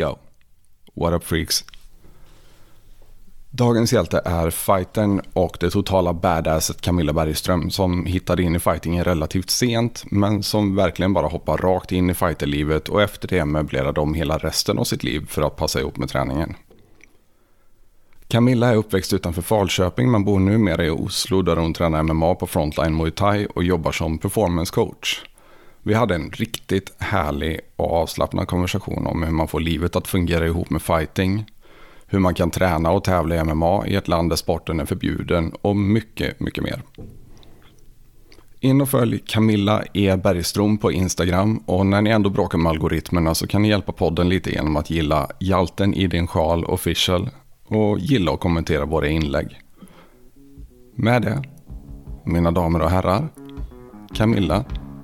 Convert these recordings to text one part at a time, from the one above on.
Yo, what up freaks? Dagens hjälte är fightern och det totala badasset Camilla Bergström som hittade in i fightingen relativt sent men som verkligen bara hoppar rakt in i fighterlivet och efter det möblerade om hela resten av sitt liv för att passa ihop med träningen. Camilla är uppväxt utanför Falköping men bor numera i Oslo där hon tränar MMA på Frontline Muay Thai och jobbar som performance coach. Vi hade en riktigt härlig och avslappnad konversation om hur man får livet att fungera ihop med fighting, hur man kan träna och tävla i MMA i ett land där sporten är förbjuden och mycket, mycket mer. In och följ Camilla E. Bergström på Instagram och när ni ändå bråkar med algoritmerna så kan ni hjälpa podden lite genom att gilla Hjalten i din sjal official och gilla och kommentera våra inlägg. Med det, mina damer och herrar, Camilla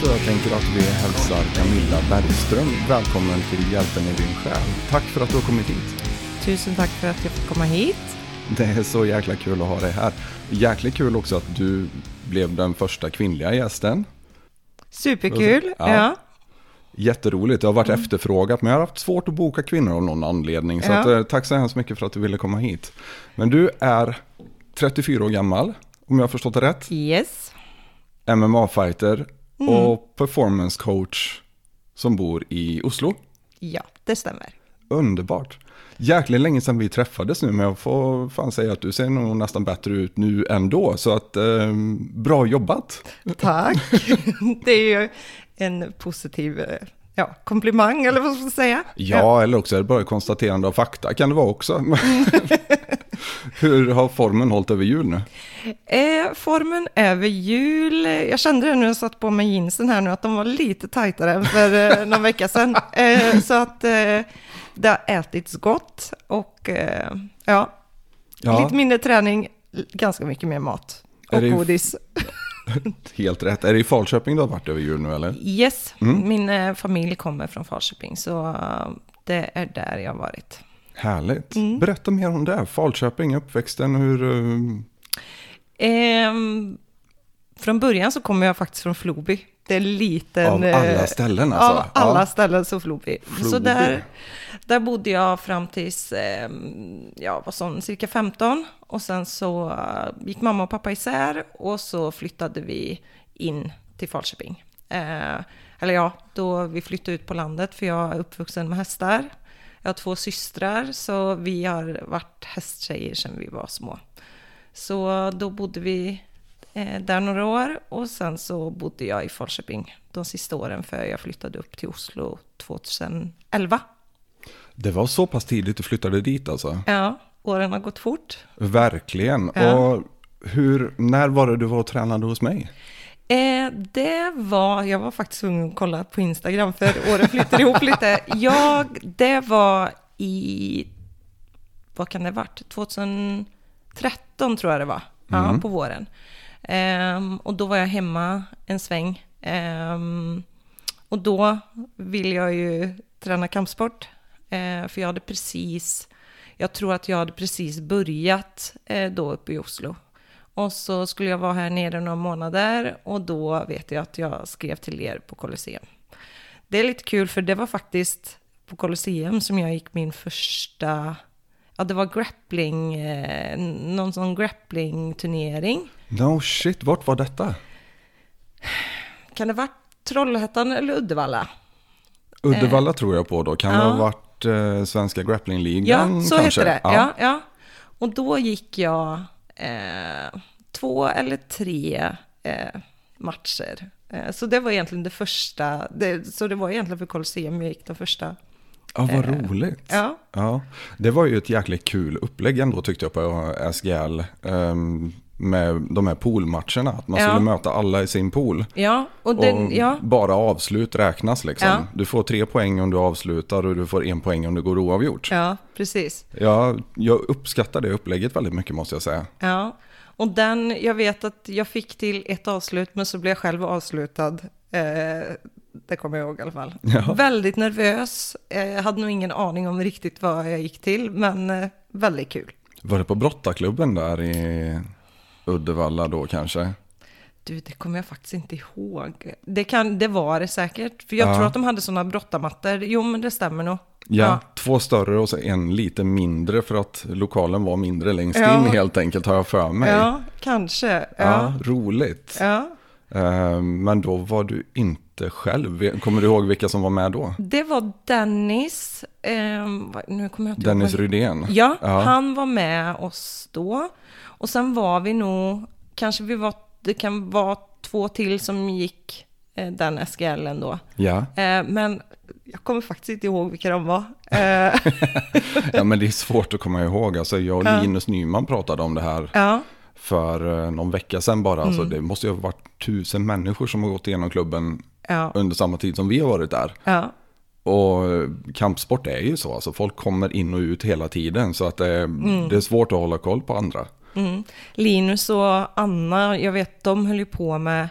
Så jag tänker att vi hälsar Camilla Bergström välkommen till Hjälten i din själ. Tack för att du har kommit hit. Tusen tack för att jag fick komma hit. Det är så jäkla kul att ha dig här. Jäkligt kul också att du blev den första kvinnliga gästen. Superkul. Ja. Ja. Jätteroligt, det har varit efterfrågat men jag har haft svårt att boka kvinnor av någon anledning. Så Ja. att, eh, tack så hemskt mycket för att du ville komma hit. Men du är 34 år gammal, om jag har förstått det rätt. Yes. MMA-fighter Mm. och performance coach som bor i Oslo. Ja, det stämmer. Underbart. Jäkligt länge sedan vi träffades nu, men jag får fan säga att du ser nog nästan bättre ut nu ändå. Så att, eh, bra jobbat. Tack. det är ju en positiv eh, ja, komplimang, eller vad ska man säga? Ja, eller också är det bara konstaterande av fakta, kan det vara också. Hur har formen hållit över jul nu? Eh, formen över jul, jag kände det när jag satt på mig jeansen här nu, att de var lite tajtare än för eh, någon vecka sedan. Eh, så att eh, det har ätits gott och eh, ja, Ja, lite mindre träning, ganska mycket mer mat och det- godis. helt rätt. Är det i Falköping du har varit över jul nu eller? Yes, Mm. min eh, familj kommer från Falköping, så eh, det är där jag har varit. Härligt. Mm. Berätta mer om det. Falköping, uppväxten, hur... eh, Ehm, från början så kommer jag faktiskt från Floby. Det är en liten... Av eh, alla ställen alltså? Av alla Ja. ställen så Floby. Så Floby. där, där bodde jag fram tills, ehm, ja vad som, cirka 15. Och sen så eh, gick mamma och pappa isär och så flyttade vi in till Falköping. Eh, eller ja, då vi flyttade ut på landet för jag är uppvuxen med hästar. Jag har två systrar så vi har varit hästtjejer sedan vi var små. Så då bodde vi eh, där några år och sen så bodde jag i Falköping de sista åren för jag flyttade upp till Oslo 2011. Det var så pass tidigt du flyttade dit alltså? Ja, åren har gått fort. Verkligen. Ja. Och hur, när var det du var och tränade hos mig? Eh, det var, jag var faktiskt tvungen att kolla på Instagram för åren flyter ihop lite. Jag, det var i, vad kan det ha varit, 2013 tror jag det var, ja, på våren. Ehm, och då var jag hemma en sväng. Ehm, och då ville jag ju träna kampsport, eh, för jag hade precis, jag tror att jag hade precis börjat eh, då uppe i Oslo. Och så skulle jag vara här nere några månader och då vet jag att jag skrev till er på Colosseum. Det är lite kul för det var faktiskt på Colosseum som jag gick min första, ja det var grappling, eh, någon sån grappling-turnering. No shit, vart var detta? Kan det varit Trollhättan eller Uddevalla? Uddevalla tror jag på då. Kan det ja. ha varit eh, Svenska Grapplingligan Ja, så kanske? hette det. Ja. Ja, Och då gick jag eh, två eller tre eh, matcher. Eh, så det var egentligen det första, det, så det var egentligen för Colosseum jag gick de första. Ja, vad roligt. Ja, Ja, det var ju ett jäkligt kul upplägg ändå tyckte jag på SGL. Ehm, med de här poolmatcherna. Att man Ja. skulle möta alla i sin pool. Ja, och, den, och ja, bara avslut räknas liksom. Ja. Du får tre poäng om du avslutar och du får en poäng om det går oavgjort. ja, precis. Ja, jag uppskattar det upplägget väldigt mycket måste jag säga. Ja, och den, jag vet att jag fick till ett avslut, men så blev jag själv avslutad. Eh, det kommer jag ihåg i alla fall. Ja. Väldigt nervös. Eh, hade nog ingen aning om riktigt vad jag gick till, men eh, väldigt kul. Var det på brottarklubben där i Uddevalla då kanske? Du, det kommer jag faktiskt inte ihåg. Det, kan, det var det säkert, för jag Ja. tror att de hade sådana brottarmattor. Jo, men det stämmer nog. Ja, två större och en lite mindre för att lokalen var mindre längst Ja. in helt enkelt har jag för mig. ja kanske. Ja, Ja. roligt. ja. Eh, Men då var du inte själv. Kommer du ihåg vilka som var med då? Det var Dennis, vad- nu kommer jag Dennis ihåg. Rydén? Ja, Ja. han var med oss då. Och sen var vi nog, kanske vi var, det kan vara två till som gick eh, den SGLen då. Ja. Eh, men jag kommer faktiskt inte ihåg vilka de var. Eh, ja, men det är svårt att komma ihåg. Alltså, jag och Ja. Linus Nyman pratade om det här ja, för någon vecka sedan bara. Alltså, Mm. det måste ju ha varit tusen människor som har gått igenom klubben ja, under samma tid som vi har varit där. ja, Och kampsport är ju så, alltså folk kommer in och ut hela tiden så att det, Mm. det är svårt att hålla koll på andra. Mm. Linus och Anna, jag vet de höll ju på med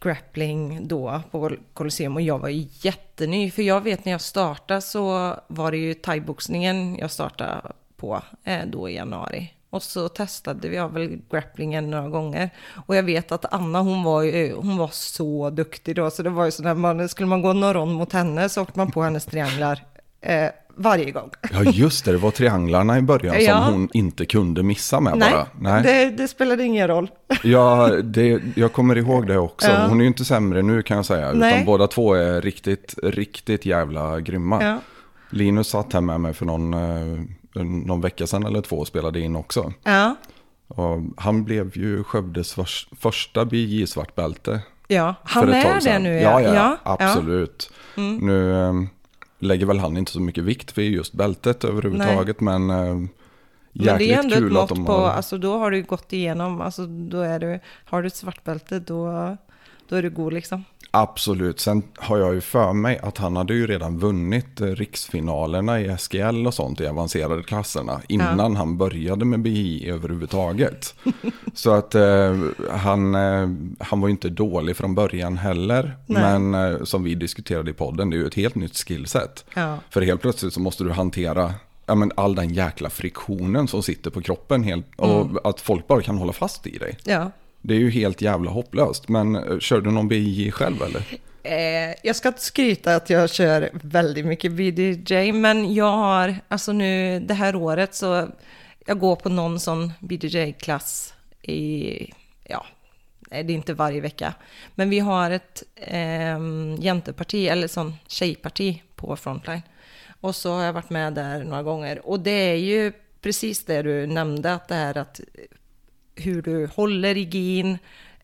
grappling då på Colosseum och jag var ju jätteny. För jag vet när jag startade så var det ju thaiboxningen jag startade på eh, då i januari. Och så testade vi väl grapplingen några gånger. Och jag vet att Anna hon var ju, hon var så duktig då. Så det var ju så när man, skulle man gå någon rond mot henne så åkte man på hennes trianglar eh, varje gång. Ja just det, det var trianglarna i början Ja. som hon inte kunde missa med Nej, bara. Nej. Det, det spelade ingen roll. Ja, det, jag kommer ihåg det också. Ja. Hon är ju inte sämre nu kan jag säga. Nej. Utan båda två är riktigt, riktigt jävla grymma. Ja. Linus satt här med mig för någon, eh, någon vecka sedan eller två och spelade in också. Ja, Och han blev ju Skövdes förs- första BJ-svartbälte. ja. för han ett tag är det nu Ja, ja, ja. absolut. Nu eh, lägger väl han inte så mycket vikt vid just bältet överhuvudtaget, men eh, Men det är ändå ett mått på, har... alltså då har du gått igenom, alltså då är du, har du ett svartbälte då, då är du god liksom. Absolut, sen har jag ju för mig att han hade ju redan vunnit eh, riksfinalerna i SGL och sånt i avancerade klasserna innan han började med BI överhuvudtaget. Så att eh, han, eh, han var ju inte dålig från början heller. Nej. Men eh, som vi diskuterade i podden, det är ju ett helt nytt skillset. Ja. För helt plötsligt så måste du hantera ja, men all den jäkla friktionen som sitter på kroppen helt, och Mm. att folk bara kan hålla fast i dig. Ja. Det är ju helt jävla hopplöst. Men eh, kör du någon BJ själv eller? Eh, jag ska inte skryta att jag kör väldigt mycket BDJ, men jag har, alltså nu det här året så, jag går på någon sån BDJ-klass i, ja, det är inte varje vecka, men vi har ett eh, jänteparti, eller sån tjejparti på Frontline. Och så har jag varit med där några gånger. Och det är ju precis det du nämnde, att det här att hur du håller i gin.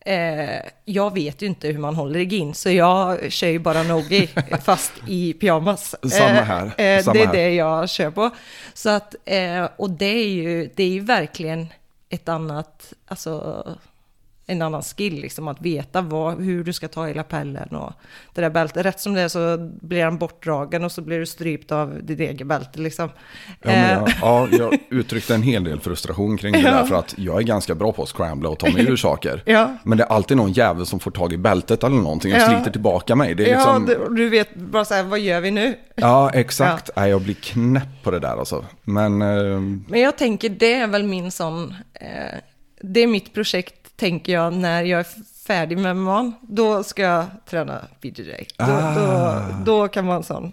Eh, jag vet ju inte hur man håller i gin, så jag kör ju bara nogi fast i pyjamas. Samma här, Eh, eh, samma det är här. det jag kör på. Så att, eh, och det är, ju, det är ju verkligen ett annat, alltså en annan skill, liksom att veta vad, hur du ska ta i lapellen och det där bältet. Rätt som det är så blir han bortdragen och så blir du strypt av ditt eget bälte liksom. Ja, Eh, jag, ja, jag uttryckte en hel del frustration kring det Ja. där för att jag är ganska bra på att scrambla och ta mig ur saker. Ja. Men det är alltid någon jävel som får tag i bältet eller någonting och Ja. sliter tillbaka mig. Det är Ja, liksom, du, du vet bara så här, vad gör vi nu? ja exakt. Nej, jag blir knäpp på det där alltså. Men eh, Men jag tänker, det är väl min sån, eh, det är mitt projekt, tänker jag, när jag är färdig med man, då ska jag träna BJJ. Då, Ah. då, då kan man sån,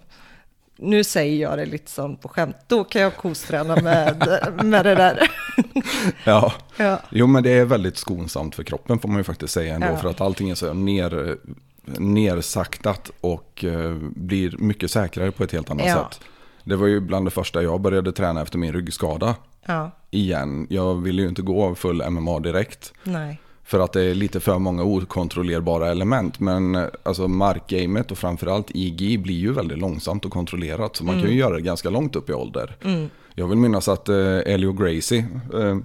nu säger jag det lite sån på skämt, då kan jag kosträna med, med det där. ja. ja. Jo, men det är väldigt skonsamt för kroppen får man ju faktiskt säga ändå. Ja. För att allting är så ner, nersaktat och eh, blir mycket säkrare på ett helt annat Ja. sätt. Det var ju bland det första jag började träna efter min ryggskada. ja, Igen, jag ville ju inte gå full MMA direkt. nej. För att det är lite för många okontrollerbara element. Men alltså markgamet och framförallt IG blir ju väldigt långsamt och kontrollerat. Så man kan ju göra det ganska långt upp i ålder. Jag vill minnas att eh, Elio Gracie eh,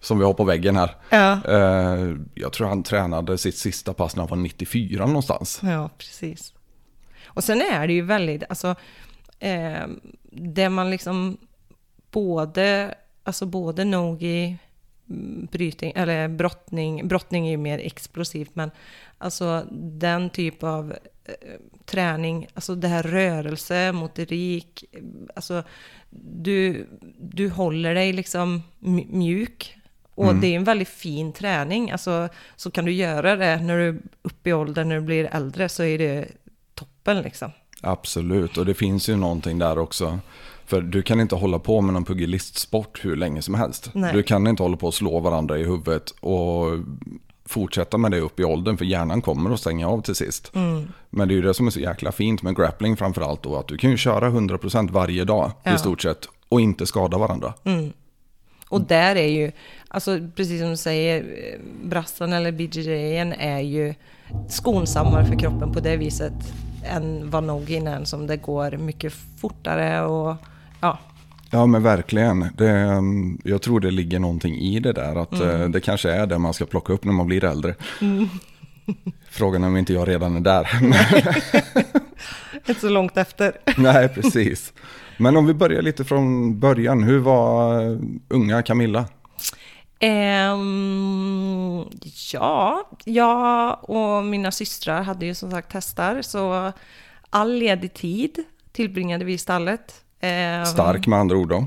som vi har på väggen här. Ja. Eh, jag tror han tränade sitt sista pass när han var 94 någonstans. Ja, precis. Och sen är det ju väldigt, alltså, eh, det man liksom både, alltså både nogi, mm, brytning, eller brottning, brottning är ju mer explosivt, men alltså den typ av eh, träning, alltså det här rörelse, motorik, eh, alltså du, du håller dig liksom mjuk. Och det är en väldigt fin träning. Alltså, så kan du göra det när du är uppe i åldern, när du blir äldre, så är det toppen liksom. Absolut, och det finns ju någonting där också. För du kan inte hålla på med någon pugilistsport hur länge som helst. Nej. Du kan inte hålla på och slå varandra i huvudet och fortsätta med det upp i åldern för hjärnan kommer att stänga av till sist. Mm. Men det är ju det som är så jäkla fint med grappling framförallt då, att du kan ju köra 100% varje dag Ja. i stort sett och inte skada varandra. Och där är ju, alltså precis som du säger, eh, brassan eller BJJ'n är ju skonsammare för kroppen på det viset än vad nogin är, som det går mycket fortare och ja, Ja men verkligen. Det, mm, jag tror det ligger någonting i det där. Att eh, det kanske är det man ska plocka upp när man blir äldre. Frågan är om inte jag redan är där. inte så långt efter. Nej, precis. Men om vi börjar lite från början. Hur var unga Camilla? Ehm, ja, jag och mina systrar hade ju som sagt hästar, så all ledig tid tillbringade vi i stallet. Ehm, Stark med andra ord då.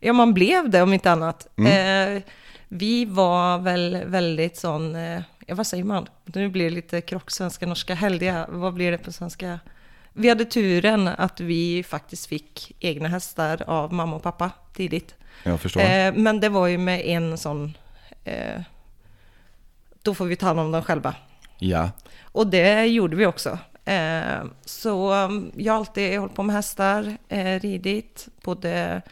Ja, man blev det om inte annat. Eh, vi var väl väldigt sån, eh, ja vad säger man? Nu blir det lite krock svenska, norska, heldiga. Vad blir det på svenska? Vi hade turen att vi faktiskt fick egna hästar av mamma och pappa tidigt. Jag förstår. Eh, men det var ju med en sån, eh, då får vi ta hand om dem själva. Ja. Och det gjorde vi också. Eh, så um, jag har alltid hållit på med hästar, eh, ridit, både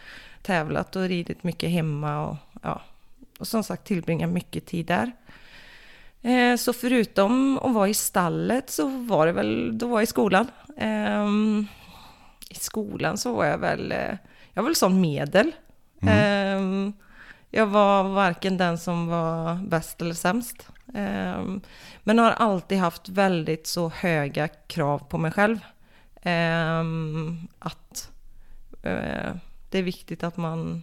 tävlat och ridit mycket hemma och ja, och som sagt tillbringat mycket tid där. Eh, så förutom att vara i stallet så var det väl, då var jag i skolan. Ehm, I skolan så var jag väl, eh, jag var väl sån medel. Ehm, jag var varken den som var bäst eller sämst. Ehm, men har alltid haft väldigt så höga krav på mig själv. Ehm, att eh, det är viktigt att man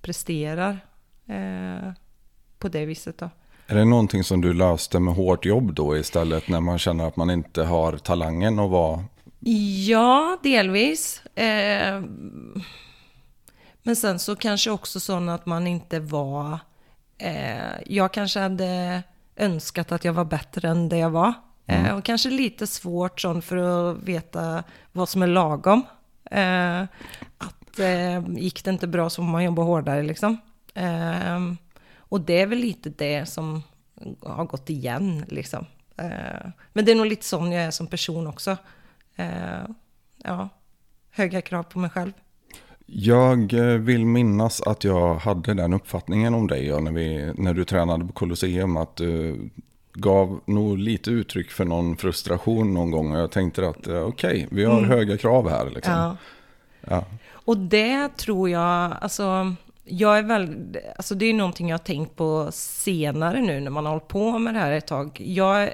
presterar eh, på det viset. Då. Är det någonting som du löste med hårt jobb då istället när man känner att man inte har talangen att vara Ja, delvis. Eh, men sen så kanske också sån att man inte var... Eh, jag kanske hade önskat att jag var bättre än det jag var. Eh, och kanske lite svårt sån för att veta vad som är lagom. Eh, att eh, gick det inte bra så får man jobba hårdare liksom. Eh, och det är väl lite det som har gått igen liksom. Eh, men det är nog lite sån jag är som person också. Eh, ja, höga krav på mig själv. Jag eh, vill minnas att jag hade den uppfattningen om dig ja, när, vi, när du tränade på Colosseum. Att du gav nog lite uttryck för någon frustration någon gång. Och jag tänkte att eh, okej, vi har höga krav här. Liksom. Ja. Ja. Och det tror jag, alltså, jag är väl, alltså det är någonting jag har tänkt på senare nu när man har hållit på med det här ett tag. Jag,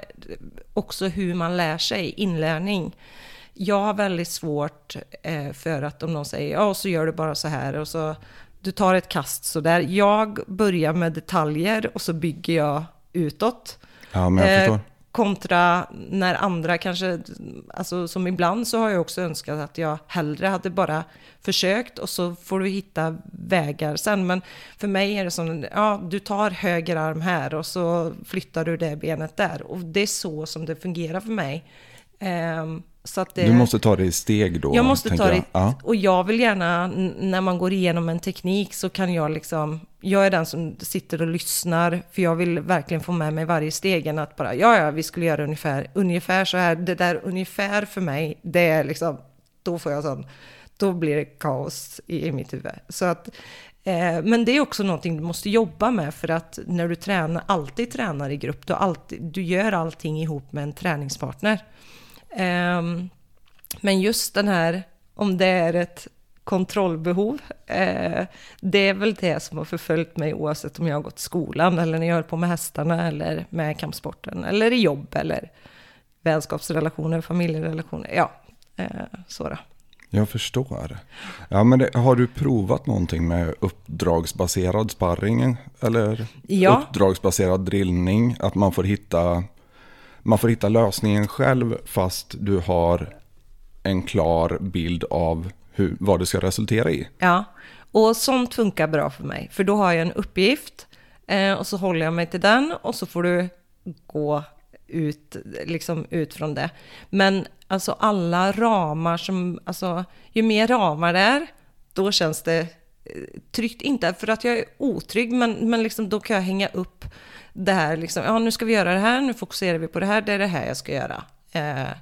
också hur man lär sig, inlärning. Jag har väldigt svårt eh, för att om någon säger, ja så gör du bara så här och så du tar ett kast så där. Jag börjar med detaljer och så bygger jag utåt. ja, men jag förstår. kontra när andra kanske, alltså som ibland så har jag också önskat att jag hellre hade bara försökt och så får du hitta vägar sen. Men för mig är det som, ja du tar höger arm här och så flyttar du det benet där. Och det är så som det fungerar för mig. Att det, Du måste ta det i steg då. jag måste ta det, jag. Ja. och jag vill gärna, när man går igenom en teknik så kan jag liksom, jag är den som sitter och lyssnar, för jag vill verkligen få med mig varje steg, än att bara, ja, ja, vi skulle göra ungefär, ungefär så här, det där ungefär för mig, det är liksom, då får jag sån, då blir det kaos i, i mitt huvud. Så att, eh, men det är också någonting du måste jobba med, för att när du tränar, alltid tränar i grupp, du, alltid, du gör allting ihop med en träningspartner. Ehm, men just den här, om det är ett kontrollbehov. Eh, det är väl det som har förföljt mig oavsett om jag har gått i skolan eller när jag höll på med hästarna eller med kampsporten eller i jobb eller vänskapsrelationer, familjerelationer. Ja, eh, så då. Jag förstår. Ja, men det, har du provat någonting med uppdragsbaserad sparring eller Ja. uppdragsbaserad drillning? Att man får hitta man får hitta lösningen själv fast du har en klar bild av hur, vad det ska resultera i. Ja, och sånt funkar bra för mig. För då har jag en uppgift eh, och så håller jag mig till den och så får du gå ut, liksom ut från det. Men alltså alla ramar som, alltså ju mer ramar det är, då känns det eh, tryggt. Inte för att jag är otrygg, men, men liksom då kan jag hänga upp det här, liksom, ja nu ska vi göra det här, nu fokuserar vi på det här, det är det här jag ska göra. Eh,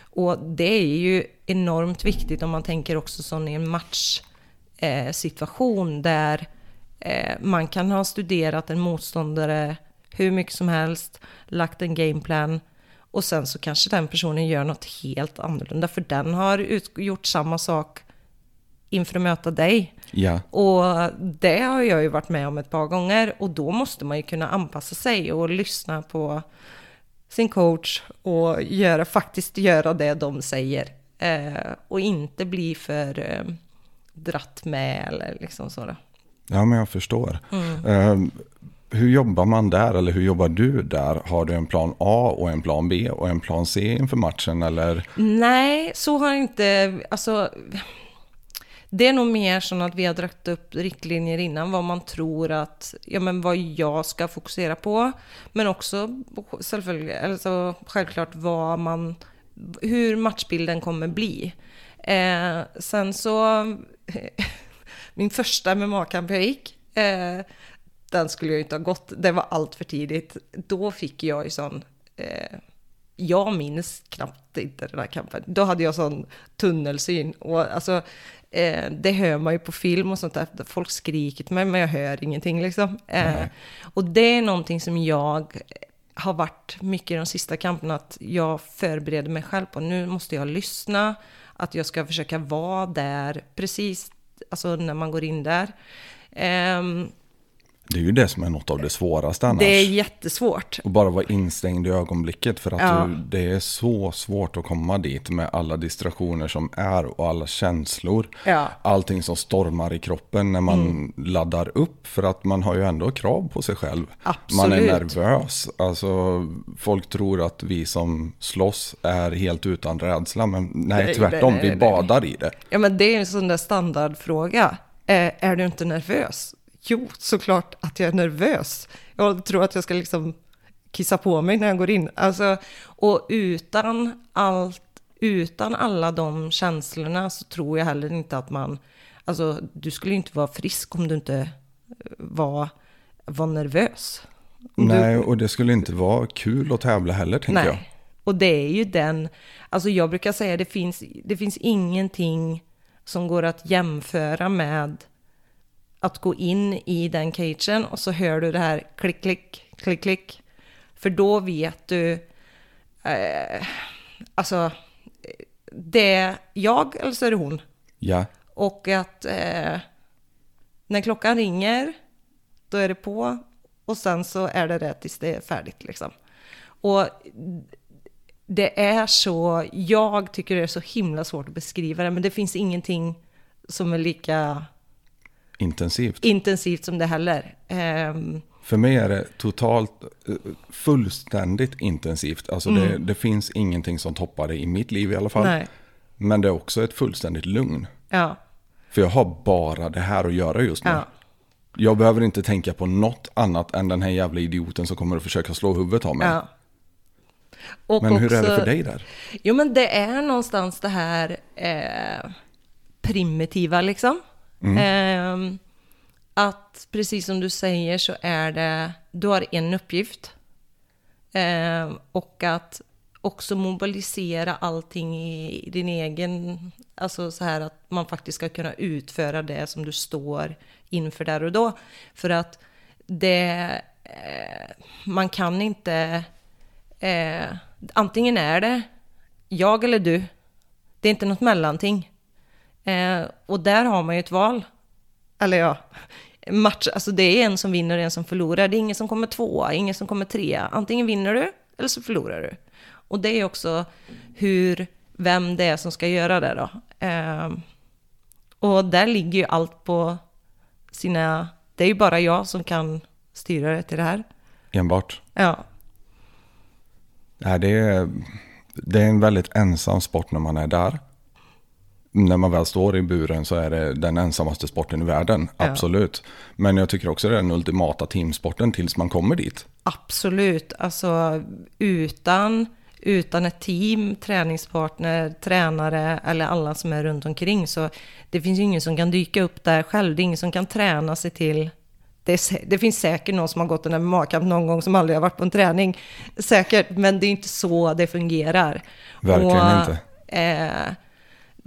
och det är ju enormt viktigt om man tänker också som i en match eh, situation där eh, man kan ha studerat en motståndare hur mycket som helst, lagt en gameplan och sen så kanske den personen gör något helt annorlunda för den har ut, gjort samma sak inför att möta dig. Ja, Och det har jag ju varit med om ett par gånger och då måste man ju kunna anpassa sig och lyssna på sin coach och göra, faktiskt göra det de säger. Eh, och inte bli för eh, dratt med eller liksom så. Då. ja men jag förstår. Mm. Eh, hur jobbar man där eller hur jobbar du där? Har du en plan A och en plan B och en plan C inför matchen eller? Nej, så har inte, alltså det är nog mer så att vi har dragit upp riktlinjer innan vad man tror att, ja men vad jag ska fokusera på. Men också alltså, självklart vad man, hur matchbilden kommer bli. Eh, sen så, min första MMA-kamp jag gick, eh, den skulle jag inte ha gått, det var allt för tidigt. Då fick jag ju sån, eh, jag minns knappt inte den här kampen. Då hade jag sån tunnelsyn. Och alltså, eh, det hör man ju på film och sånt där. Folk skriker till mig, men jag hör ingenting liksom. Eh, och det är någonting som jag har varit mycket i de sista kamperna, att jag förbereder mig själv på. Nu måste jag lyssna, att jag ska försöka vara där precis alltså när man går in där. Ehm, Det är ju det som är något av det svåraste annars. det är jättesvårt. Och bara vara instängd i ögonblicket för att Ja. du, det är så svårt att komma dit med alla distraktioner som är och alla känslor. Ja. Allting som stormar i kroppen när man laddar upp för att man har ju ändå krav på sig själv. Man är Absolut. nervös. Alltså, folk tror att vi som slåss är helt utan rädsla men nej, Nej, tvärtom, nej, nej, vi badar i det. Ja, men det är en sån där standardfråga. Eh, är du inte nervös? Jo, såklart att jag är nervös. Jag tror att jag ska liksom kissa på mig när jag går in. Alltså, och utan, allt, utan alla de känslorna så tror jag heller inte att man... Alltså, du skulle inte vara frisk om du inte eh, var, var nervös. Om du- Nej, och det skulle inte vara kul att tävla heller tänker jag. Nej, och det är ju den, alltså jag brukar säga det finns, det finns ingenting som går att jämföra med att gå in i den cagen och så hör du det här klick, klick, klick, klick. För då vet du, eh, alltså, det är jag eller så är det hon. Ja, Och att eh, när klockan ringer, då är det på och sen så är det det tills det är färdigt liksom. Och det är så, jag tycker det är så himla svårt att beskriva det, men det finns ingenting som är lika intensivt. intensivt som det heller. Ehm, För mig är det totalt, eh, fullständigt intensivt. Alltså det, det finns ingenting som toppar det i mitt liv i alla fall. nej, Men det är också ett fullständigt lugn. ja, För jag har bara det här att göra just nu. ja. Jag behöver inte tänka på något annat än den här jävla idioten som kommer att försöka slå huvudet av mig. ja. Och Men hur är det också- för dig där? Jo, men det är någonstans det här eh, primitiva liksom. Eh, att precis som du säger så är det, du har en uppgift. Eh, och att också mobilisera allting i, i din egen, alltså så här att man faktiskt ska kunna utföra det som du står inför där och då. För att det, eh, man kan inte, eh, antingen är det jag eller du, det är inte något mellanting. Eh, och där har man ju ett val. Eller ja, match, alltså det är en som vinner och en som förlorar. Det är ingen som kommer tvåa, ingen som kommer trea. Antingen vinner du eller så förlorar du. Och det är också hur, vem det är som ska göra det då. Eh, och där ligger ju allt på sina... Det är ju bara jag som kan styra det till det här. Enbart. Ja, Nej, det, är, det är en väldigt ensam sport när man är där. När man väl står i buren så är det den ensammaste sporten i världen, Ja. absolut. Men jag tycker också det är den ultimata teamsporten tills man kommer dit. absolut. Alltså utan, utan ett team, träningspartner, tränare eller alla som är runt omkring så det finns ju ingen som kan dyka upp där själv. Det är ingen som kan träna sig till det, är, det finns säkert någon som har gått en MMA-kamp någon gång som aldrig har varit på en träning. Säkert, men det är inte så det fungerar. Verkligen inte. Eh,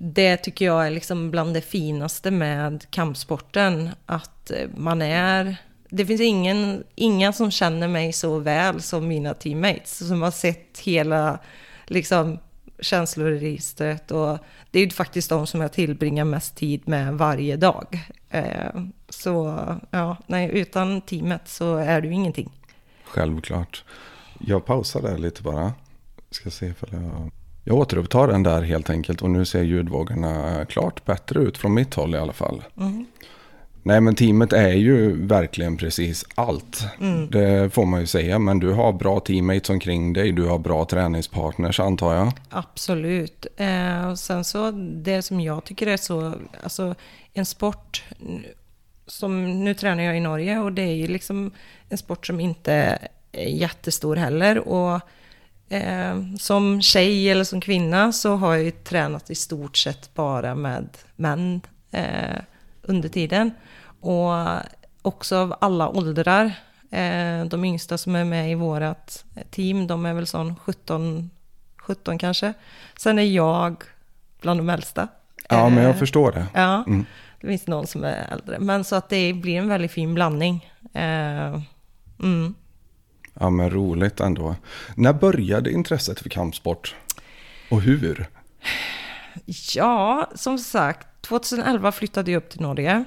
det tycker jag är liksom bland det finaste med kampsporten. Att eh, man är... Det finns ingen, inga som känner mig så väl som mina teammates. Som har sett hela liksom, känsloregistret. Och det är ju faktiskt de som jag tillbringar mest tid med varje dag. Eh, så ja, nej, utan teamet så är du ingenting. Självklart. Jag pausar där lite bara. Ska se ifall jag... Jag återupptar den där helt enkelt och nu ser ljudvågorna klart bättre ut från mitt håll i alla fall. Nej men teamet är ju verkligen precis allt. Det får man ju säga. Men du har bra teammates omkring dig. Du har bra träningspartners antar jag. Absolut. Eh, och sen så det som jag tycker är så, alltså en sport, som nu tränar jag i Norge och det är ju liksom en sport som inte är jättestor heller. Och eh, som tjej eller som kvinna så har jag ju tränat i stort sett bara med män eh, under tiden. Och också av alla åldrar. Eh, de yngsta som är med i vårt team, de är väl sån 17 17 kanske. Sen är jag bland de äldsta. Ja men jag Eh, förstår det. Ja, det finns någon som är äldre. Men så att det blir en väldigt fin blandning. Eh, mm. Ja men roligt ändå. När började intresset för kampsport? Och hur? Ja, som sagt, 2011 flyttade jag upp till Norge.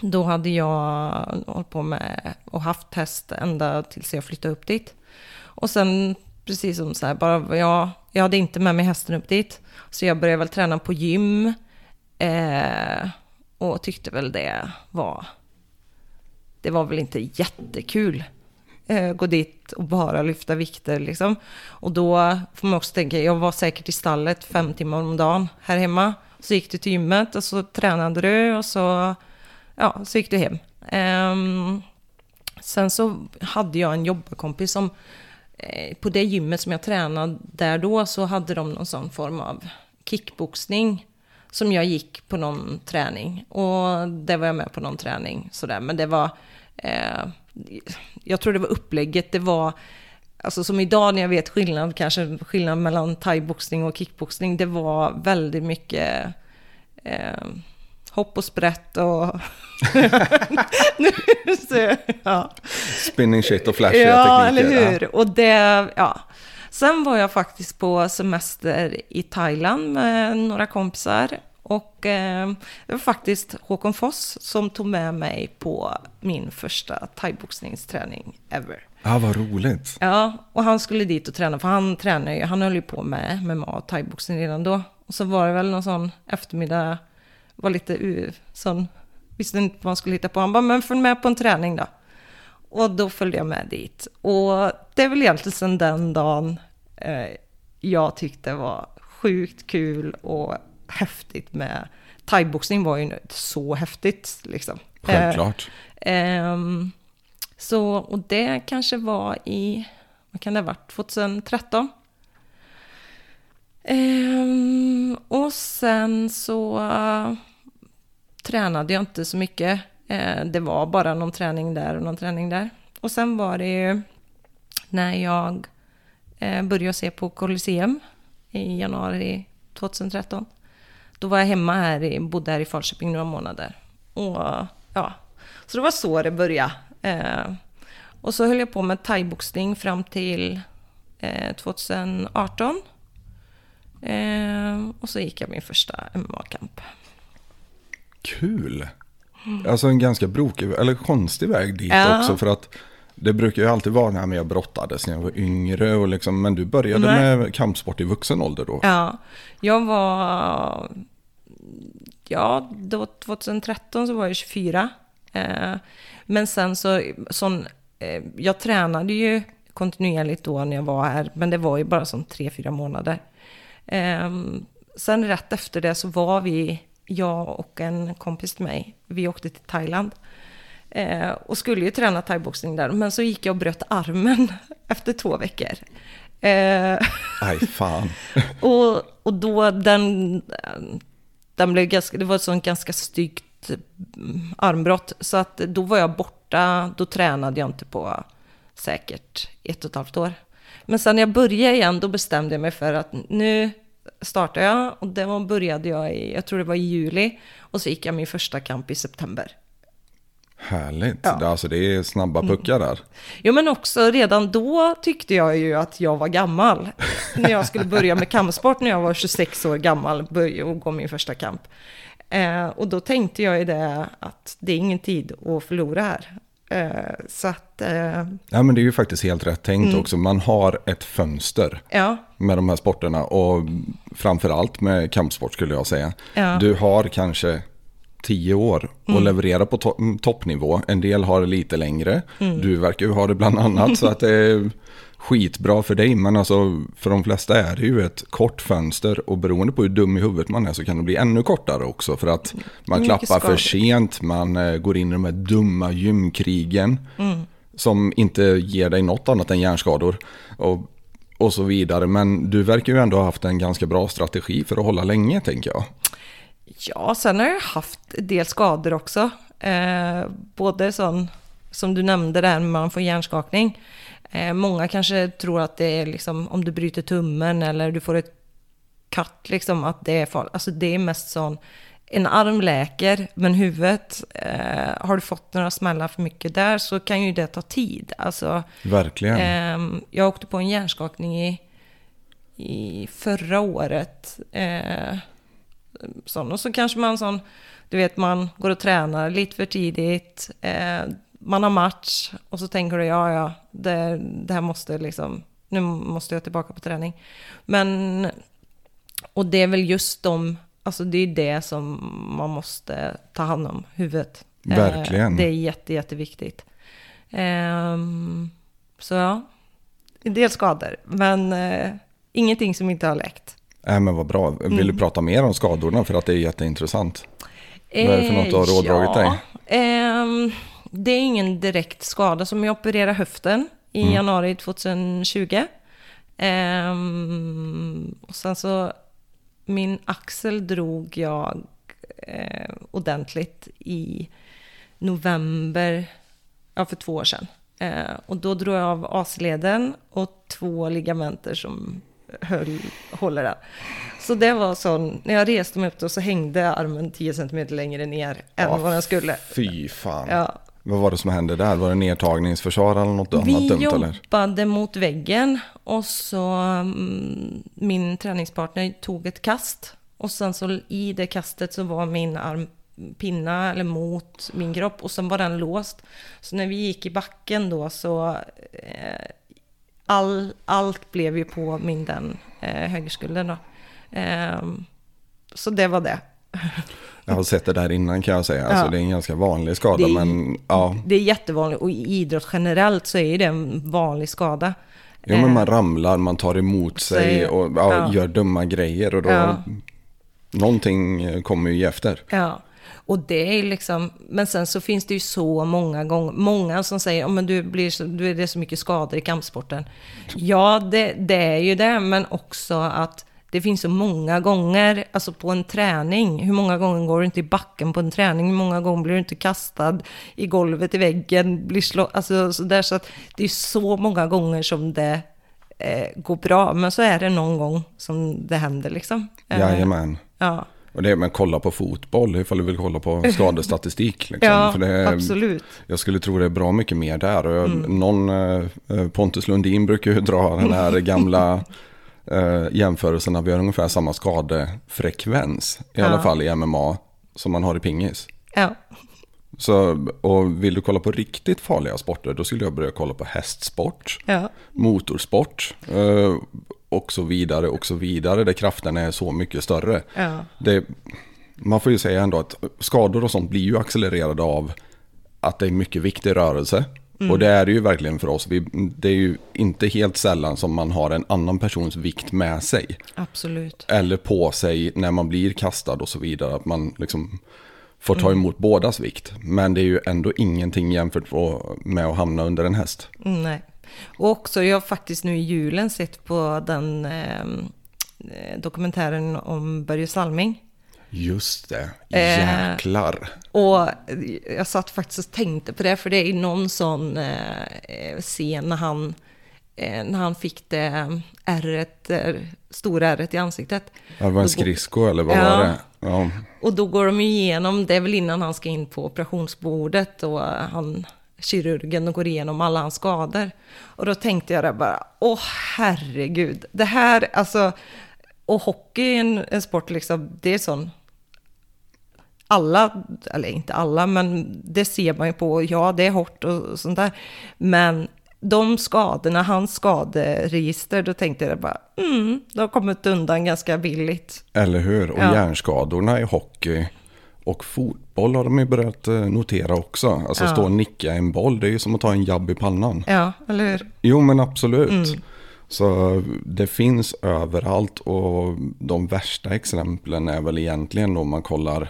Då hade jag hållit på med och haft test ända tills jag flyttade upp dit. Och sen, precis som så här, bara jag, jag hade inte med mig hästen upp dit. Så jag började väl träna på gym. Eh, och tyckte väl det var... Det var väl inte jättekul. Eh, gå dit och bara lyfta vikter liksom. Och då får man också tänka, jag var säkert i stallet fem timmar om dagen här hemma. Så gick du till gymmet och så tränade du och så, ja, så gick du hem. Um, sen så hade jag en jobbarkompis som eh, på det gymmet som jag tränade där då så hade de någon sån form av kickboxning som jag gick på någon träning. Och det var jag med på någon träning sådär. Men det var, eh, jag tror det var upplägget, det var, alltså som idag när jag vet skillnad, kanske skillnad mellan thaiboxning och kickboxning, det var väldigt mycket eh, hopp och sprätt och... Så, ja. Spinning shit och flashiga Ja, tekniker. eller hur? Och det, ja. Sen var jag faktiskt på semester i Thailand med några kompisar. Och eh, det var faktiskt Håkon Foss som tog med mig på min första thaiboxningsträning ever. Ja, vad roligt. Ja, och han skulle dit och träna, för han tränar ju, han höll ju på med MMA och thaiboxning redan då. Och så var det väl någon sån eftermiddag, var lite u, sån, visste inte vad man skulle hitta på. Han bara, men följ med på en träning då. Och då följde jag med dit. Och det är väl egentligen sedan den dagen eh, jag tyckte var sjukt kul och häftigt med thaiboxning var ju inte så häftigt liksom. Eh, Självklart. Ehm, så, och det kanske var i, vad kan det ha varit, 2013? Ehm, och sen så eh, tränade jag inte så mycket. Eh, det var bara någon träning där och någon träning där. Och sen var det ju när jag eh, började se på Colosseum i januari 2013. Då var jag hemma här, i, bodde här i Falköping några månader. Och ja, så det var så det började. Eh, och så höll jag på med thaiboxning fram till eh, 2018. Eh, och så gick jag min första MMA-kamp. Kul. Alltså en ganska brokig, eller konstig väg dit Ja. också. För att det brukar ju alltid vara när jag brottades när jag var yngre. Och liksom, men du började Nej. med kampsport i vuxen ålder då. Ja, jag var... Ja, då 2013 så var jag 24. Eh, men sen så, sån, eh, jag tränade ju kontinuerligt då när jag var här, men det var ju bara som tre fyra månader. Eh, sen rätt efter det så var vi, jag och en kompis till mig, vi åkte till Thailand. Eh, och skulle ju träna thaiboxning där, men så gick jag och bröt armen efter två veckor. Eh, Nej, fan. och, och då den, den blev ganska, det var ett sånt ganska styggt mm, armbrott. Så att då var jag borta, då tränade jag inte på säkert ett och ett halvt år. Men sen när jag började igen, då bestämde jag mig för att nu startar jag. Och det var, började jag i, jag tror det var i juli. Och så gick jag min första kamp i september. Härligt. Ja. Det, alltså, det är snabba puckar där. Jo men också redan då tyckte jag ju att jag var gammal. när jag skulle börja med kampsport när jag var 26 år gammal, började och gå min första kamp. Eh, och då tänkte jag ju det att det är ingen tid att förlora här. Eh, så att, eh, Ja, men det är ju faktiskt helt rätt tänkt Mm. också. Man har ett fönster ja, med de här sporterna. Och framförallt med kampsport skulle jag säga. Ja. Du har kanske tio år Mm. och leverera på to- toppnivå. En del har det lite längre. Mm. Du verkar ju ha det bland annat. så att det är skitbra för dig. Men alltså för de flesta är det ju ett kort fönster. Och beroende på hur dum i huvudet man är så kan det bli ännu kortare också. För att man Mycket klappar för sent. Man eh, går in i de här dumma gymkrigen. Mm. Som inte ger dig något annat än hjärnskador. Och, och så vidare. Men du verkar ju ändå ha haft en ganska bra strategi för att hålla länge tänker jag. Ja, sen har jag haft en del skador också. Eh, både sån, som du nämnde där, man får hjärnskakning. Eh, många kanske tror att det är liksom om du bryter tummen eller du får ett katt, liksom att det är farligt. Alltså det är mest sån, en arm läker, men huvudet, eh, har du fått några smällar för mycket där så kan ju det ta tid. Alltså, Verkligen. Ehm, jag åkte på en hjärnskakning i, i förra året. Eh, sån. Och så kanske man sån, du vet man går och tränar lite för tidigt. Eh, man har match och så tänker du ja ja, det, det här måste liksom, nu måste jag tillbaka på träning. Men, och det är väl just de, alltså det är det som man måste ta hand om, huvudet. Eh, Verkligen. det är jätte, jätteviktigt. Ehm, så ja, en del skador, men eh, ingenting som inte har läkt. Äh, men vad bra. Vill Mm. du prata mer om skadorna för att det är jätteintressant? Vad är det för något du har Eh, råddragit dig? ehm, det är ingen direkt skada som jag opererade höften i Mm. januari 2020. Ehm, och sen så, min axel drog jag eh, ordentligt i november, ja för två år sedan. Eh, och då drog jag av AC-leden och två ligamenter som höll, håller den. Så det var sån, när jag reste mig upp då så hängde armen 10 cm längre ner än Ja, vad den skulle. Fy fan. Ja. Vad var det som hände där? Var det nedtagningsförsvar eller något annat Vi dumt eller? jobbade mot väggen och så mm, min träningspartner tog ett kast. Och sen så i det kastet så var min arm pinna eller mot min kropp och sen var den låst. Så när vi gick i backen då så eh, all, allt blev ju på min den eh, högerskulden då. Ehm, så det var det. Jag har sett det där innan kan jag säga. Alltså, Ja. det är en ganska vanlig skada Det är- men ja. Det är jättevanligt och i idrott generellt så är det en vanlig skada. Jo men man Eh, ramlar, man tar emot sig och ja, ja. gör dumma grejer och då Ja. någonting eh, kommer ju efter. Ja, och det är liksom, men sen så finns det ju så många gånger, många som säger, oh, men du blir du är det är så mycket skador i kampsporten. Ja, det, det är ju det, men också att det finns så många gånger, alltså på en träning, hur många gånger går du inte i backen på en träning, hur många gånger blir du inte kastad i golvet i väggen, blir slå, alltså så där, så att det är så många gånger som det eh, går bra, men så är det någon gång som det händer liksom. Eh, Jajamän. Ja. Och det är men kolla på fotboll ifall du vill kolla på skadestatistik. Liksom. Ja, För det, absolut. Jag skulle tro det är bra mycket mer där. Och jag, någon, eh, Pontus Lundin brukar ju dra den här gamla eh, jämförelsen när vi har ungefär samma skadefrekvens. I Ja. alla fall i MMA. som man har i pingis. Ja, Så, och vill du kolla på riktigt farliga sporter då skulle jag börja kolla på hästsport, ja, motorsport eh, och så vidare och så vidare där krafterna är så mycket större. ja, Det, man får ju säga ändå att skador och sånt blir ju accelererade av att det är mycket viktig rörelse. Och det är det ju verkligen för oss. Vi, det är ju inte helt sällan som man har en annan persons vikt med sig. absolut. Eller på sig när man blir kastad och så vidare. Att man liksom får ta emot bådas vikt. Men det är ju ändå ingenting jämfört med att hamna under en häst. Mm, Nej. Och också, jag har faktiskt nu i julen sett på den eh, dokumentären om Börje Salming. Just det, Eh. jäklar. Och jag satt faktiskt och tänkte på det, för det är någon sån eh, scen när han, eh, när han fick det ärret, eh, stora ärret i ansiktet. Ja, Det var en skridsko eller vad Ja. var det? Ja. Och då går de igenom, det är väl innan han ska in på operationsbordet och han, kirurgen och går igenom alla hans skador. Och då tänkte jag där bara, åh herregud, det här, alltså, och hockey är en, en sport liksom, det är sån, alla, eller inte alla, men det ser man ju på, ja det är hårt och sånt där. Men de skadorna, hans skaderegister, då tänkte jag bara, mm, de har kommit undan ganska billigt. Eller hur? Och Ja. hjärnskadorna i hockey och fotboll har de ju börjat eh, notera också. Alltså Ja. stå och nicka en boll, det är ju som att ta en jabb i pannan. Ja, eller hur? Jo men absolut. Mm. Så det finns överallt och de värsta exemplen är väl egentligen om man kollar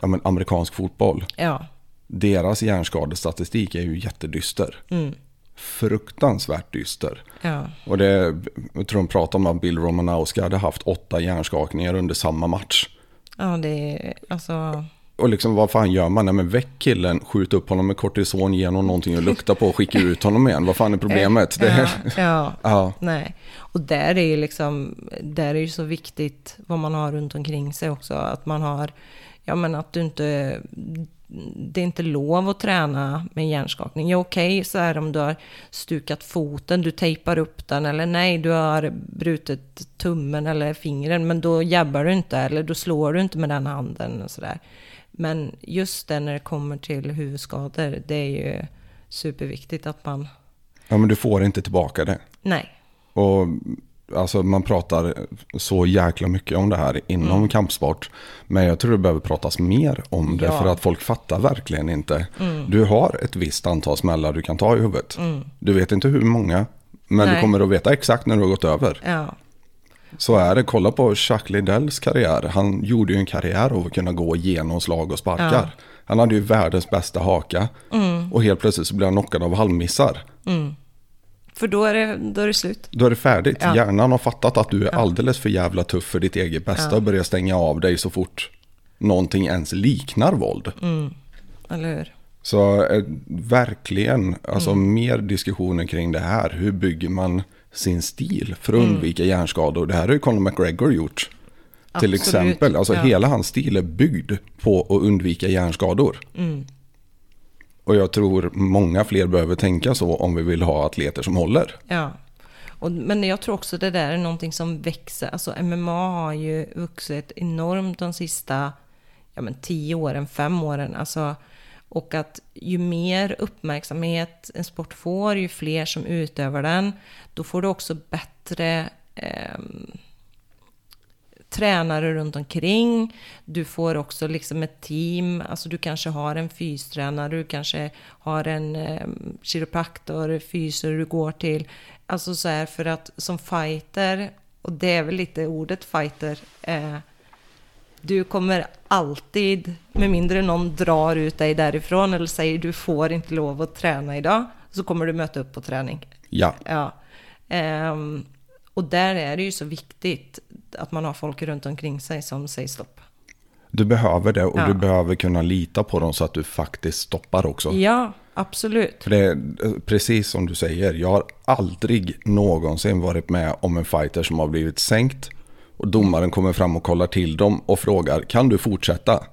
ja, men amerikansk fotboll. Ja, Deras hjärnskadestatistik är ju jättedyster. Mm. Fruktansvärt dyster. ja, Och det, jag tror de pratade om att Bill Romanowski hade haft åtta hjärnskakningar under samma match. ja, det är alltså, Och liksom vad fan gör man? Nej men väck killen, skjut upp honom med kortison, ge honom någonting att lukta på och skicka ut honom igen. Vad fan är problemet? Det, ja, ja, ja. nej. Och där är ju liksom, där är ju så viktigt vad man har runt omkring sig också. Att man har, ja men att du inte, det är inte lov att träna med hjärnskakning. Ja okej, så är det om du har stukat foten, du tejpar upp den eller nej, du har brutit tummen eller fingren, men då jabbar du inte eller då slår du inte med den handen och sådär. Men just det när det kommer till huvudskador, det är ju superviktigt att man, ja men du får inte tillbaka det. nej, Och alltså man pratar så jäkla mycket om det här inom kampsport. Men jag tror det behöver pratas mer om det Ja. för att folk fattar verkligen inte. Du har ett visst antal smällar du kan ta i huvudet. Du vet inte hur många. Men du Nej. kommer att veta exakt när du har gått över. ja, Så är det. Kolla på Jacques Liddells karriär. Han gjorde ju en karriär av att kunna gå igenom slag och sparkar. Ja. Han hade ju världens bästa haka. Och helt plötsligt så blir han knockad av halvmissar. För då är det, då är det slut. Då är det färdigt. Ja. Hjärnan har fattat att du är alldeles för jävla tuff för ditt eget bästa Ja. och börjar stänga av dig så fort någonting ens liknar våld. Eller hur? Så eh, verkligen, alltså Mm. mer diskussioner kring det här. Hur bygger man sin stil för att Mm. undvika hjärnskador? Det här har ju Conor McGregor gjort. Till Absolut, exempel, alltså ja. hela hans stil är byggd på att undvika hjärnskador. Mm. Och jag tror många fler behöver tänka så om vi vill ha atleter som håller. Ja. Och, men jag tror också det där är någonting som växer. Alltså MMA har ju vuxit enormt de sista ja, men tio åren, fem åren. Alltså, och att ju mer uppmärksamhet en sport får, ju fler som utövar den, då får du också bättre eh, tränare runt omkring. Du får också liksom ett team. Alltså du kanske har en fystränare, du kanske har en eh, kiropraktor, fyser du går till. Alltså så här för att som fighter, och det är väl lite ordet fighter, eh, du kommer alltid, med mindre någon drar ut dig därifrån eller säger du får inte lov att träna idag, så kommer du möta upp på träning. Ja, Ja. Ehm, och där är det ju så viktigt att man har folk runt omkring sig som säger stopp. du behöver det och Ja. du behöver kunna lita på dem så att du faktiskt stoppar också. Ja, absolut. För det är eh, precis som du säger, jag har aldrig någonsin varit med om en fighter som har blivit sänkt och domaren kommer fram och kollar till dem och frågar kan du fortsätta?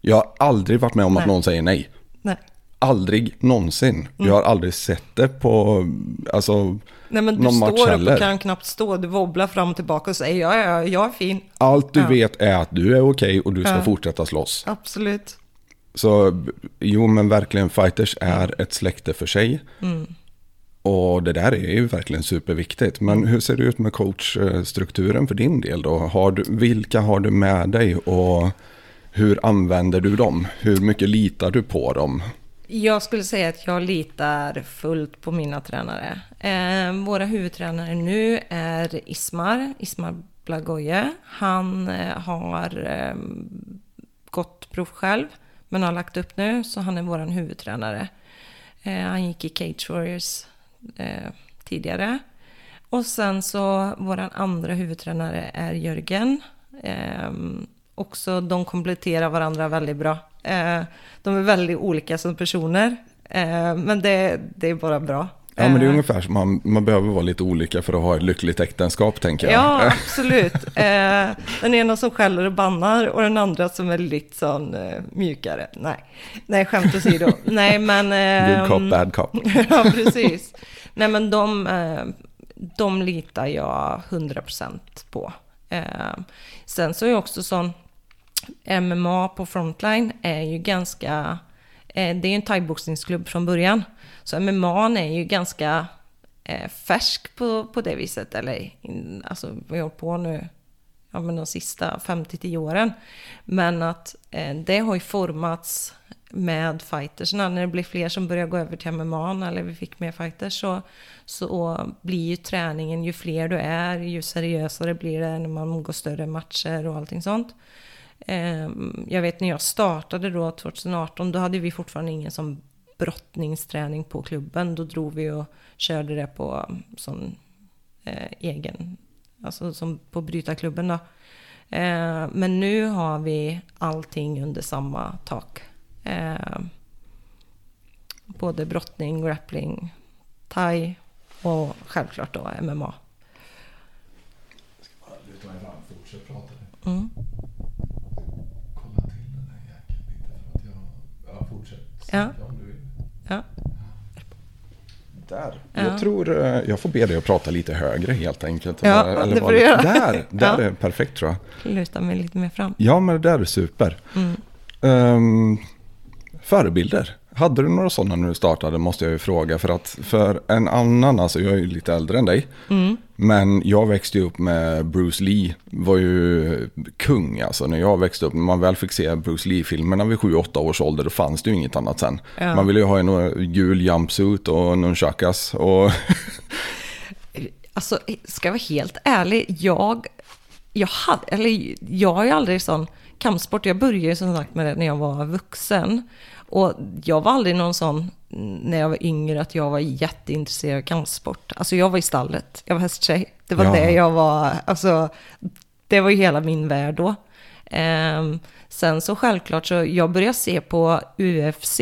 Jag har aldrig varit med om att Nej. någon säger nej. Nej. Aldrig någonsin. Jag har aldrig sett det på, alltså, Nej men du någon match står upp heller. och kan knappt stå, du wobblar fram och tillbaka och säger ja, ja, jag är fin. Allt du Ja. vet är att du är okej och du ska Ja. fortsätta slåss. Absolut. Så jo, men verkligen fighters är ett släkte för sig. Och det där är ju verkligen superviktigt. Men hur ser det ut med coachstrukturen för din del då? Har du, vilka har du med dig och hur använder du dem? Hur mycket litar du på dem? Jag skulle säga att jag litar fullt på mina tränare. Eh, våra huvudtränare nu är Ismar, Ismar Blagoje. Han eh, har eh, gått prov själv, men har lagt upp nu, så han är vår huvudtränare. Eh, han gick i Cage Warriors eh, tidigare. Och sen så vår andra huvudtränare är Jörgen. Eh, också de kompletterar varandra väldigt bra. Eh, de är väldigt olika som personer. Eh, men det, det är bara bra. Ja, men det är Eh, ungefär som man, man behöver vara lite olika för att ha ett lyckligt äktenskap, tänker jag. Ja, absolut. Eh, den ena som skäller och bannar och den andra som är lite sån eh, mjukare. Nej, Nej skämt åsido. Nej, men... Good ehm, cop, bad cop. ja, precis. Nej, men de, eh, de litar jag 100% på. Eh, sen så är jag också sån, MMA på Frontline är ju ganska, eh, det är ju en thaiboxningsklubb från början. Så MMA är ju ganska färsk på, på det viset. Eller alltså vi har hållit på nu ja, men de sista 5-10 åren. Men att det har ju formats med fightersna. När det blir fler som börjar gå över till MMA eller vi fick mer fighters så, så blir ju träningen, ju fler du är, ju seriösare blir det när man går större matcher och allting sånt. Ehm, jag vet när jag startade då 2018, då hade vi fortfarande ingen som brottningsträning på klubben. Då drog vi och körde det på sån eh, egen, alltså som på brytarklubben då. Eh, men nu har vi allting under samma tak. Eh, både brottning, grappling, thai och självklart då MMA. Mm. Ja. Ja. Där. Ja. Jag tror eh, jag får be dig att prata lite högre helt enkelt. Ja, Eller det får du göra. Där, där Ja. är perfekt tror jag. Luta mig lite mer fram. Ja, men det där är super. Mm. Ehm, förebilder. Hade du några sådana när du startade måste jag ju fråga. För att för en annan, alltså jag är ju lite äldre än dig. Mm. Men jag växte ju upp med Bruce Lee. Var ju kung alltså när jag växte upp. När man väl fick se Bruce Lee-filmerna vid 7-8 års ålder då fanns det ju inget annat sen. Ja. Man ville ju ha en gul jumpsuit och nunchakas. Och Alltså, ska jag vara helt ärlig, jag, jag, hade, eller, jag ju aldrig sån kampsport. Jag började ju som sagt med det när jag var vuxen. Och jag var aldrig någon sån, när jag var yngre, att jag var jätteintresserad av kampsport. Alltså jag var i stallet, jag var hästtjej. Det var Ja. det jag var, alltså, det var ju hela min värld då. Ehm, sen så självklart så, jag började se på UFC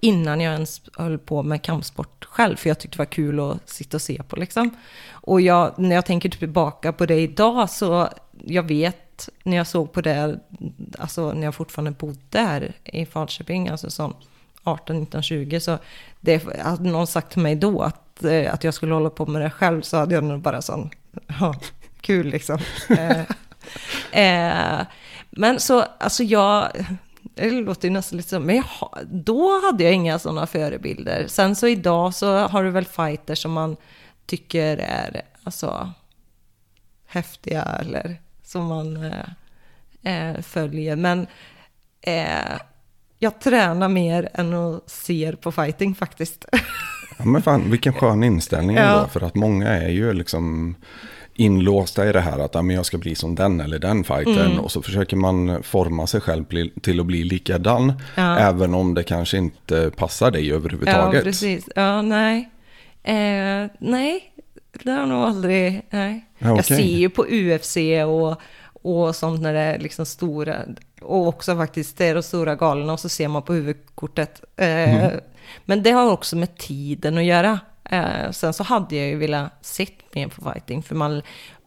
innan jag ens höll på med kampsport själv, för jag tyckte det var kul att sitta och se på liksom. Och jag, när jag tänker tillbaka på det idag så, jag vet när jag såg på det, alltså när jag fortfarande bodde här i Falköping, alltså som 18, 19, 20, så det hade någon sagt till mig då att, eh, att jag skulle hålla på med det själv, så hade jag nog bara sån, ja, kul liksom. Eh, eh, men så, alltså jag, det låter ju nästan lite så, men jag, då hade jag inga sådana förebilder. Sen så idag så har du väl fighters som man tycker är, alltså, häftiga eller som man eh, eh, följer. Men eh, jag tränar mer än att ser på fighting faktiskt. Ja, men fan, vilken skön inställning Ja. ändå. För att många är ju liksom inlåsta i det här att ja, men jag ska bli som den eller den fighten. Mm. Och så försöker man forma sig själv till att bli likadan. Ja. Även om det kanske inte passar dig Ja, överhuvudtaget. precis. Ja, nej. Eh, nej, det har nog aldrig... Nej. Ja, Jag okej. ser ju på UFC och, och sånt när det är liksom stora... Och också faktiskt, det är de stora galorna och så ser man på huvudkortet. Eh, Mm. Men det har också med tiden att göra. Eh, sen så hade jag ju velat sett mer på fighting, för man,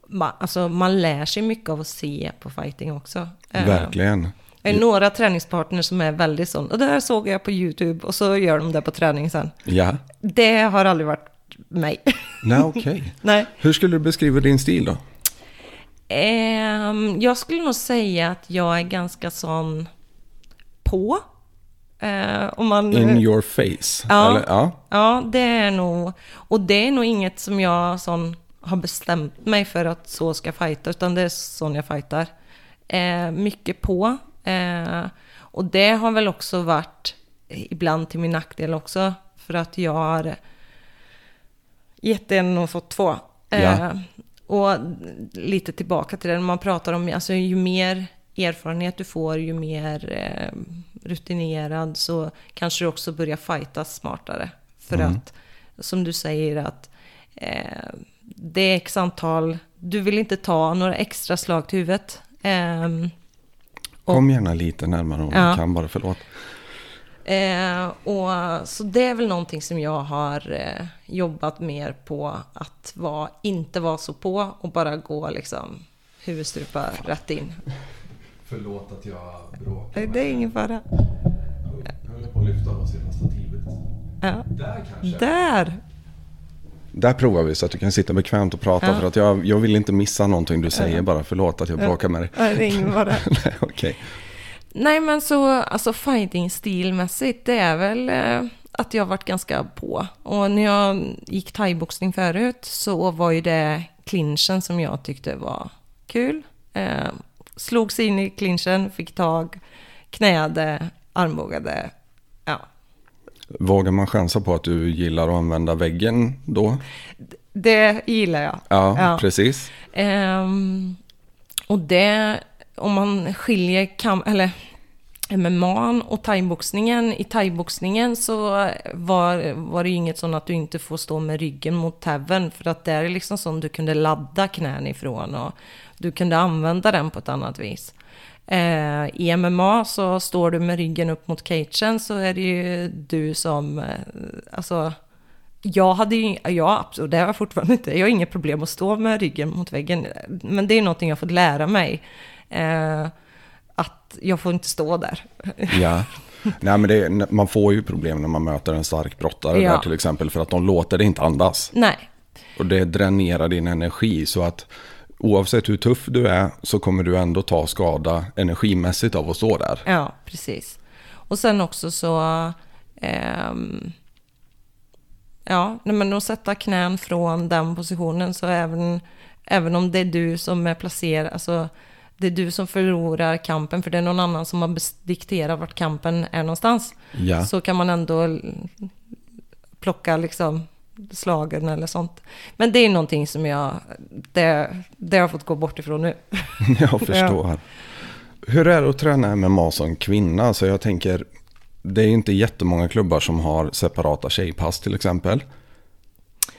man, alltså, man lär sig mycket av att se på fighting också. Eh, Verkligen. Jag har några träningspartners som är väldigt sån. Och det här såg jag på YouTube och så gör de det på träning sen. Ja. Det har aldrig varit mig. Nej, okej. Nej. Hur skulle du beskriva din stil då? Ehm, jag skulle nog säga att jag är ganska sån på. Om man, In your face? Ja. Eller, ja. Ja, det är nog... Och det är nog inget som jag sån, har bestämt mig för att så ska fighta, utan det är sån jag fightar. Eh, mycket på. Eh, och det har väl också varit ibland till min nackdel också, för att jag har gett en och fått två. Eh, Ja. och lite tillbaka till det, man pratar om, alltså ju mer erfarenhet du får, ju mer eh, rutinerad så kanske du också börjar fightas smartare. För att, som du säger, att eh, det är x antal, du vill inte ta några extra slag till huvudet. Ehm, Kom gärna lite närmare om Ja. du kan bara, förlåt. Eh, och, så det är väl någonting som jag har eh, jobbat mer på. Att vara, inte vara så på och bara gå liksom huvudstupa rätt in. Förlåt att jag bråkar. Nej, Det är ingen fara. Jag håller på att lyfta oss i stativet. Ja. Där kanske. Där! Där provar vi så att du kan sitta bekvämt och prata. Ja. För att jag, jag vill inte missa någonting du säger bara. Förlåt att jag bråkar med dig. Nej, det är ingen fara. Nej, okej. Nej, men så alltså fighting-stilmässigt, det är väl eh, att jag varit ganska på. Och när jag gick thaiboxning förut så var ju det clinchen som jag tyckte var kul. Eh, slogs in i clinchen, fick tag, knäade, armbågade. Ja, Vågar man chansa på att du gillar att använda väggen då? det gillar jag. Ja, Ja. precis. Ehm, och det, om man skiljer kam, eller MMA och thaiboxningen. I thaiboxningen så var, var det ju inget sånt att du inte får stå med ryggen mot täven. För att det är liksom sånt du kunde ladda knän ifrån och du kunde använda den på ett annat vis. Eh, I MMA så står du med ryggen upp mot cagen så är det ju du som, eh, alltså jag hade ju, ja absolut, det har jag fortfarande inte, jag har inget problem att stå med ryggen mot väggen. Men det är någonting jag har fått lära mig. Eh, att jag får inte stå där. Ja. Nej, men det man får ju problem när man möter en stark brottare Ja. där till exempel. För att de låter dig inte andas. Nej, Och det dränerar din energi. Så att oavsett hur tuff du är så kommer du ändå ta skada energimässigt av att stå där. ja precis. Och sen också så, ehm, ja, men att sätta knän från den positionen så även, även om det är du som är placerad, alltså det är du som förlorar kampen för det är någon annan som har dikterat vart kampen är någonstans. Ja. Så kan man ändå plocka liksom slagen eller sånt. Men det är någonting som jag, det, det har jag fått gå bort ifrån nu. Jag förstår. Hur är det att träna MMA som kvinna? Så jag tänker, det är inte jättemånga klubbar som har separata tjejpass till exempel.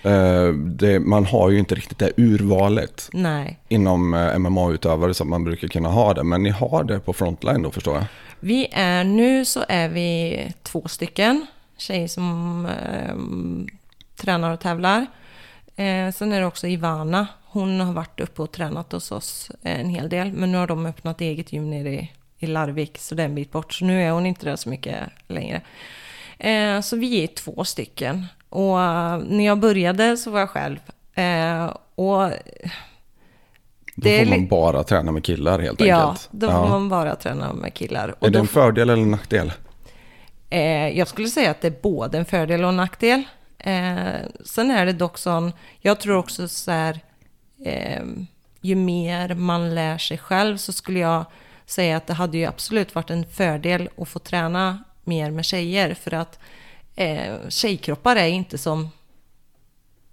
Eh, Det, man har ju inte riktigt det urvalet Nej. inom eh, MMA-utövare som man brukar kunna ha det. Men ni har det på frontline då förstår jag. Vi är nu så är vi två stycken tjejer som eh, tränar och tävlar. Eh, sen är det också Ivana. Hon har varit uppe och tränat hos oss en hel del. Men nu har de öppnat eget gym nere i, i Larvik. Så det är en bit bort. Så nu är hon inte där så mycket längre. Eh, så vi är två stycken. Och eh, när jag började så var jag själv. Eh, och Då får man bara träna med killar helt ja, enkelt. då får man bara träna med killar. Och Är det en fördel eller en nackdel? Eh, jag skulle säga att det är både en fördel och en nackdel. Eh, sen är det dock sån, jag tror också så här, eh, ju mer man lär sig själv så skulle jag säga att det hade ju absolut varit en fördel att få träna mer med tjejer. För att eh, tjejkroppar är inte som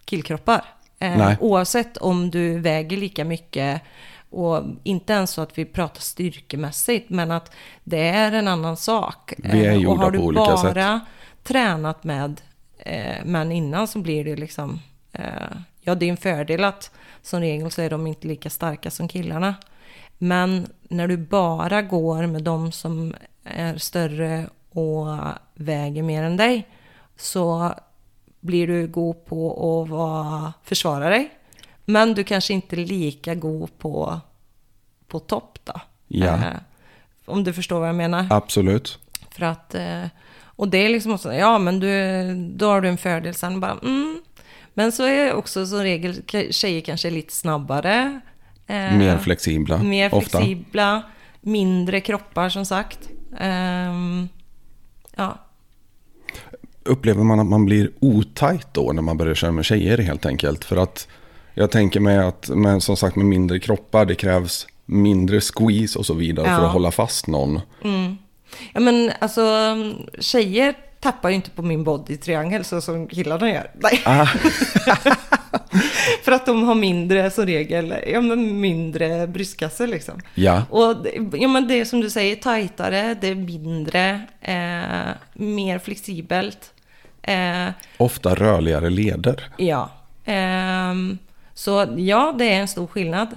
killkroppar. Eh, oavsett om du väger lika mycket och inte ens så att vi pratar styrkemässigt, men att det är en annan sak. Vi är Eh, gjorda och har på du olika bara tränat med eh, män innan så blir det liksom, eh, ja det är en fördel att som regel så är de inte lika starka som killarna. Men när du bara går med de som är större och väger mer än dig så blir du god på att vara, försvara dig. Men du kanske inte är lika god på, på topp då. Ja. Eh, Om du förstår vad jag menar. Absolut. För att, eh, och det är liksom också, ja men du, då har du en fördel sen bara, mm. Men så är också som regel tjejer kanske lite snabbare. eh, Mer flexibla. Mer ofta. flexibla, mindre kroppar som sagt. Ehm, ja, Upplever man att man blir otajt då när man börjar köra med tjejer helt enkelt? För att jag tänker mig att med, som sagt med mindre kroppar det krävs mindre squeeze och så vidare för Ja. att hålla fast någon. ja men alltså tjejer tappar ju inte på min body triangel så som killarna gör. Nej. Ah, För att de har mindre som regel, ja men mindre bröstkasse liksom. ja, Och ja, men det är som du säger, tajtare, det är mindre, eh, mer flexibelt. Eh, ofta rörligare leder. ja. Ehm, så ja, det är en stor skillnad.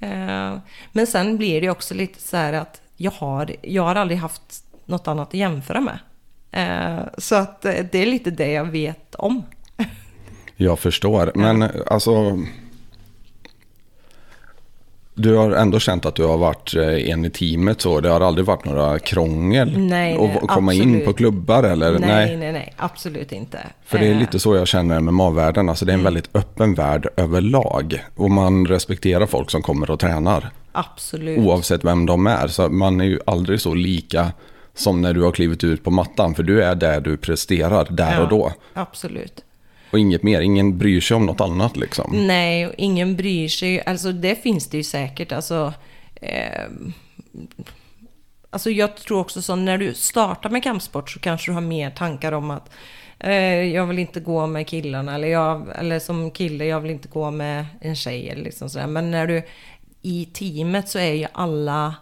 Eh, men sen blir det också lite så här att jag har, jag har aldrig haft något annat att jämföra med. Eh, så att eh, det är lite det jag vet om. Jag förstår. Men alltså. Du har ändå känt att du har varit eh, en i teamet så. Det har aldrig varit några krångel Nej, nej, att komma in absolut. på klubbar eller? Nej, nej, nej, absolut inte. För det är Eh, lite så jag känner med MMA-världen. Alltså det är en väldigt öppen värld överlag. Och man respekterar folk som kommer och tränar. Absolut. Oavsett vem de är. Så man är ju aldrig så lika som när du har klivit ut på mattan. För du är där du presterar där Ja, och då. Absolut. Och inget mer. Ingen bryr sig om något annat liksom. Nej, och ingen bryr sig. Alltså det finns det ju säkert. Alltså, eh, alltså jag tror också så när du startar med kampsport så kanske du har mer tankar om att eh, jag vill inte gå med killarna. Eller, jag, eller som kille, jag vill inte gå med en tjej. Eller liksom sådär. Men när du i teamet så är ju alla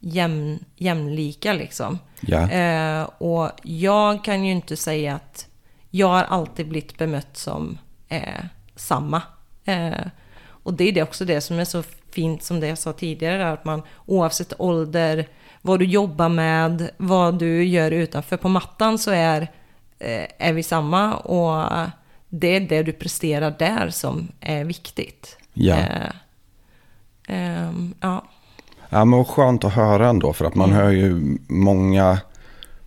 jämn, jämlika liksom. Ja. Eh, och jag kan ju inte säga att jag har alltid blivit bemött som eh, samma. Eh, och det är det också det som är så fint som det jag sa tidigare, att man oavsett ålder, vad du jobbar med, vad du gör utanför på mattan så är, eh, är vi samma. Och det är det du presterar där som är viktigt. Ja. Eh, ehm, ja. Ja, men skönt att höra ändå. För att man hör ju många,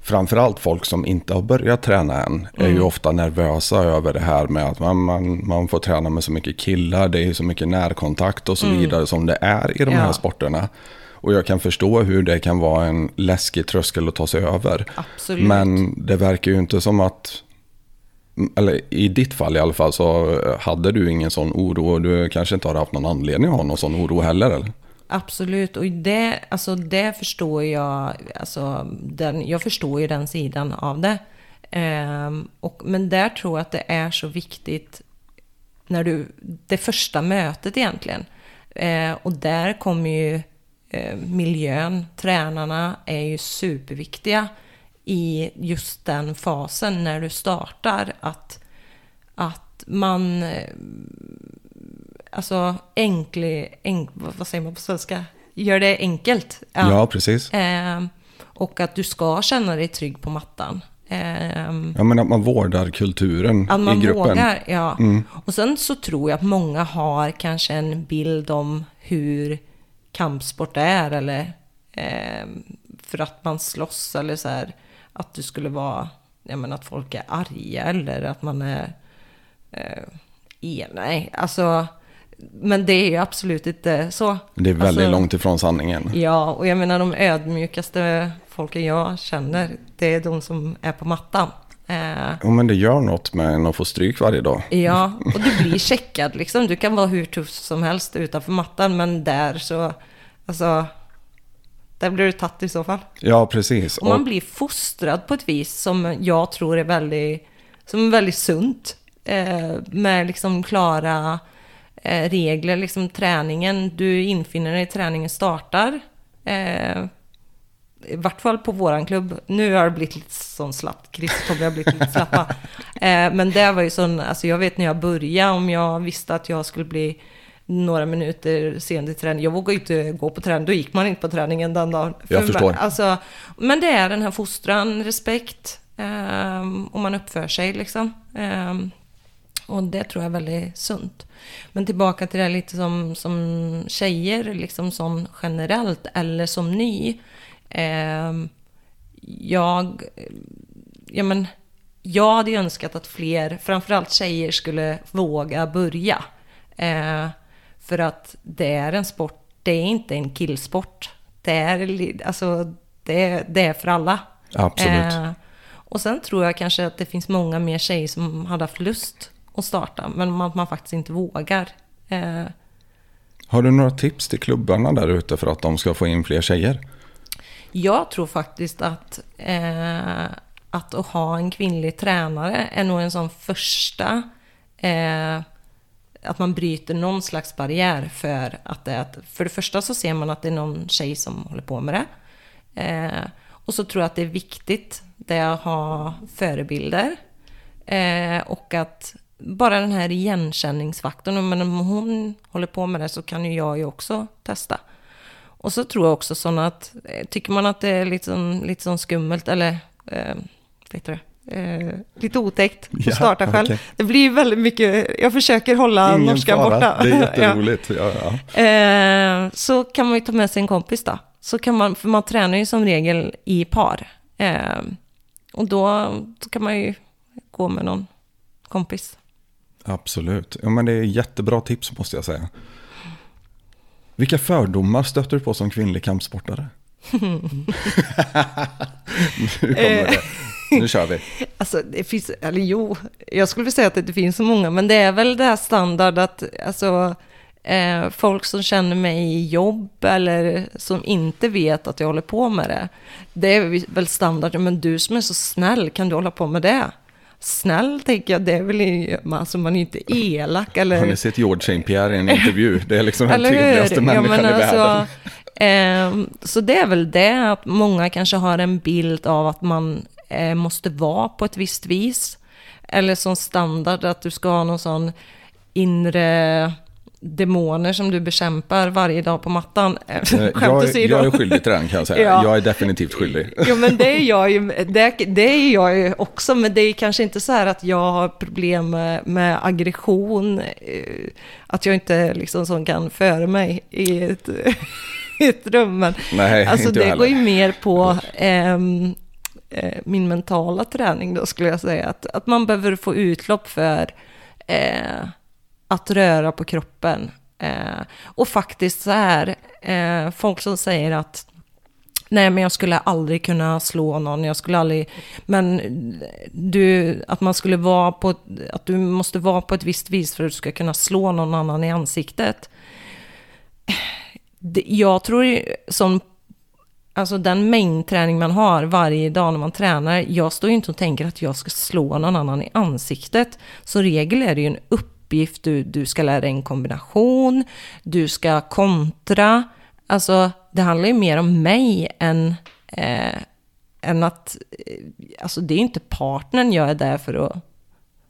framförallt folk som inte har börjat träna än, är ju ofta nervösa över det här med att man, man, man får träna med så mycket killar, det är så mycket närkontakt och så vidare som det är i de här Ja. sporterna. Och jag kan förstå hur det kan vara en läskig tröskel att ta sig över. Absolut. Men det verkar ju inte som att, eller i ditt fall i alla fall, så hade du ingen sån oro och du kanske inte har haft någon anledning att ha någon sån oro heller. Eller? Absolut, och det, alltså det förstår jag, alltså den, jag förstår ju den sidan av det. Ehm, och, men där tror jag att det är så viktigt när du, det första mötet egentligen. Eh, och där kommer ju eh, miljön, tränarna är ju superviktiga i just den fasen när du startar. Att, att man alltså enkli, enk, vad säger man på svenska? Gör det enkelt. Ja, precis. Ehm, och att du ska känna dig trygg på mattan. Ehm, Ja, men att man vårdar kulturen att man i gruppen. vågar, ja. Och sen så tror jag att många har kanske en bild om hur kampsport är eller ehm, för att man slåss eller så här att du skulle vara, jag menar att folk är arga eller att man är eh, nej, alltså men det är absolut inte så. Det är väldigt Alltså, långt ifrån sanningen. Ja, och jag menar de ödmjukaste folken jag känner, det är de som är på mattan. Eh, Ja, men det gör något med en att få stryk varje dag. ja, och du blir checkad liksom. Du kan vara hur tuff som helst utanför mattan, men där så, alltså, där blir du tatt i så fall. Ja, precis. Och man blir fostrad på ett vis som jag tror är väldigt, som är väldigt sunt. Eh, med liksom klara eh, regler, liksom träningen. Du infinner dig, träningen startar. Eh, I vart fall på våran klubb. Nu har det blivit lite sån slappt. Tobbe har blivit lite slappa. Eh, men det var ju sån, alltså jag vet när jag började, om jag visste att jag skulle bli några minuter sen till träning. Jag vågade ju inte gå på träning, då gick man inte på träningen den dagen. Jag För- förstår. Alltså, men det är den här fostran, respekt, um, och man uppför sig liksom. Ehm, och det tror jag är väldigt sunt. Men tillbaka till det här lite som, som tjejer, liksom som generellt, eller som ny. Ehm, jag, ja men, jag hade ju önskat att fler, framförallt tjejer, skulle våga börja. Eh, för att det är en sport, det är inte en killsport. Det är, alltså, det, det är för alla. Absolut. Eh, och sen tror jag kanske att det finns många mer tjejer som hade haft lust att starta, men att man faktiskt inte vågar. Eh, Har du några tips till klubbarna där ute för att de ska få in fler tjejer? Jag tror faktiskt att, eh, att att ha en kvinnlig tränare är nog en sån första... Eh, att man bryter någon slags barriär för att det är För det första så ser man att det är någon tjej som håller på med det. Eh, och så tror jag att det är viktigt det att ha förebilder. Eh, och att bara den här igenkänningsfaktorn, men om hon håller på med det så kan ju jag ju också testa. Och så tror jag också sådana att, eh, tycker man att det är lite, sån, lite sån skummelt, eller eh, heter det? Eh, lite otäckt att Ja, starta själv. okej. Det blir väldigt mycket, jag försöker hålla Ingen norskan fara. borta. Det är jätteroligt. Ja, ja. Eh, så kan man ju ta med sig en kompis då. Så kan man, för man tränar ju som regel i par. Eh, och då, då kan man ju gå med någon kompis. Absolut. Ja, men det är jättebra tips måste jag säga. Vilka fördomar stöter du på som kvinnlig kampsportare? nu kommer det. Nu kör vi. Alltså det finns, eller jo, jag skulle vilja säga att det inte finns så många, men det är väl det här standard att, alltså, eh, folk som känner mig i jobb eller som inte vet att jag håller på med det. Det är väl standard, men du som är så snäll, kan du hålla på med det? Snäll tänker jag, det är väl, i- alltså man är inte elak eller... Har ni sett George St. Pierre i en intervju? Det är liksom den trevligaste människan i världen. alltså, ehm, så det är väl det att många kanske har en bild av att man eh, måste vara på ett visst vis. Eller som standard att du ska ha någon sån inre demoner som du bekämpar varje dag på mattan. Eh, Skämt Jag, är- åsido. jag är skyldig till den kan jag säga. Ja. Jag är definitivt skyldig. Jo men det är jag ju, det, det är jag ju också, men det är kanske inte så här att jag har problem med, med aggression, eh, att jag inte liksom som kan föra mig i ett, i ett rum. Men Nej, alltså inte det heller. går ju mer på ehm, eh, min mentala träning då skulle jag säga. Att, att man behöver få utlopp för eh, att röra på kroppen. Eh, och faktiskt så här, eh, folk som säger att Nej, men jag skulle aldrig kunna slå någon. Jag skulle aldrig... Men du, att man skulle vara på... Att du måste vara på ett visst vis för att du ska kunna slå någon annan i ansiktet. Jag tror ju som... Alltså den mängdträning man har varje dag när man tränar. Jag står ju inte och tänker att jag ska slå någon annan i ansiktet. Så regel är det ju en uppgift. Du, du ska lära dig en kombination. Du ska kontra. Alltså det handlar ju mer om mig än, eh, än att... Eh, alltså det är ju inte partnern jag är där för att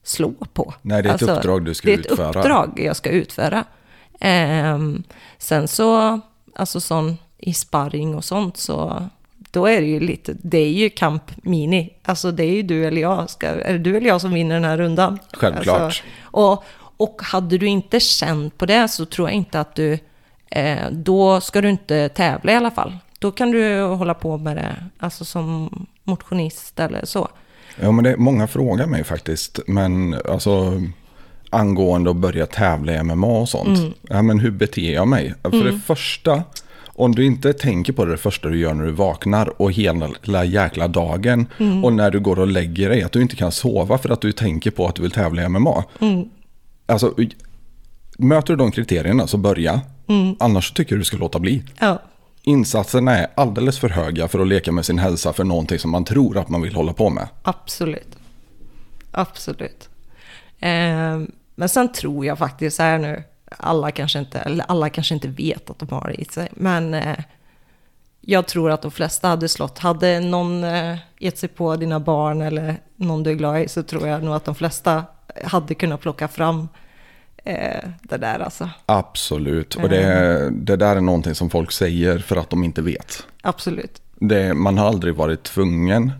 slå på. Nej, det är ett alltså, uppdrag du ska det är ett utföra. uppdrag jag ska utföra. Ehm, sen så, alltså sån i sparring och sånt så då är det ju lite, det är ju kamp mini. Alltså det är ju du eller jag, ska, är det du eller jag som vinner den här rundan? Självklart. Alltså, och, och hade du inte känt på det så tror jag inte att du, eh, då ska du inte tävla i alla fall. Då kan du hålla på med det, alltså som motionist eller så. Ja, men det är många frågar mig faktiskt. Men alltså angående att börja tävla i MMA och sånt. Mm. Ja, men hur beter jag mig? För det första, om du inte tänker på det, det första du gör när du vaknar och hela jäkla dagen. Mm. Och när du går och lägger dig, att du inte kan sova för att du tänker på att du vill tävla i MMA. Mm. Alltså, möter du de kriterierna så börja. Mm. Annars tycker jag du ska låta bli. Ja, Insatserna är alldeles för höga för att leka med sin hälsa för någonting som man tror att man vill hålla på med. absolut. Absolut. Ehm, men sen tror jag faktiskt så här nu, alla kanske inte, eller alla kanske inte vet att de har det i sig, men eh, jag tror att de flesta hade slått. Hade någon eh, gett sig på dina barn eller någon du är glad i så tror jag nog att de flesta hade kunnat plocka fram eh, det där alltså. Absolut, och det, det där är någonting som folk säger för att de inte vet. Absolut. Det, man har aldrig varit tvungen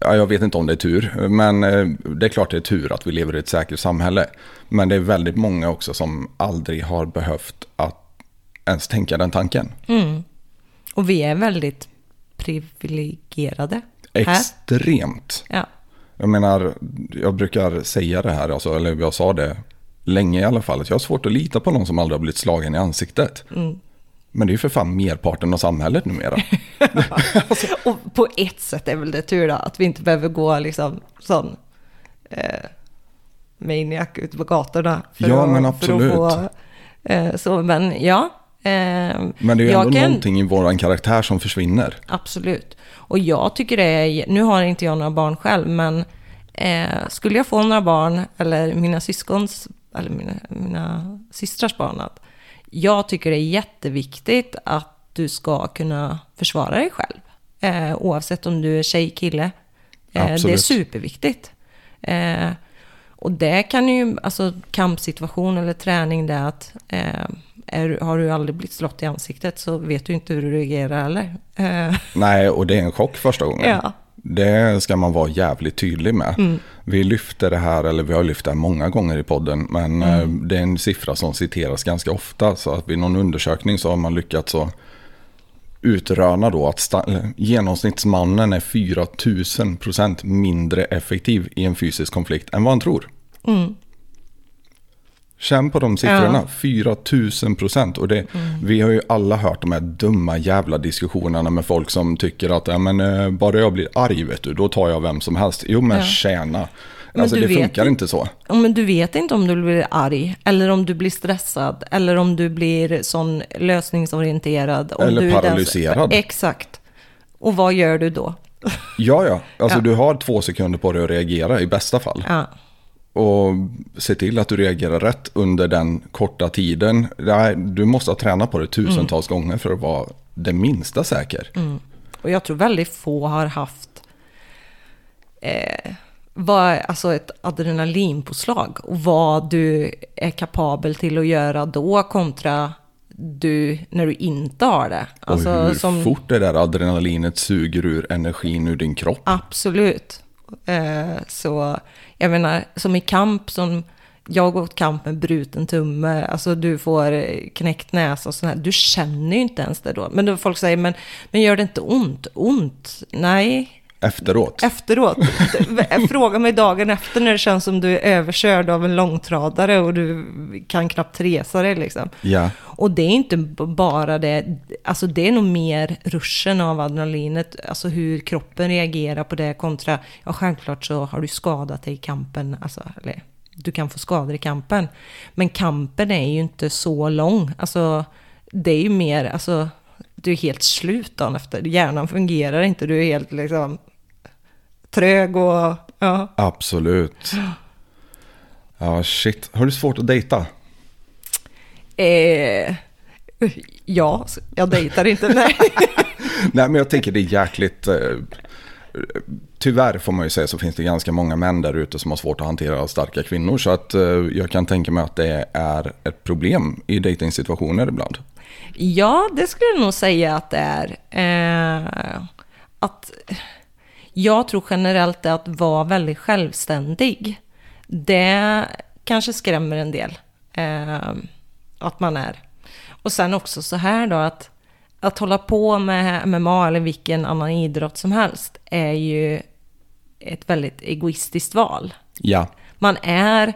Ja, jag vet inte om det är tur, men eh, det är klart det är tur att vi lever i ett säkert samhälle. Men det är väldigt många också som aldrig har behövt att ens tänka den tanken. Och vi är väldigt privilegierade här. Extremt. Ja. Jag menar, jag brukar säga det här, alltså, eller jag sa det länge i alla fall, att jag har svårt att lita på någon som aldrig har blivit slagen i ansiktet. Men det är ju för fan merparten av samhället numera. Och på ett sätt är väl det tur då, att vi inte behöver gå liksom sån eh, maniac ut på gatorna. För Ja, att, men absolut. att få, eh, så, men ja. Eh, Men det är ju ändå kan- någonting i våran karaktär som försvinner. Absolut. Och jag tycker det är, nu har inte jag några barn själv, men eh, skulle jag få några barn, eller mina syskons, eller mina, mina systrars barn, att jag tycker det är jätteviktigt att du ska kunna försvara dig själv. Eh, oavsett om du är tjej, kille. Eh, det är superviktigt. Eh, och det kan ju, alltså kampsituation eller träning, det är att eh, är, har du aldrig blivit slått i ansiktet så vet du inte hur du reagerar heller. Eh, Nej, och det är en chock första gången. Ja. Mm. Det ska man vara jävligt tydlig med. Vi lyfter det här, eller vi har lyft det här många gånger i podden, men Mm. eh, det är en siffra som citeras ganska ofta. Så att vid någon undersökning så har man lyckats så utröna då att sta- genomsnittsmannen är 4000 procent mindre effektiv i en fysisk konflikt än vad han tror. Känn på de siffrorna, 4000 procent. Och det, Vi har ju alla hört de här dumma jävla diskussionerna med folk som tycker att ja, men, eh, bara jag blir arg, vet du, då tar jag vem som helst. Jo men Ja. tjäna. Men Alltså det funkar inte så. Ja, men du vet inte om du blir arg, eller om du blir stressad, eller om du blir sån lösningsorienterad. Eller paralyserad. Exakt. Och vad gör du då? Ja, ja. Alltså Ja. du har två sekunder på dig att reagera i bästa fall. Ja, Och se till att du reagerar rätt under den korta tiden. Du måste ha tränat på det tusentals Mm. gånger för att vara det minsta säker. och jag tror väldigt få har haft eh, vad, alltså ett adrenalinpåslag och vad du är kapabel till att göra då kontra du när du inte har det. Alltså, och hur som, fort det där adrenalinet suger ur energin ur din kropp. Absolut. Eh, så jag menar, som i kamp, som jag går åt kamp med bruten tumme, alltså du får eh, knäckt näsa och sådär. Du känner ju inte ens det då. Men då folk säger, men, men gör det inte ont? Ont? Nej, Efteråt. efteråt. Fråga mig dagen efter när det känns som du är överkörd av en långtradare och du kan knappt resa dig liksom. Ja. Och det är inte bara det, alltså det är nog mer ruschen av adrenalinet, alltså hur kroppen reagerar på det kontra, ja självklart så har du skadat dig i kampen, alltså, eller du kan få skador i kampen. Men kampen är ju inte så lång, alltså det är ju mer, alltså du är helt slut dagen efter, hjärnan fungerar inte, du är helt liksom trög och ja. Absolut. Ja, shit. Har du svårt att dejta? Eh, ja, jag dejtar inte, nej. Nej, men jag tänker det är jäkligt... Eh, tyvärr får man ju säga så finns det ganska många män där ute som har svårt att hantera starka kvinnor. Så att eh, jag kan tänka mig att det är ett problem i dejtingsituationer ibland. Ja, det skulle jag nog säga att det är. Eh, att jag tror generellt att vara väldigt självständig, det kanske skrämmer en del. Eh, att man är. Och sen också så här då att, att hålla på med MMA eller vilken annan idrott som helst är ju ett väldigt egoistiskt val. Ja, Man är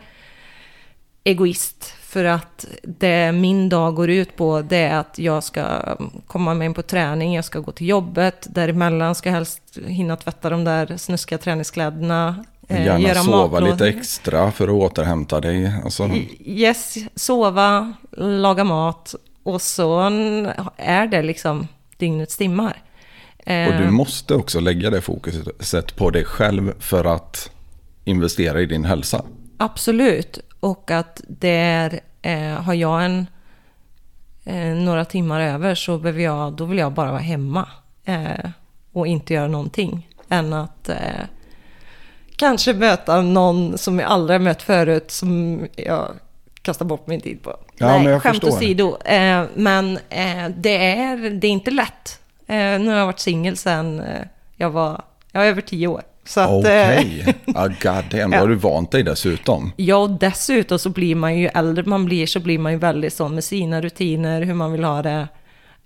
egoist för att det min dag går ut på det är att jag ska komma med på träning, jag ska gå till jobbet, däremellan ska jag helst hinna tvätta de där snuskiga träningskläderna. eh, gärna göra sova matlådor. lite extra för att återhämta dig. Alltså, Yes, sova, laga mat och så är det liksom dygnets timmar. Eh, och du måste också lägga det fokuset på dig själv för att investera i din hälsa. Absolut. Och att där eh, har jag en, eh, några timmar över så behöver jag, då vill jag bara vara hemma. Eh, och inte göra någonting. Än att eh, kanske möta någon som jag aldrig mött förut som jag kastar bort min tid på. Ja, Nej, men jag skämt förstår. åsido. Eh, men eh, det, är, det är inte lätt. Nu har jag varit singel sedan jag var Ja, över tio år. Så eh, Okej, ah, god damn, då har du vant dig dessutom. Ja, och dessutom så blir man ju äldre man blir så blir man ju väldigt sån med sina rutiner, hur man vill ha det.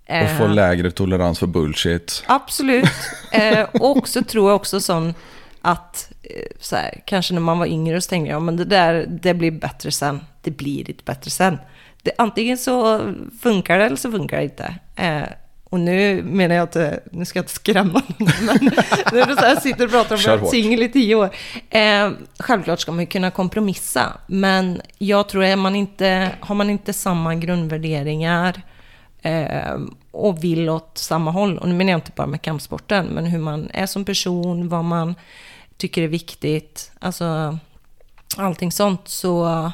Och Eh, få lägre tolerans för bullshit. Absolut. Eh, och så tror jag också sån att, eh, så här, kanske när man var yngre så tänkte jag, ja men det där, det blir bättre sen. Det blir inte bättre sen. Det, antingen så funkar det eller så funkar det inte. Eh, och nu menar jag inte, nu ska jag inte skrämma någon, men nu är det så här, sitter och pratar om att vara hårt. singel i tio år. Eh, självklart ska man ju kunna kompromissa, men jag tror att man inte, har man inte samma grundvärderingar eh, och vill åt samma håll, och nu menar jag inte bara med kampsporten, men hur man är som person, vad man tycker är viktigt, alltså allting sånt, så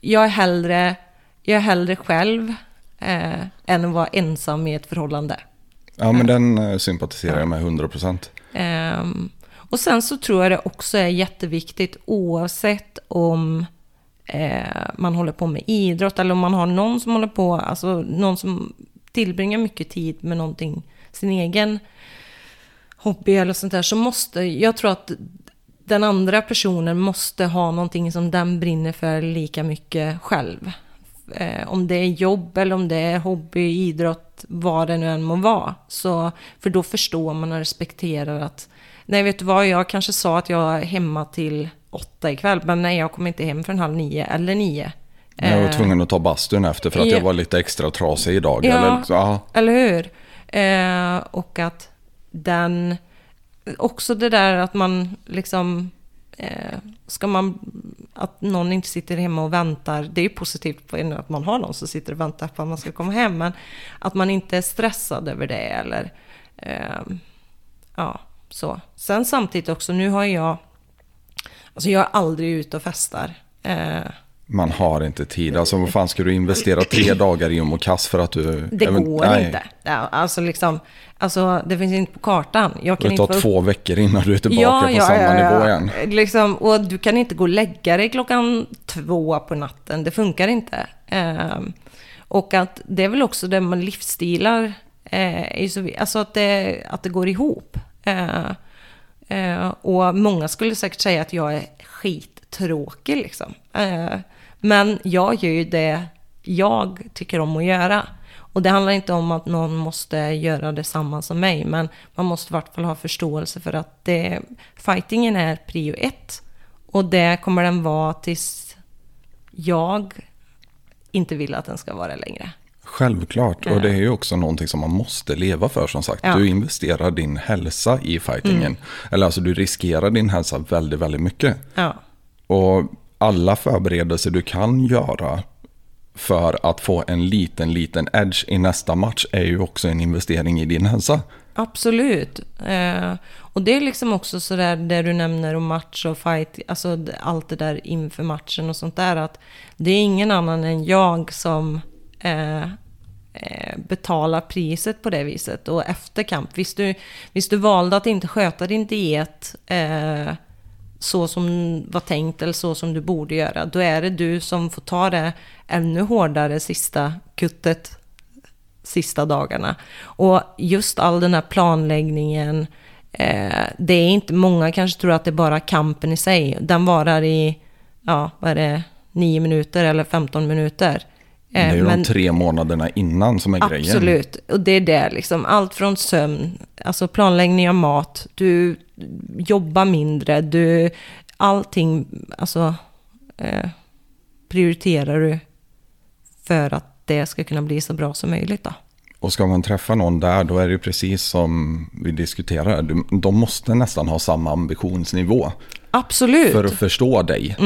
jag är hellre, jag är hellre själv eh, än att vara ensam i ett förhållande. Ja, men den eh, sympatiserar jag med 100%. Ehm, och sen så tror jag det också är jätteviktigt oavsett om eh, man håller på med idrott eller om man har någon som håller på, alltså någon som tillbringar mycket tid med någonting, sin egen hobby eller sånt där, så måste, jag tror att den andra personen måste ha någonting som den brinner för lika mycket själv. Eh, om det är jobb eller om det är hobby, idrott, vad det nu än må vara. Så, för då förstår man och respekterar att, nej vet du vad, jag kanske sa att jag är hemma till åtta ikväll, men nej jag kommer inte hem förrän halv nio eller nio. Jag var Eh, tvungen att ta bastun efter för att ja. jag var lite extra trasig idag. Ja. Eller, ja. Eller hur? Eh, och att den... Också det där att man liksom... Eh, ska man... Att någon inte sitter hemma och väntar. Det är ju positivt på en att man har någon som sitter och väntar på att man ska komma hem. Men att man inte är stressad över det eller... Eh, ja, så. Sen samtidigt också, nu har jag... Alltså jag är aldrig ute och festar. Eh, man har inte tid. Alltså vad fan ska du investera tre dagar i Omokass för att du... det går nej. inte. Ja, alltså liksom... Alltså det finns inte på kartan. Jag kan Det inte tar vara två veckor innan du är tillbaka på samma nivå igen. Liksom, och du kan inte gå och lägga dig klockan två på natten. Det funkar inte. Ehm, och att det är väl också det med livsstilar. Eh, så, alltså att det, att det går ihop. Eh, eh, och många skulle säkert säga att jag är skittråkig liksom. Eh, men jag gör ju det jag tycker om att göra. Och det handlar inte om att någon måste göra detsamma som mig, men man måste i vart fall ha förståelse för att det, fightingen är prio ett. Och det kommer den vara tills jag inte vill att den ska vara längre. Självklart, och det är ju också någonting som man måste leva för som sagt. Ja. Mm. Du investerar din hälsa i fightingen. Eller alltså du riskerar din hälsa väldigt, väldigt mycket. Ja, Och alla förberedelser du kan göra för att få en liten, liten edge i nästa match är ju också en investering i din hälsa. absolut. Eh, och det är liksom också sådär det du nämner om match och fight, alltså allt det där inför matchen och sånt där, att det är ingen annan än jag som eh, betala betalar priset på det viset. Och efter kamp, visst du, visst du valde att inte sköta din diet eh, så som var tänkt eller så som du borde göra, då är det du som får ta det ännu hårdare sista kuttet sista dagarna. Och just all den här planläggningen, eh, det är inte många kanske tror att det är bara kampen i sig. Den varar i, ja, vad är det, 9 minuter eller 15 minuter. Det är Eh, ju men- de tre månaderna innan som är grejen. Absolut, och det är det liksom. Allt från sömn, alltså planläggning av mat, du jobbar mindre, du, allting, alltså eh, prioriterar du för att det ska kunna bli så bra som möjligt då. Och ska man träffa någon där, då är det precis som vi diskuterar. Du- De måste nästan ha samma ambitionsnivå Absolut. för att förstå dig.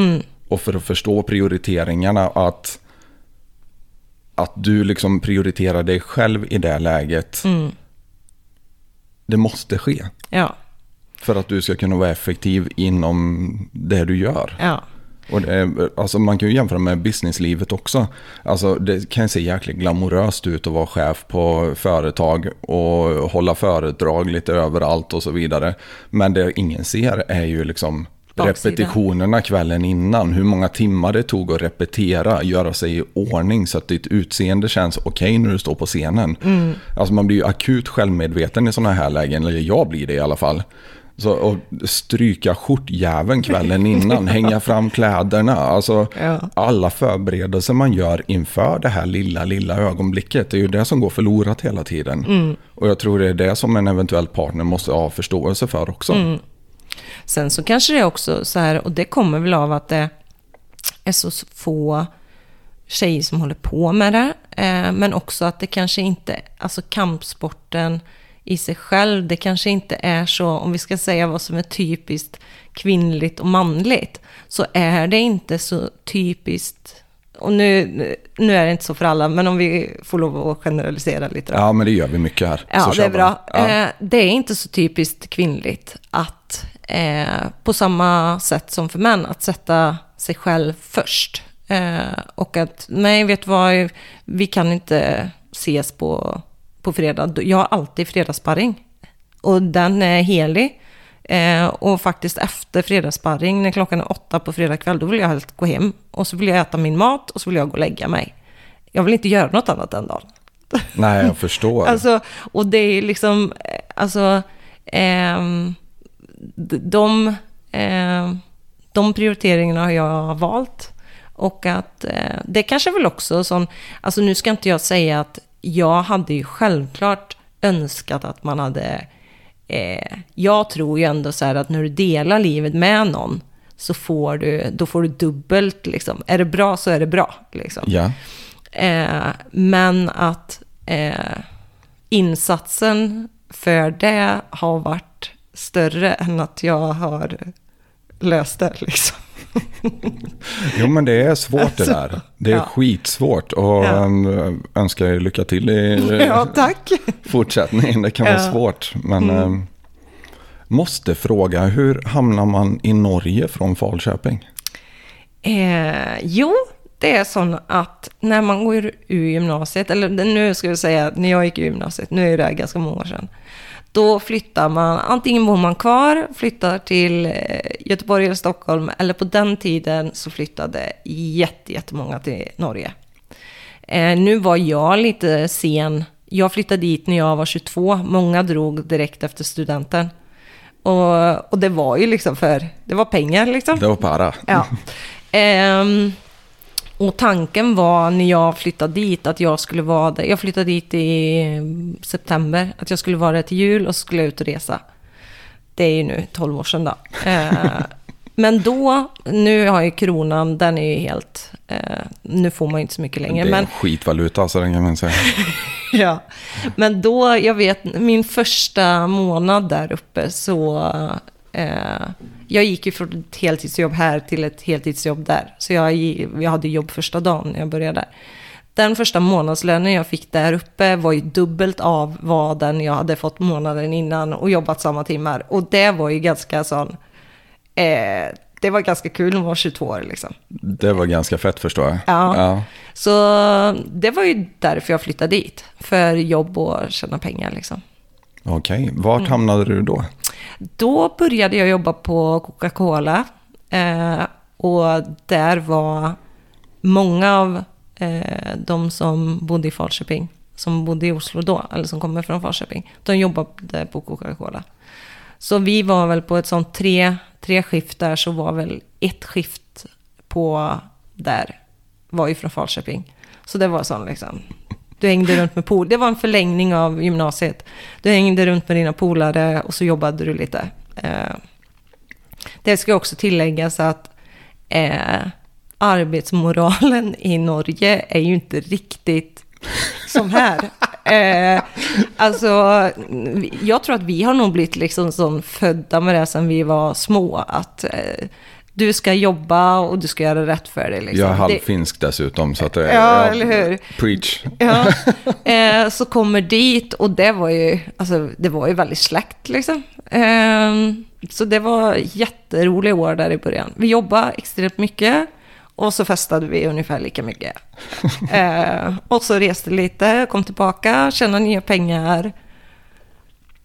Och för att förstå prioriteringarna. Att, att du liksom prioriterar dig själv i det läget. Det måste ske. Ja, För att du ska kunna vara effektiv inom det du gör. ja, Och det, alltså man kan ju jämföra med businesslivet också. Alltså det kan se jäkligt glamoröst ut att vara chef på företag och hålla föredrag lite överallt och så vidare. Men det ingen ser är ju liksom baksidan. repetitionerna kvällen innan. Hur många timmar det tog att repetera, göra sig i ordning så att ditt utseende känns okej när du står på scenen. Mm. Alltså man blir ju akut självmedveten i sådana här lägen, eller jag blir det i alla fall. Så att stryka skjortjäveln kvällen innan, hänga fram kläderna. Alltså Ja. alla förberedelser man gör inför det här lilla, lilla ögonblicket. Det är ju det som går förlorat hela tiden. Mm. Och jag tror det är det som en eventuell partner måste ha förståelse för också. Mm. Sen så kanske det är också så här, och det kommer väl av att det är så få tjejer som håller på med det. Eh, men också att det kanske inte, alltså kampsporten i sig själv, det kanske inte är så, om vi ska säga vad som är typiskt kvinnligt och manligt, så är det inte så typiskt, och nu, nu är det inte så för alla, men om vi får lov att generalisera lite då. Ja, men det gör vi mycket här. Ja, det är bra. Ja. Eh, det är inte så typiskt kvinnligt att eh, på samma sätt som för män, att sätta sig själv först. Eh, och att, nej, vet du vad, vi kan inte ses på, på fredag. Jag har alltid fredagssparring. Och den är helig. Eh, och faktiskt efter fredagssparring, när klockan är åtta på fredag kväll, då vill jag helst gå hem. Och så vill jag äta min mat och så vill jag gå och lägga mig. Jag vill inte göra något annat den dagen. Nej, jag förstår. Alltså, och det är liksom, eh, alltså, d- de, ehm, de prioriteringarna har jag valt. Och att eh, det kanske väl också sån, alltså nu ska inte jag säga att jag hade ju självklart önskat att man hade, eh, jag tror ju ändå så här att när du delar livet med någon så får du, då får du dubbelt liksom. Är det bra så är det bra liksom. Ja. Eh, men att eh, insatsen för det har varit större än att jag har löst det. Liksom. Jo, men det är svårt det där. Det är ja. skitsvårt. Och Ja. um, önskar er lycka till i Ja, tack. fortsättningen. Det kan vara Ja. Mm. svårt. Men um, måste fråga, hur hamnar man i Norge från Falköping? Eh, jo, det är så att när man går ur gymnasiet, eller nu ska vi säga när jag gick ur gymnasiet, nu är det ganska många år sedan. Då flyttar man, antingen bor man kvar, flyttar till eh, Göteborg eller Stockholm, eller på den tiden så flyttade jätte, jättemånga till Norge. Eh, nu var jag lite sen. Jag flyttade dit när jag var 22. Många drog direkt efter studenten. Och, och det var ju liksom för, det var pengar liksom. Det var para. Ja. Ehm, och tanken var när jag flyttade dit att jag skulle vara där. Jag flyttade dit i september. Att jag skulle vara där till jul och så skulle jag ut och resa. Det är ju nu 12 år sedan då. Eh, men då, nu har ju kronan, den är ju helt... Eh, nu får man ju inte så mycket längre. det är Men en skitvaluta, så den kan man säga. Ja, men då, jag vet, min första månad där uppe så... Eh, jag gick ju från ett heltidsjobb här till ett heltidsjobb där. Så jag, jag hade jobb första dagen när jag började där. Den första månadslönen jag fick där uppe var ju dubbelt av vad den jag hade fått månaden innan och jobbat samma timmar. Och det var ju ganska sån... Eh, det var ganska kul när man var 22 år liksom. Det var ganska fett förstår jag. Ja. ja. Så det var ju därför jag flyttade dit. För jobb och tjäna pengar liksom. Okej, vart Mm. hamnade du då? Då började jag jobba på Coca-Cola. Eh, och där var många av eh, de som bodde i Falköping, som bodde i Oslo då, eller som kommer från Falköping, de jobbade på Coca-Cola. Så vi var väl på ett sånt tre, tre skift där, så var väl ett skift på där, var ju från Falköping. Så det var sån liksom, du hängde runt med pool. Det var en förlängning av gymnasiet. Du hängde runt med dina polare och så jobbade du lite. Eh, det ska också tilläggas att eh, arbetsmoralen i Norge är ju inte riktigt som här. Eh, alltså, jag tror att vi har nog blivit liksom som födda med det sen vi var små. Att eh, du ska jobba och du ska göra rätt för dig. Liksom. Jag är Det- halvfinsk dessutom. Så att det, Ja, eller hur? Preach. Ja, eh, så kommer dit och det var ju, alltså, det var ju väldigt släkt liksom. Eh, så det var jätteroliga år där i början. Vi jobbade extremt mycket och så festade vi ungefär lika mycket. Eh, och så reste lite, kom tillbaka, tjänade nya pengar.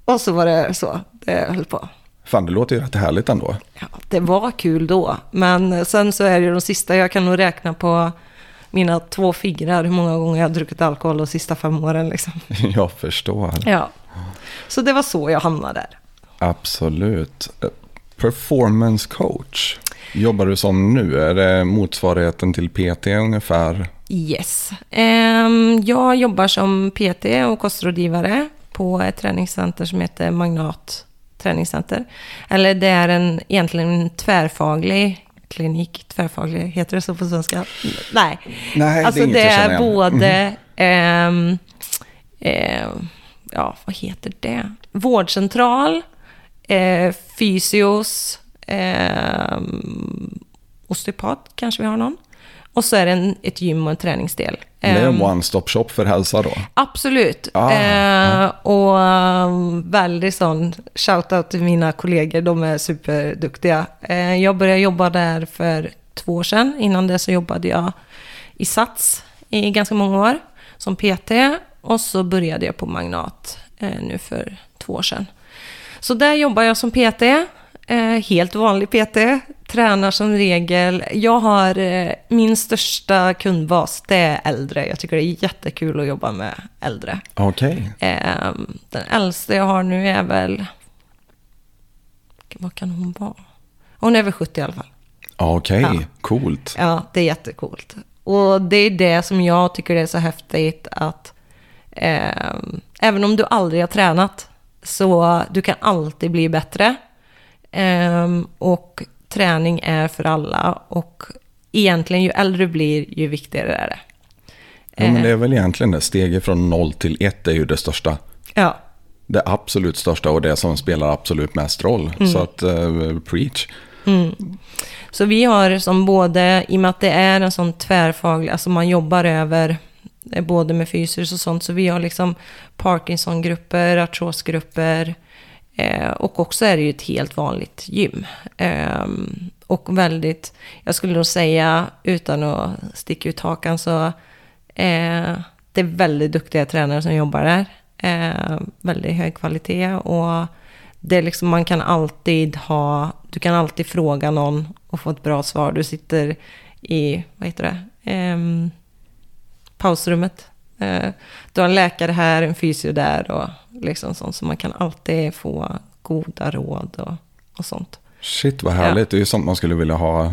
Och så var det så det höll på. Fan, det låter ju rätt härligt ändå. Ja, det var kul då, men sen så är det de sista, jag kan nog räkna på mina två fingrar hur många gånger jag har druckit alkohol de sista fem åren. Liksom. Jag förstår. Ja. Så det var så jag hamnade där. Absolut. Eh, Performance coach. Jobbar du som nu? Är det motsvarigheten till PT ungefär? Yes. Ehm, jag jobbar som PT och kostrådgivare på ett träningscenter som heter Magnat träningscenter. Eller det är en egentligen en tvärfaglig klinik. Tvärfaglig, heter det så på svenska? Nej. Nej, alltså det är inget det är både... ehm, ehm, ja, vad heter det? Vårdcentral, eh, fysios, ehm, osteopat kanske vi har någon. Och så är det en, ett gym och en träningsdel. Det är en Ehm, one-stop shop för hälsa då? Absolut. Ah, eh, Och um, väldigt sån shout-out till mina kollegor. De är superduktiga. Eh, jag började jobba där för två år sedan. Innan det så jobbade jag i Sats i ganska många år som PT. Och så började jag på Magnat eh, nu för två år sedan. Så där jobbar jag som PT. Eh, helt vanlig PT. Tränar som regel. Jag har eh, min största kundbas, det är äldre. Jag tycker det är jättekul att jobba med äldre. Okej. Eh, den äldsta jag har nu är väl... Vad kan hon vara? Hon är väl 70 i alla fall. Okej, Ja. coolt. Ja, det är jättecoolt. Och det är det som jag tycker är så häftigt att eh, även om du aldrig har tränat så du kan alltid bli bättre. Eh, och träning är för alla och egentligen ju äldre du blir ju viktigare är det. Ja, men det är väl egentligen det. Steget från 0 till 1 är ju det största. Ja, Det absolut största och det som spelar absolut mest roll. Mm. Så att, eh, preach. Så vi har som både, i och med att det är en sån tvärfaglig, alltså man jobbar över eh, både med fysiskt och sånt, så vi har liksom Parkinson-grupper, artrosgrupper eh, och också är det ju ett helt vanligt gym. Eh, och väldigt, jag skulle nog säga utan att sticka ut hakan så eh, det är väldigt duktiga tränare som jobbar där. Eh, väldigt hög kvalitet och det är liksom, man kan alltid ha, du kan alltid fråga någon och få ett bra svar. Du sitter i, vad heter det, ehm, pausrummet. Eh, du har en läkare här, en fysio där och liksom sånt. Så man kan alltid få goda råd och, och sånt. Shit vad härligt. Det är ju sånt man skulle vilja ha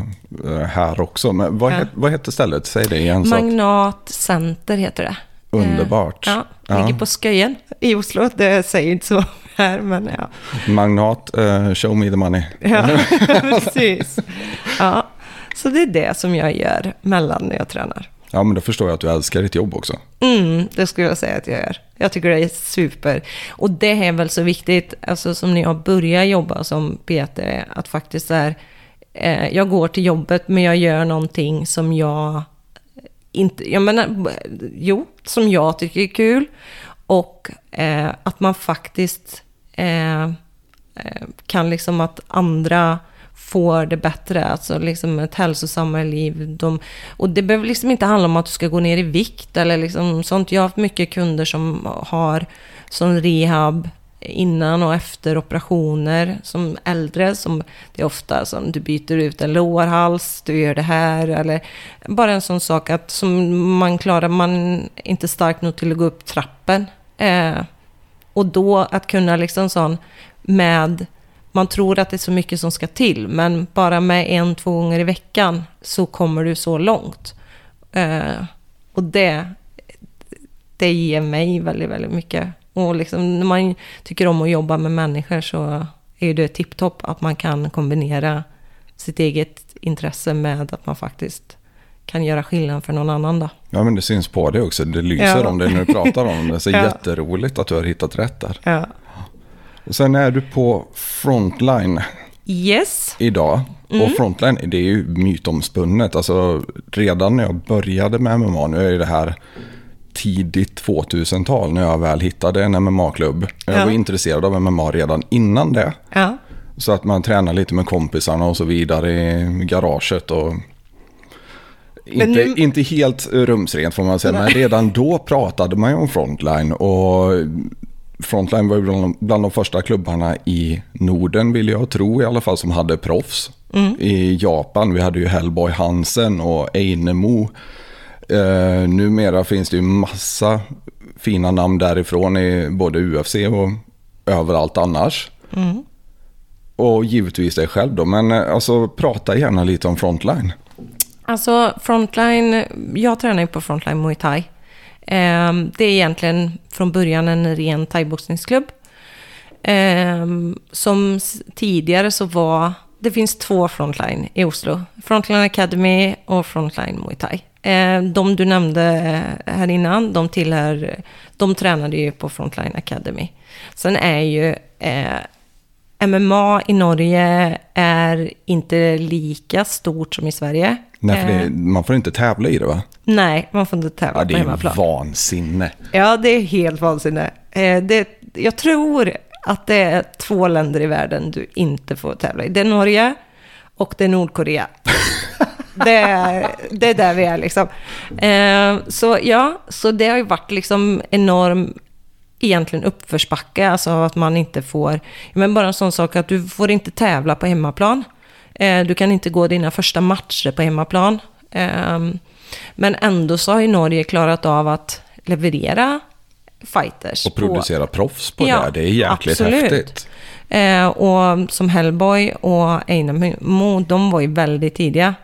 eh, här också. Men vad, Ja. het, vad heter stället? Säg det igen. Magnat Center heter det. underbart. Ja, Ja. ligger på Sköjen i Oslo. Det säger inte så här, men ja. Magnat, eh, show me the money. Ja, precis. Ja, så det är det som jag gör mellan när jag tränar. Ja, men då förstår jag att du älskar ditt jobb också. Mm, det skulle jag säga att jag gör. Jag tycker det är super. Och det är väl så viktigt, alltså som när jag började jobba som PT, att faktiskt så här, eh, jag går till jobbet men jag gör någonting som jag inte, jag menar, jo, som jag tycker är kul. Och eh, att man faktiskt eh, eh, kan liksom att andra får det bättre, alltså liksom ett hälsosammare liv. De, och det behöver liksom inte handla om att du ska gå ner i vikt eller liksom sånt. Jag har haft mycket kunder som har som rehab innan och efter operationer som äldre. Som det är ofta som du byter ut en lårhals, du gör det här. Eller bara en sån sak att som man klarar, man är inte stark nog till att gå upp trappen. Eh, och då att kunna liksom sån med, man tror att det är så mycket som ska till, men bara med en, två gånger i veckan så kommer du så långt. Eh, och det, det ger mig väldigt, väldigt mycket. Och liksom när man tycker om att jobba med människor så är det tipptopp att man kan kombinera sitt eget intresse med att man faktiskt kan göra skillnad för någon annan då. Ja, men det syns på det också. Det lyser Ja. om det när du pratar om det. Så Ja. jätteroligt att du har hittat rätt där. Ja. Och sen är du på Frontline Yes. idag. Mm. Och Frontline, det är ju mytomspunnet. Alltså redan när jag började med MMA, nu är det här tidigt 2000-tal när jag väl hittade en MMA-klubb. Jag Ja. var intresserad av MMA redan innan det. Ja. Så att man tränar lite med kompisarna och så vidare i garaget. Och inte, nu- inte helt rumsrent får man säga, men redan då pratade man ju om frontline. Och Frontline var ju bland, de första klubbarna i Norden, vill jag tro i alla fall, som hade proffs. I Japan, vi hade ju Hellboy Hansen och Einemo. Eh, numera finns det ju massa fina namn därifrån i både UFC och överallt annars. Och givetvis dig själv då, men eh, alltså prata gärna lite om Frontline. Alltså Frontline, jag tränar ju på Frontline Muay Thai. Ehm, det är egentligen från början en ren thaiboxningsklubb. Ehm, som tidigare så var, det finns två Frontline i Oslo. Frontline Academy och Frontline Muay Thai. Ehm, de du nämnde eh, här innan, de tillhör, de tränade ju på Frontline Academy. Sen är ju eh, MMA i Norge är inte lika stort som i Sverige. Nej, för Eh, det, man får inte tävla i det va? Nej, man får inte tävla Ja, det på är ju hemmaplan. vansinne. Ja, det är helt vansinne. Eh, det, jag tror att det är två länder i världen du inte får tävla i. Det är Norge och det är Nordkorea. det, är, det är där vi är liksom. Eh, så ja, så det har ju varit liksom enorm egentligen uppförsbacke, alltså att man inte får, men bara en sån sak att du får inte tävla på hemmaplan. Eh, du kan inte gå dina första matcher på hemmaplan. Ehm, men ändå så har ju Norge klarat av att leverera fighters. Och på- producera proffs på Ja, det, det är jäkligt absolut. häftigt. Eh, och som Hellboy och Einamo, de var ju väldigt tidiga.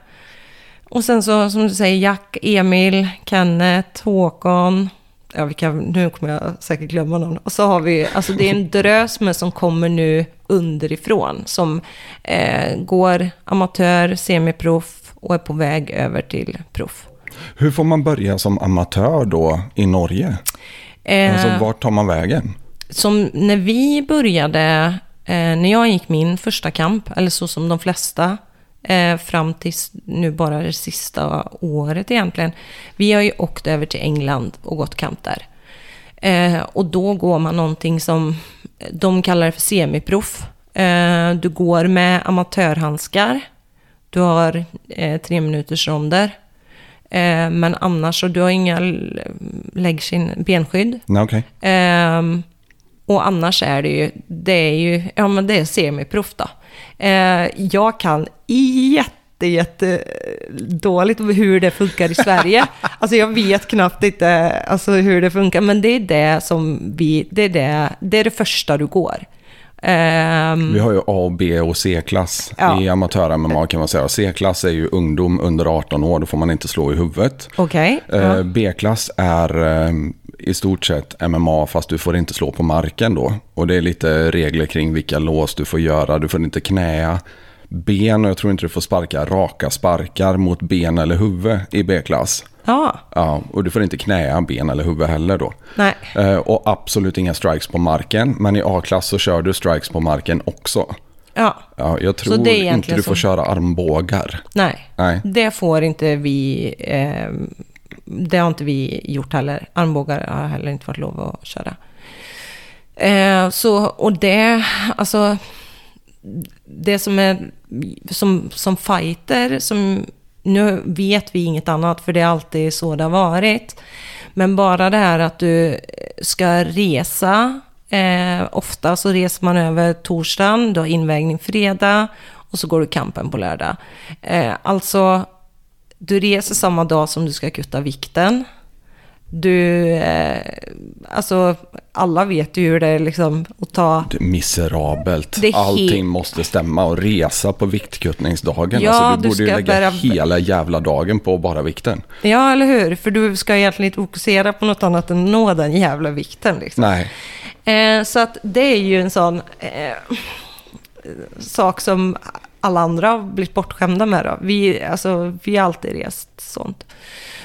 Och sen så, som du säger, Jack, Emil, Kenneth, Håkon. Ja, vilka, nu kommer jag säkert glömma någon. Och så har vi, alltså det är en drös med som kommer nu underifrån. Som eh, går amatör, semiproff och är på väg över till proff. Hur får man börja som amatör då i Norge? Eh, Alltså vart tar man vägen? som när vi började, eh, när jag gick min första kamp, eller så som de flesta, eh, fram till nu bara det sista året egentligen. Vi har ju åkt över till England och gått kamp där. Eh, och då går man någonting som de kallar det för semiproff. Eh, du går med amatörhandskar. Du har eh, tre minuters ronder. Eh, men annars så du har inga läggskinn, benskydd. Okej. Ehm, och annars är det ju, det är ju, ja men det är semiproff då. Eh, jag kan jätte, jätte dåligt hur det funkar i Sverige. alltså jag vet knappt inte alltså, hur det funkar, men det är det som vi, det är det, det, är det första du går. Ehm, Vi har ju A, B och C-klass Ja. i amatör-MMA kan man säga. C-klass är ju ungdom under 18 år, då får man inte slå i huvudet. Okej. Eh, ja. B-klass är eh, i stort sett MMA fast du får inte slå på marken då. Och det är lite regler kring vilka lås du får göra. Du får inte knäa ben och jag tror inte du får sparka raka sparkar mot ben eller huvud i B-klass. ja, Ja, och du får inte knäa ben eller huvud heller då. nej. Eh, och absolut inga strikes på marken. Men i A-klass så kör du strikes på marken också. Ja, Ja, jag Så tror det är inte du får så. köra armbågar. nej. Nej. Det får inte vi, eh, det har inte vi gjort heller. Armbågar har heller inte varit lov att köra. Eh, så, och det, alltså, det som är, som, som fighter, som, nu vet vi inget annat för det är alltid så det har varit. Men bara det här att du ska resa, eh, ofta så reser man över torsdagen, du har invägning fredag och så går du kampen på lördag. Eh, alltså, du reser samma dag som du ska kutta vikten. Du, eh, alltså alla vet ju hur det är liksom att ta Det är miserabelt. Det är Allting måste stämma och resa på viktkuttningsdagen. Ja, alltså, du, du borde ju lägga bära- hela jävla dagen på bara vikten. Ja, eller hur? För du ska egentligen inte fokusera på något annat än att nå den jävla vikten. Liksom. Nej, Eh, så att det är ju en sån eh, sak som alla andra har blivit bortskämda med. Då. Vi, alltså, vi har alltid rest sånt.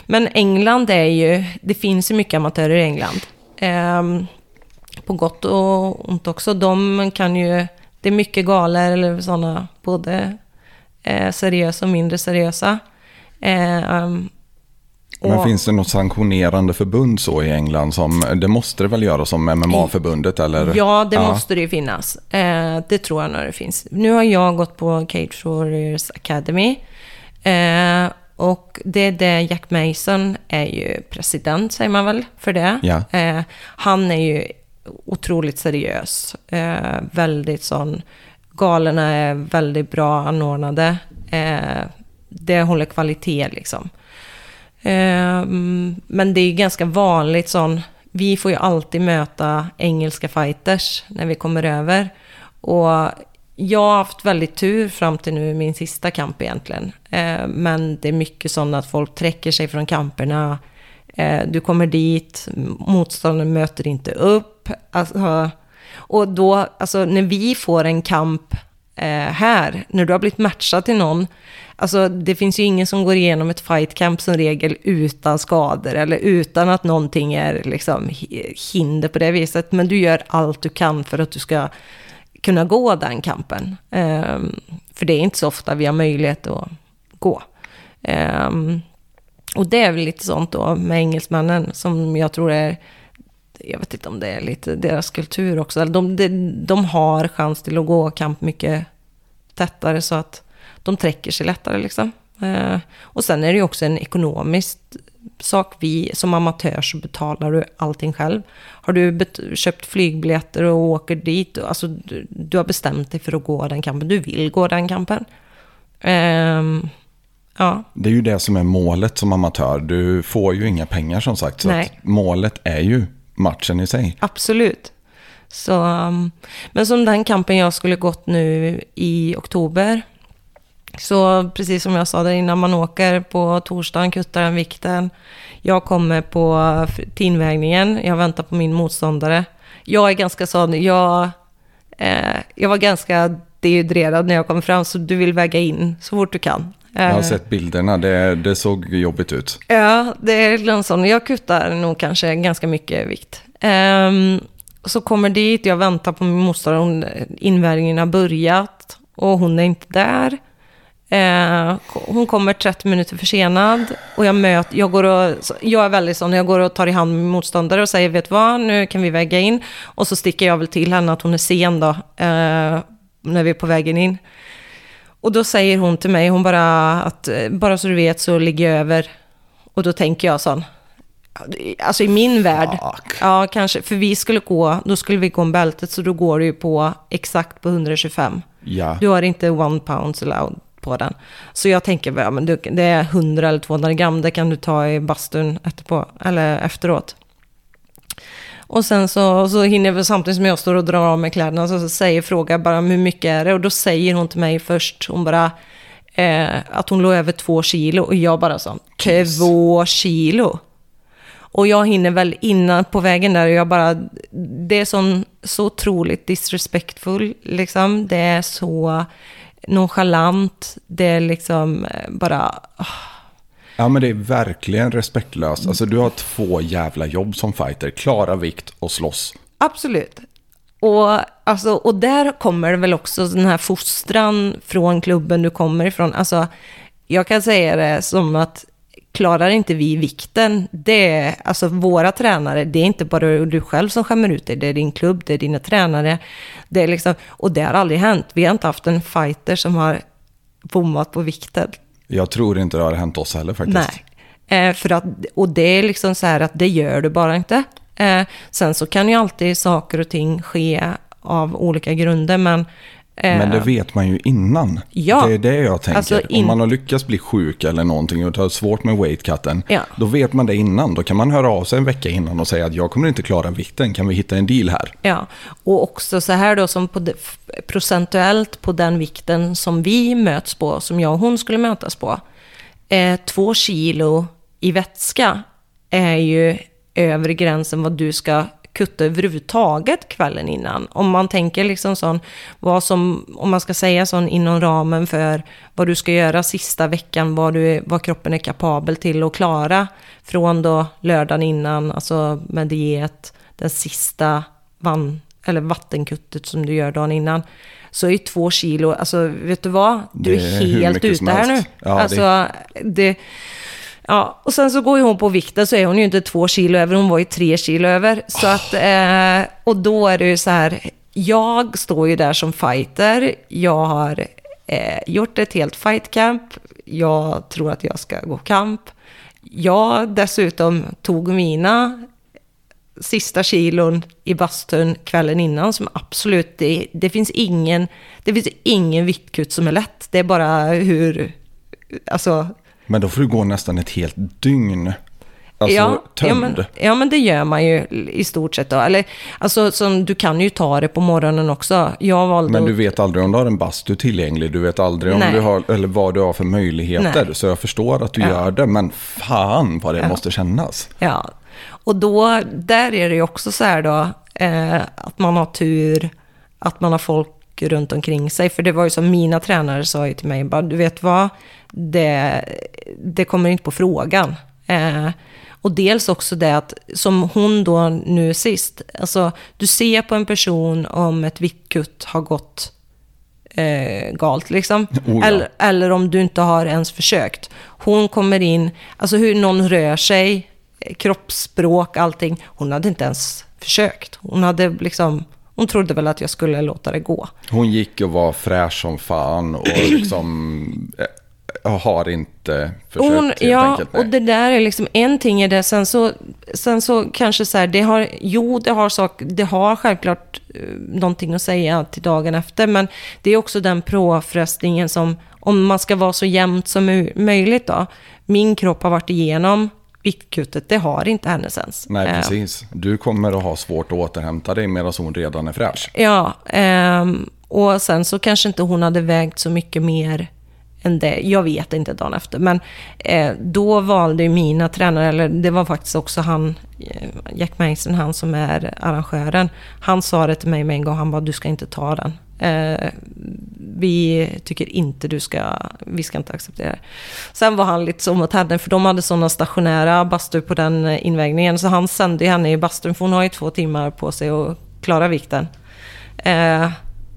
Men England är ju, det finns ju mycket amatörer i England. Eh, på gott och ont också. De kan ju, det är mycket galer eller sådana, både eh, seriösa och mindre seriösa. Eh, men finns det något sanktionerande förbund så i England som, det måste det väl göra som MMA-förbundet eller? Ja, det måste det ju finnas. Eh, det tror jag nog det finns. Nu har jag gått på Cage Warriors Academy. Eh, och det är det Jack Mason är ju president, säger man väl, för det. Ja. Eh, han är ju otroligt seriös. Eh, väldigt sån, galorna är väldigt bra anordnade. Eh, det håller kvalitet liksom. Eh, men det är ganska vanligt sån, vi får ju alltid möta engelska fighters när vi kommer över. Och jag har haft väldigt tur fram till nu, min sista kamp egentligen. Eh, men det är mycket sånt att folk träcker sig från kamperna. Eh, du kommer dit, motståndaren möter inte upp. Alltså, och då, alltså när vi får en kamp här, när du har blivit matchad till någon, alltså det finns ju ingen som går igenom ett fight camp som regel utan skador eller utan att någonting är liksom hinder på det viset. Men du gör allt du kan för att du ska kunna gå den kampen. Um, för det är inte så ofta vi har möjlighet att gå. Um, och det är väl lite sånt då med engelsmännen som jag tror är, jag vet inte om det är lite deras kultur också. De, de, de har chans till att gå kamp mycket tättare så att de träcker sig lättare liksom. Uh, och sen är det ju också en ekonomisk sak. Vi, som amatör så betalar du allting själv. Har du köpt flygbiljetter och åker dit, alltså du, du, har bestämt dig för att gå den kampen. Du vill gå den kampen. Um, ja. Det är ju det som är målet som amatör. Du får ju inga pengar som sagt. Så målet är ju matchen i sig. Absolut. Så, um, men som den kampen jag skulle gått nu i oktober så precis som jag sa där innan, man åker på torsdagen, kuttar den vikten. Jag kommer på tinvägningen, jag väntar på min motståndare. Jag är ganska sån, jag, eh, jag var ganska dehydrerad när jag kom fram, så du vill väga in så fort du kan. jag har eh. sett bilderna, det, det såg jobbigt ut. Ja, det är sån, jag kuttar nog kanske ganska mycket vikt. Um, så kommer dit, jag väntar på min motståndare, invägningen har börjat och hon är inte där. Eh, hon kommer 30 minuter försenad och jag möter, jag går och, jag är väldigt sån, jag går och tar i hand med motståndare och säger, vet vad, nu kan vi väga in. Och så sticker jag väl till henne att hon är sen då, eh, när vi är på vägen in. Och då säger hon till mig, hon bara, att bara så du vet så ligger jag över. Och då tänker jag sån, Alltså i min värld, Fuck. ja kanske, för vi skulle gå, då skulle vi gå om bältet så då går du ju på exakt på 125. Ja. Du har inte one pounds allowed på den. Så jag tänker, ja, men det är 100 eller 200 gram, det kan du ta i bastun efterpå, eller efteråt. Och sen så, så hinner jag samtidigt som jag står och drar av mig kläderna så, så säger frågar bara hur mycket är det? Och då säger hon till mig först, hon bara eh, att hon låg över två kilo och jag bara så, två kilo? Och jag hinner väl innan på vägen där och jag bara, det är sån, så otroligt disrespectful liksom. Det är så nonchalant. Det är liksom eh, bara... Oh. Ja men det är verkligen respektlöst. Alltså du har två jävla jobb som fighter. Klara vikt och slåss. Absolut. Och, alltså, och där kommer väl också den här fostran från klubben du kommer ifrån. Alltså, jag kan säga det som att klarar inte vi vikten, det är alltså våra tränare, det är inte bara du själv som skämmer ut dig, det är din klubb, det är dina tränare. Det är liksom, och det har aldrig hänt. Vi har inte haft en fighter som har bommat på vikten. Jag tror inte det har hänt oss heller faktiskt. Nej, eh, för att, och det är liksom så här att det gör du bara inte. Eh, sen så kan ju alltid saker och ting ske av olika grunder, men men det eh, vet man ju innan. Ja. Det är det jag tänker. Alltså in... Om man har lyckats bli sjuk eller någonting och har svårt med weightcutten. Ja. Då vet man det innan. Då kan man höra av sig en vecka innan och säga att jag kommer inte klara vikten. Kan vi hitta en deal här? Ja, och också så här då som på de, procentuellt på den vikten som vi möts på, som jag och hon skulle mötas på. Eh, två kilo i vätska är ju övre gränsen vad du ska kutta överhuvudtaget kvällen innan. Om man tänker liksom sån, vad som, om man ska säga sån inom ramen för vad du ska göra sista veckan, vad, du, vad kroppen är kapabel till att klara från då lördagen innan, alltså med diet, den sista van, eller vattenkuttet som du gör dagen innan så är två kilo, alltså vet du vad? Du är, är helt ute här nu. Ja, alltså, det... det Ja, och sen så går ju hon på vikten så är hon ju inte två kilo över, hon var ju tre kilo över. Så att, eh, och då är det ju så här, jag står ju där som fighter, jag har eh, gjort ett helt fightcamp, jag tror att jag ska gå kamp. Jag dessutom tog mina sista kilon i bastun kvällen innan som absolut, det, det finns ingen, det finns ingen viktkutt som är lätt. Det är bara hur, alltså Men då får du gå nästan ett helt dygn. Alltså ja, tömd. Ja men, ja, men det gör man ju i stort sett då. Eller, alltså, som, du kan ju ta det på morgonen också. Jag valde Men du vet aldrig om du har en bastu tillgänglig. Du vet aldrig om Nej. du har, eller vad du har för möjligheter. Nej. Så jag förstår att du Ja. gör det. Men fan vad det måste kännas. Ja, och då, där är det ju också så här då, eh, att man har tur, att man har folk runt omkring sig. För det var ju som mina tränare sa ju till mig, bara, du vet vad, det, det kommer inte på frågan. Eh, och dels också det att, som hon då nu sist, alltså du ser på en person om ett viktkutt har gått eh, galt liksom. Oh ja. eller, eller om du inte har ens försökt. Hon kommer in, alltså hur någon rör sig, kroppsspråk, allting. Hon hade inte ens försökt. Hon hade liksom, hon trodde väl att jag skulle låta det gå. Hon gick och var fräsch som fan och liksom eh, har inte försökt Hon, helt ja, enkelt. och det där är liksom en ting i det. Sen så, sen så kanske så här, det har, jo, det har, sak, det har självklart eh, någonting att säga till dagen efter. Men det är också den påfrestningen som, om man ska vara så jämnt som möjligt då. Min kropp har varit igenom viktkuttet, det har inte hennes ens. Nej, Eh, precis. Du kommer att ha svårt att återhämta dig medan hon redan är fräsch. Ja, ehm, och sen så kanske inte hon hade vägt så mycket mer än det. Jag vet inte dagen efter. Men eh, då valde mina tränare, eller det var faktiskt också han, eh, Jack Mason, han som är arrangören. Han sa det till mig med en gång, han bara du ska inte ta den. Eh, vi tycker inte du ska, vi ska inte acceptera det. Sen var han lite så mot henne, för de hade sådana stationära bastur på den eh, invägningen. Så han sände henne i bastun, för hon har ju två timmar på sig att klara vikten. Eh,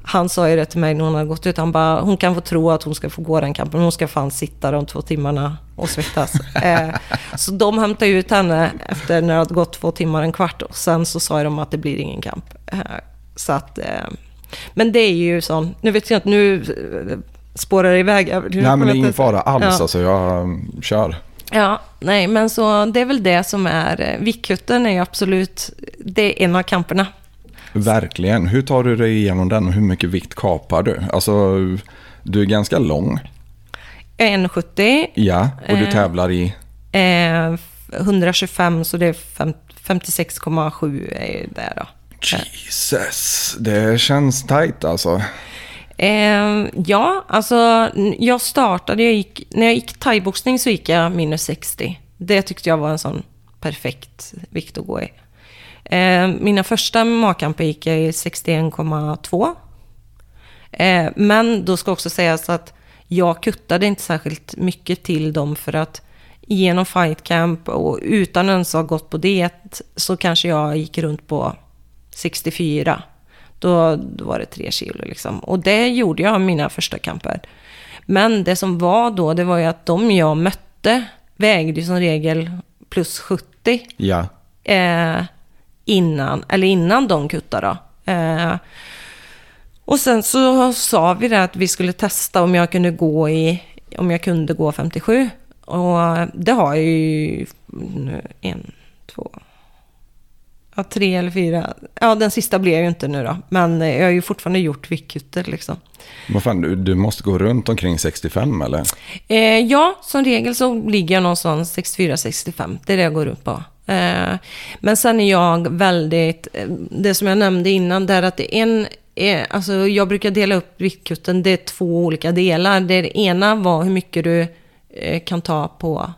han sa ju det till mig när hon hade gått ut. Han bara, hon kan få tro att hon ska få gå den kampen. men Hon ska fan sitta de två timmarna och svettas. eh, så de hämtade ut henne efter när det hade gått två timmar, en kvart. Och sen så sa de att det blir ingen kamp. Eh, så att, eh, men det är ju sån, nu vet jag inte, nu eh, spårar det iväg. Nej, men det är ingen fara alls. Ja. Alltså, jag um, kör. Ja, nej, men så det är väl det som är... eh, Viktkutten är ju absolut, det är en av kamperna. Verkligen. Hur tar du dig igenom den och hur mycket vikt kapar du? Alltså, du är ganska lång. Jag är 1,70, Ja, och du Eh. tävlar i... eh, 125, så det är fem- 56,7 är det då. Jesus, det känns tajt alltså. Eh, ja, alltså jag startade, jag gick, när jag gick thaiboxning så gick jag minus 60. Det tyckte jag var en sån perfekt vikt att gå i. Eh, mina första magkamper gick jag i 61,2. Eh, men då ska också sägas att jag kuttade inte särskilt mycket till dem för att genom fight camp och utan ens ha gått på diet så kanske jag gick runt på 64. Då, då var det tre kilo liksom. Och det gjorde jag mina första kamper. Men det som var då, det var ju att de jag mötte vägde som regel plus 70 Ja, eh, innan, eller innan de kuttade då. Eh, och sen så sa vi det att vi skulle testa om jag kunde gå i, om jag kunde gå 57. Och det har jag ju nu, en, två, ja, tre eller fyra. Ja, den sista blev ju inte nu då. Men jag har ju fortfarande gjort viktkutter liksom. vad fan, du, du måste gå runt omkring 65 eller? Eh, ja, som regel så ligger jag någonstans 64-65. Det är det jag går upp på. Eh, men sen är jag väldigt, eh, det som jag nämnde innan, där att det är en, eh, alltså jag brukar dela upp viktkutten, det är två olika delar. Det, ena var hur mycket du kan ta på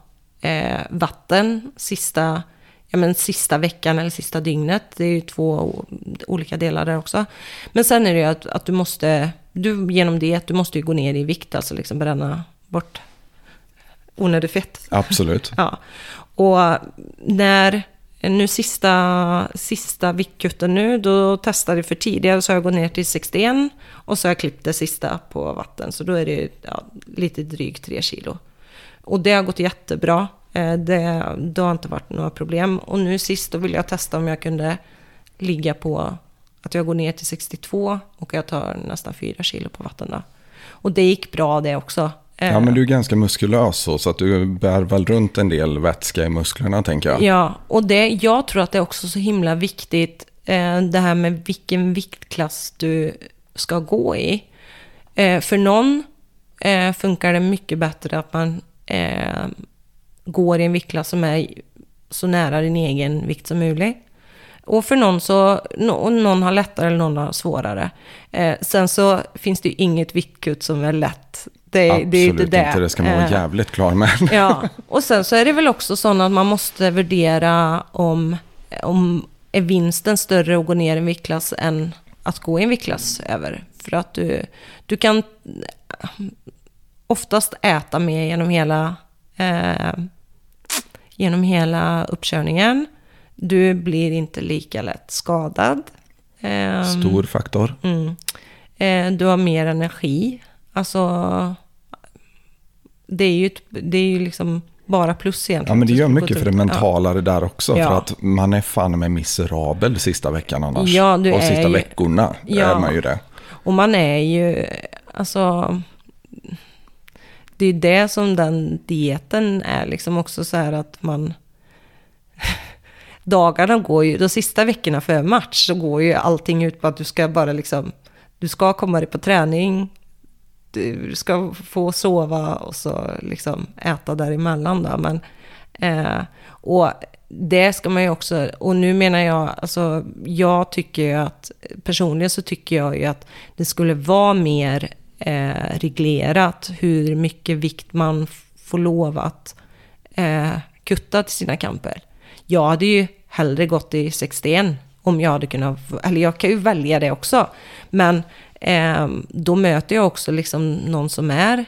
vatten sista, ja, men sista veckan eller sista dygnet. Det är ju två olika delar där också. Men sen är det ju att, att du måste, du, genom det, du måste ju gå ner i vikt, alltså liksom bränna bort onödig fett. Absolut. Ja. Och när, nu sista, sista viktkutten nu, då testade jag för tidigare så har jag gått ner till 61 och så har jag klippt det sista på vatten. Så då är det ja, lite drygt 3 kilo. Och det har gått jättebra. Eh, det, det har inte varit några problem. Och nu sist då ville jag testa om jag kunde ligga på att jag går ner till 62 och jag tar nästan 4 kilo på vatten då. Och det gick bra det också. Ja, men du är ganska muskulös så, så att du bär väl runt en del vätska i musklerna tänker jag. Ja, och det, jag tror att det är också så himla viktigt eh, det här med vilken viktklass du ska gå i. Eh, för någon eh, funkar det mycket bättre att man eh, går i en viktklass som är så nära din egen vikt som möjligt. Och för någon så, någon har lättare eller någon har svårare. Eh, sen så finns det ju inget viktkutt som är lätt. Det, Absolut det är inte det. inte, det ska man vara Eh, jävligt klar med. Ja, och sen så är det väl också så att man måste värdera om, om är vinsten större att gå ner en viktklass än att gå i en viktklass över. För att du, du kan oftast äta mer genom hela, eh, genom hela uppkörningen. Du blir inte lika lätt skadad. Eh, Stor faktor. Mm. Eh, du har mer energi. Alltså, det är ju, ett, det är ju liksom bara plus egentligen. Ja, men det gör mycket för det mentala det där också. Ja. För att man är fan med miserabel sista veckan annars. Ja, du Och sista ju- veckorna Ja. är man ju det. Och man är ju, alltså... Det är det som den dieten är liksom också så här att man... Dagarna går ju, de sista veckorna för match så går ju allting ut på att du ska bara liksom... Du ska komma dig på träning, du ska få sova och så liksom äta däremellan då. Men, eh, och det ska man ju också, och nu menar jag, alltså jag tycker ju att, personligen så tycker jag ju att det skulle vara mer eh, reglerat hur mycket vikt man får lov att eh, kutta till sina kamper. Jag hade ju hellre gått i 61 om jag hade kunnat, eller jag kan ju välja det också. Men då möter jag också liksom någon som är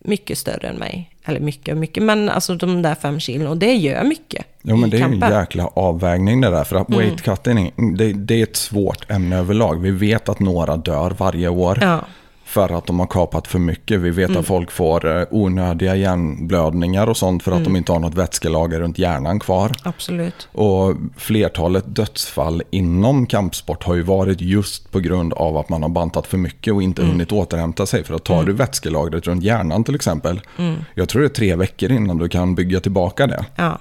mycket större än mig. Eller mycket och mycket, men alltså de där fem kilon. Och det gör mycket Jo, men det är ju en jäkla avvägning det där. För att Mm. weight cutting, det, det är ett svårt ämne överlag. Vi vet att några dör varje år. Ja. För att de har kapat för mycket. Vi vet att folk får eh, onödiga hjärnblödningar och sånt för att Mm. de inte har något vätskelager runt hjärnan kvar. absolut. Och flertalet dödsfall inom kampsport har ju varit just på grund av att man har bantat för mycket och inte hunnit återhämta sig. För att tar du vätskelagret runt hjärnan till exempel, jag tror det är tre veckor innan du kan bygga tillbaka det. Ja,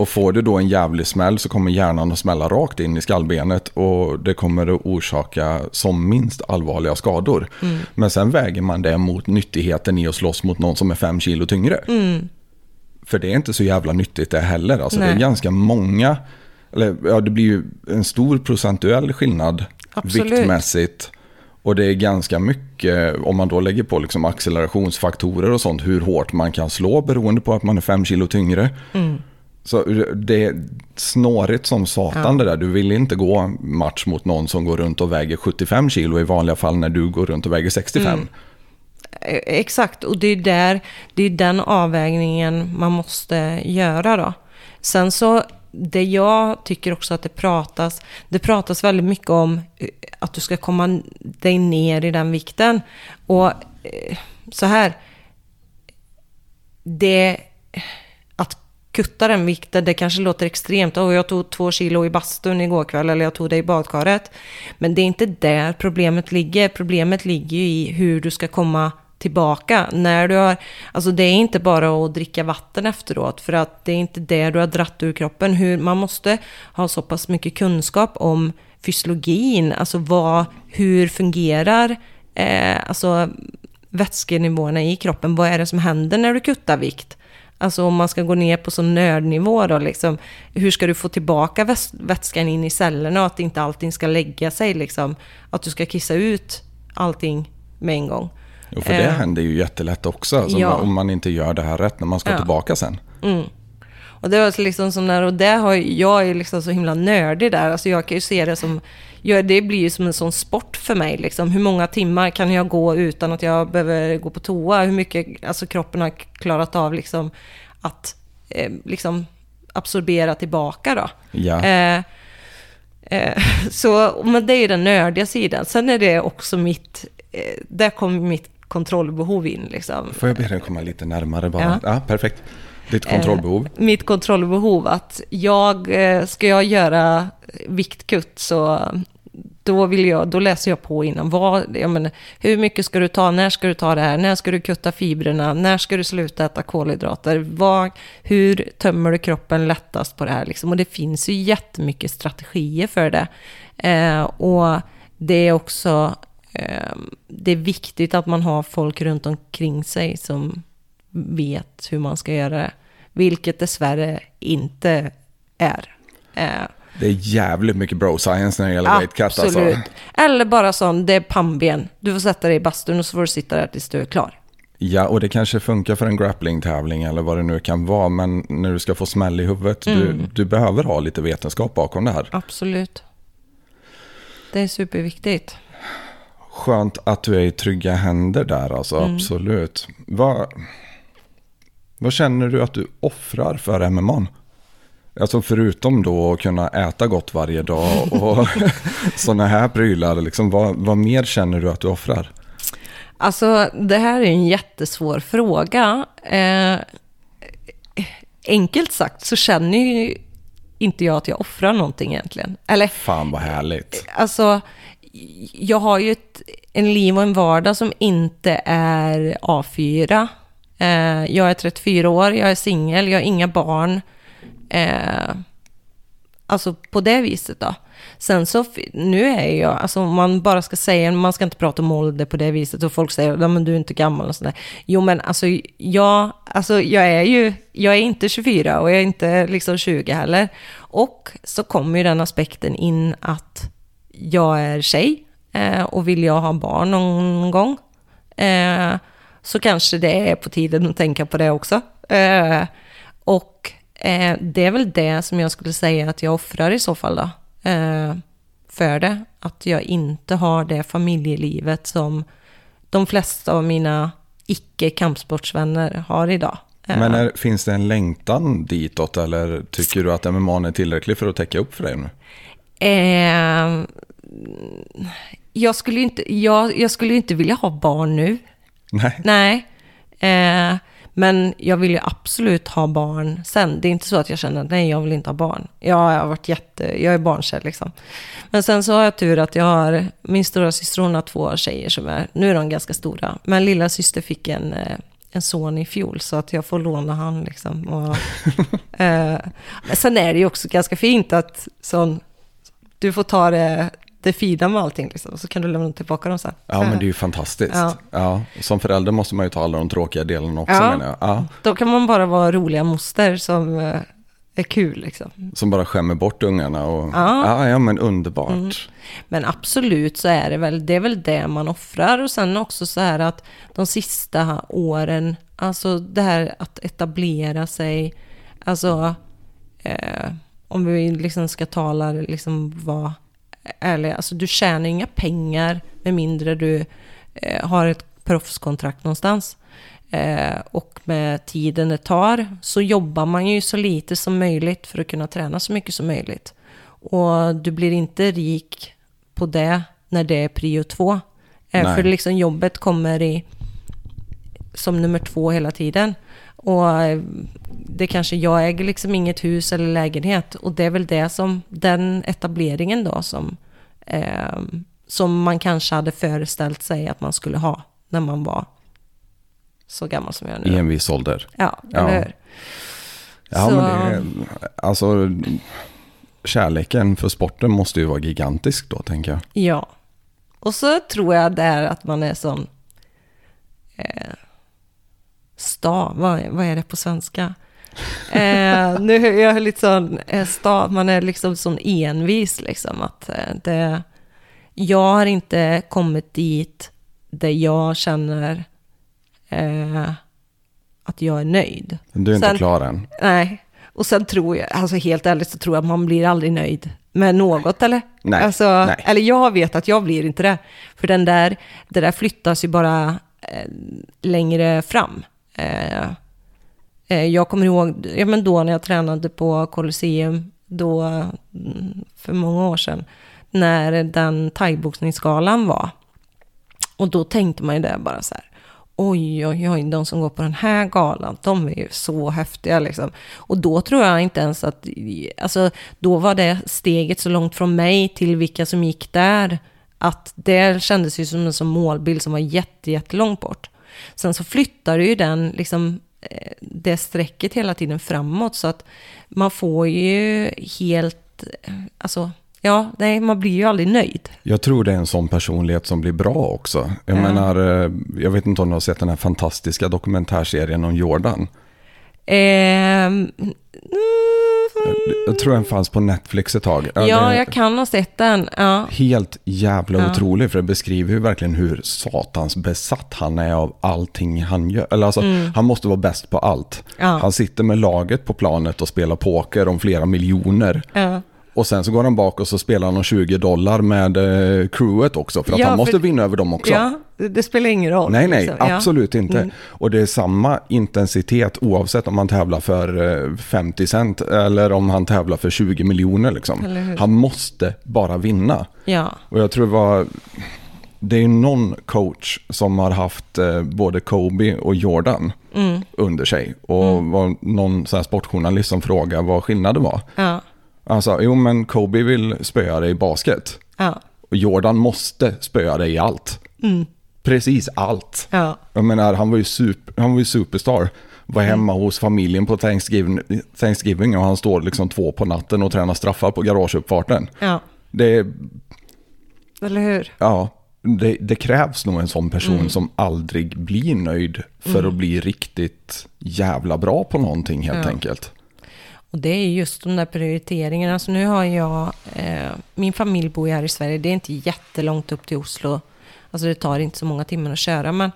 Och får du då en jävlig smäll så kommer hjärnan att smälla rakt in i skallbenet och det kommer att orsaka som minst allvarliga skador. Men sen väger man det mot nyttigheten i att slåss mot någon som är fem kilo tyngre. För det är inte så jävla nyttigt det heller. Alltså det är ganska många, eller ja det blir ju en stor procentuell skillnad Absolut. viktmässigt. Och det är ganska mycket, om man då lägger på liksom accelerationsfaktorer och sånt, hur hårt man kan slå beroende på att man är fem kilo tyngre. Så det är snårigt som satan det där. Du vill inte gå match mot någon som går runt och väger 75 kilo i vanliga fall när du går runt och väger 65. Eh, Exakt, och det är, där, det är den avvägningen man måste göra då. Sen så, det jag tycker också att det pratas, det pratas väldigt mycket om eh, att du ska komma dig ner i den vikten. Och eh, så här, det, kutta den vikten, det kanske låter extremt. Oh, jag tog två kilo i bastun igår kväll eller jag tog det i badkaret. Men det är inte där problemet ligger. Problemet ligger ju i hur du ska komma tillbaka. När du har, alltså det är inte bara att dricka vatten efteråt, för att det är inte det du har dratt ur kroppen. Hur, man måste ha så pass mycket kunskap om fysiologin, alltså vad, hur fungerar eh, alltså vätskenivåerna i kroppen. Vad är det som händer när du kuttar vikt? Alltså om man ska gå ner på sån nördnivå då, liksom, hur ska du få tillbaka väts- vätskan in i cellerna och att inte allting ska lägga sig, liksom, att du ska kissa ut allting med en gång. Och för det Eh, händer ju jättelätt också, alltså, ja. om man inte gör det här rätt när man ska Ja. tillbaka sen. Och det var liksom som när, och det har jag är liksom så himla nördig där, alltså jag kan ju se det som, ja, det blir ju som en sån sport för mig liksom. Hur många timmar kan jag gå utan att jag behöver gå på toa? Hur mycket, alltså kroppen har klarat av liksom att eh, liksom absorbera tillbaka då. Ja. Eh, eh, så, men det är den nördiga sidan. Sen är det också mitt, eh, där kommer mitt kontrollbehov in liksom. Får jag be dig komma lite närmare bara? Ja. Ja, perfekt. Ditt kontrollbehov. Eh, mitt kontrollbehov att jag, eh, ska jag göra viktkutt så då, vill jag, då läser jag på innan. Vad, jag menar, hur mycket ska du ta? När ska du ta det här? När ska du kutta fibrerna? När ska du sluta äta kolhydrater? Vad, hur tömmer du kroppen lättast på det här? Liksom? Och det finns ju jättemycket strategier för det. Eh, och det är också eh, det är viktigt att man har folk runt omkring sig som vet hur man ska göra det. Vilket dessvärre inte är. Eh, Det är jävligt mycket bro science när det gäller weight cut alltså. Eller bara sån, det är pannben. Du får sätta dig i bastun och så får du sitta där tills du är klar. Ja, och det kanske funkar för en grappling-tävling eller vad det nu kan vara. Men när du ska få smäll i huvudet, Mm. du, du behöver ha lite vetenskap bakom det här. Absolut. Det är superviktigt. Skönt att du är i trygga händer där, alltså Mm. absolut. Vad, vad känner du att du offrar för MMA? Alltså förutom då att kunna äta gott varje dag och sådana här prylar, liksom, vad, vad mer känner du att du offrar? Alltså, det här är en jättesvår fråga. Eh, enkelt sagt så känner ju inte jag att jag offrar någonting egentligen. Eller, Fan vad härligt. alltså, jag har ju ett en liv och en vardag som inte är A4. Eh, jag är 34 år, jag är singel, jag har inga barn. Eh, alltså på det viset då. Sen så, nu är jag, alltså om man bara ska säga, man ska inte prata om ålder på det viset och folk säger, men du är inte gammal och sådär. Jo men alltså jag, alltså jag är ju, jag är inte 24 och jag är inte liksom 20 heller. Och så kommer ju den aspekten in att jag är tjej eh, och vill jag ha barn någon gång eh, så kanske det är på tiden att tänka på det också. Eh, och eh, det är väl det som jag skulle säga att jag offrar i så fall då. Eh, för det. Att jag inte har det familjelivet som de flesta av mina icke-kampsportsvänner har idag. Eh, Men är, finns det en längtan ditåt eller tycker du att MMA är tillräcklig för att täcka upp för dig nu? Eh, jag, skulle inte, jag, jag skulle inte vilja ha barn nu. Nej. Nej. Eh, men jag vill ju absolut ha barn sen. Det är inte så att jag känner att nej, jag vill inte ha barn. Jag har varit jätte, jag är barnkär liksom. Men sen så har jag tur att jag har, min stora syster hon har två tjejer som är, nu är de ganska stora. Men lilla syster fick en, eh, en son i fjol så att jag får låna han liksom. Och, eh, sen är det ju också ganska fint att sån, du får ta det, det fina med allting liksom. Så kan du lämna tillbaka dem sen. Ja, men det är ju fantastiskt. Ja. Ja. Som förälder måste man ju ta alla de tråkiga delarna också Ja. menar jag. Ja. Då kan man bara vara roliga moster som eh, är kul liksom. Som bara skämmer bort ungarna och Ja. ja, ja men underbart. Mm. Men absolut så är det väl, det är väl det man offrar. Och sen också så här att de sista åren, alltså det här att etablera sig, alltså eh, om vi liksom ska tala, liksom vara ärliga, alltså du tjänar inga pengar med mindre du eh, har ett proffskontrakt någonstans. Eh, och med tiden det tar så jobbar man ju så lite som möjligt för att kunna träna så mycket som möjligt. Och du blir inte rik på det när det är prio två. Eh, för liksom jobbet kommer i, som nummer två hela tiden. Och eh, det kanske, jag äger liksom inget hus eller lägenhet. Och det är väl det som, den etableringen då som, eh, som man kanske hade föreställt sig att man skulle ha när man var så gammal som jag nu I är. en viss ålder. Ja, Ja. eller hur? Ja, Så- men det är, alltså kärleken för sporten måste ju vara gigantisk då tänker jag. Ja. Och så tror jag det är att man är sån... Eh, sta, vad, vad är det på svenska? Eh, nu är jag lite sån eh, sta, man är liksom sån envis liksom att eh, det... Jag har inte kommit dit där jag känner eh, att jag är nöjd. Du är inte Sen- klar än. Nej, och sen tror jag, alltså helt ärligt så tror jag att man blir aldrig nöjd med något, eller? Nej, alltså, nej. Eller jag vet att jag blir inte det. För den där, det där flyttas ju bara eh, längre fram. Eh, eh, jag kommer ihåg, ja men då när jag tränade på Colosseum, då, mm, för många år sedan, när den thaiboxningsgalan var. Och då tänkte man ju det bara så här, oj, oj, oj, de som går på den här galan, de är ju så häftiga liksom. Och då tror jag inte ens att, alltså då var det steget så långt från mig till vilka som gick där, att det kändes ju som en sån målbild som var jätte, jättelångt bort. Sen så flyttar ju den, liksom, eh, det strecket hela tiden framåt, så att man får ju helt, eh, alltså, ja, nej, man blir ju aldrig nöjd. Jag tror det är en sån personlighet som blir bra också. Jag Ja. menar, eh, jag vet inte om du har sett den här fantastiska dokumentärserien om Jordan. Ehm, Jag tror den fanns på Netflix ett tag. ja, det- jag kan ha sett den. Ja, Helt jävla Ja. otrolig, för det beskriver ju verkligen hur satans besatt han är av allting han gör. Eller alltså, han måste vara bäst på allt. Mm. Ja. Han sitter med laget på planet och spelar poker om flera miljoner. Ja. Och sen så går han bak och så spelar han om 20 dollar med eh, crewet också, för att Ja, han måste för- vinna över dem också. ja det, spelar ingen roll. Nej, nej, liksom. Ja. absolut inte. Mm. Och det är samma intensitet oavsett om man tävlar för eh, 50 cent eller om han tävlar för 20 miljoner. Liksom. Han måste bara vinna. Ja, Och jag tror det var... Det är någon coach som har haft eh, både Kobe och Jordan mm, under sig. Och var någon så här sportjournalist som frågade vad skillnaden var. ja, Han sa, jo men Kobe vill spöa dig i basket. ja, Och Jordan måste spöa dig i allt. mm, Precis allt. ja, Jag menar, han var ju, super, han var ju superstar. Var Mm. hemma hos familjen på Thanksgiving, Thanksgiving och han står liksom två på natten och tränar straffar på garageuppfarten. ja. Det, Eller hur? ja, det, det krävs nog en sån person Mm. som aldrig blir nöjd för att bli riktigt jävla bra på någonting helt Ja. enkelt. Och det är just de där prioriteringarna. Så nu har jag, eh, min familj bor ju här i Sverige. Det är inte jättelångt upp till Oslo. Alltså det tar inte så många timmar att köra. Men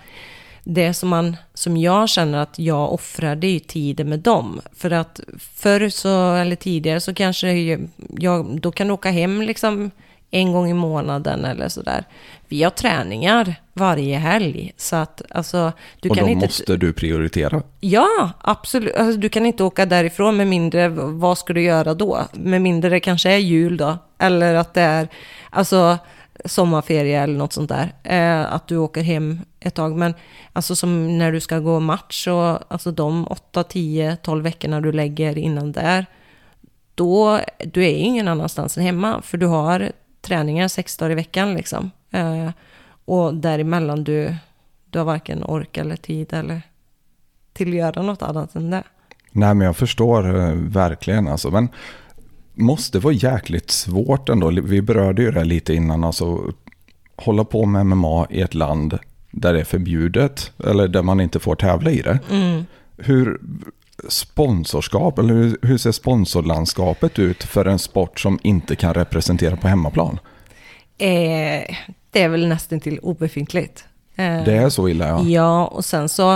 det som, man, som jag känner att jag offrar, det är ju tiden med dem. För att förr så, eller tidigare så kanske jag, jag då kan du åka hem liksom en gång i månaden eller sådär. Vi har träningar varje helg. Så att alltså, du och kan då inte... måste du prioritera. Ja, absolut. Alltså, du kan inte åka därifrån med mindre, vad ska du göra då? Med mindre det kanske är jul då. Eller att det är alltså, sommarferie eller något sånt där. Eh, att du åker hem ett tag. Men alltså som när du ska gå match och alltså de 8, 10, 12 veckorna du lägger innan där. Då, du är ingen annanstans än hemma. För du har träningar sex dagar i veckan liksom. Eh, och däremellan du, du har varken ork eller tid eller till att göra något annat än det. Nej, men jag förstår eh, verkligen alltså. Men måste vara jäkligt svårt ändå. Vi berörde ju det lite innan. Alltså, hålla på med MMA i ett land där det är förbjudet eller där man inte får tävla i det. Mm. Hur sponsorskap eller hur, hur ser sponsorlandskapet ut för en sport som inte kan representera på hemmaplan? Eh, det är väl nästan till obefintligt. Eh, Det är så illa ja. Ja, och sen så,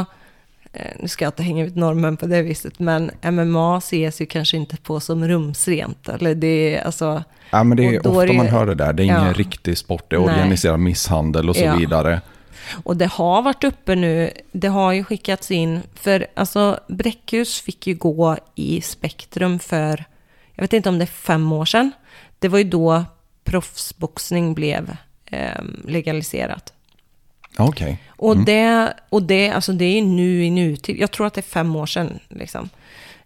eh, nu ska jag inte hänga ut normen på det viset, men MMA ses ju kanske inte på som rumsrent. Eller det är alltså, Ja, men det är ofta är man hör det där. Det är ingen Ja. riktig sport. Det är organiserad misshandel och så Ja. vidare. och det har varit uppe nu, det har ju skickats in, för alltså Bräckhus fick ju gå i Spektrum för, jag vet inte om det är fem år sedan. Det var ju då proffsboxning blev eh, legaliserat. Okej. Och, det, och det, alltså det är nu i nutid. Jag tror att det är fem år sedan. Liksom.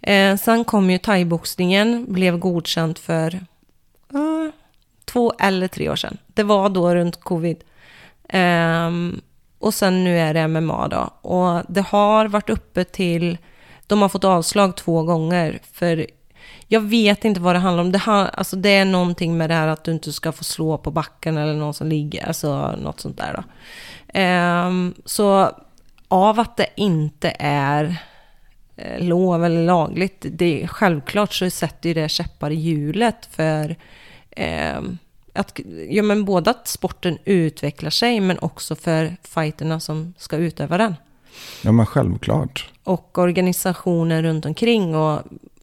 Eh, sen kom ju thaiboxningen, blev godkänt för eh, två eller tre år sedan. Det var då runt covid. Ehm, och sen nu är det MMA då. Och det har varit uppe till, de har fått avslag två gånger. För jag vet inte vad det handlar om. Det, har, alltså det är någonting med det här att du inte ska få slå på backen eller någon som ligger, alltså något sånt där då. Ehm, så av att det inte är eh, lov eller lagligt, det, självklart så sätter ju det käppar i hjulet för ehm, att, ja, men både att sporten utvecklar sig men också för fighterna som ska utöva den. Ja, men självklart. Och organisationer runt omkring. Och,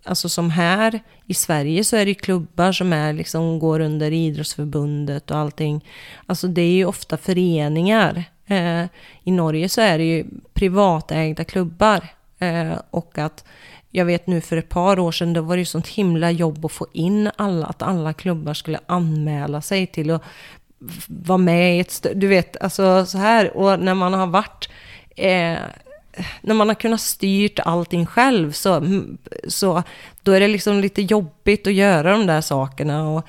alltså som här i Sverige så är det klubbar som är, liksom, går under idrottsförbundet och allting. Alltså det är ju ofta föreningar. Eh, I Norge så är det ju privatägda klubbar. Eh, och att jag vet nu för ett par år sedan, då var det ju sånt himla jobb att få in alla, att alla klubbar skulle anmäla sig till att vara med i ett Du vet, alltså så här. Och när man har varit eh, när man har kunnat styrt allting själv så, så då är det liksom lite jobbigt att göra de där sakerna. Och,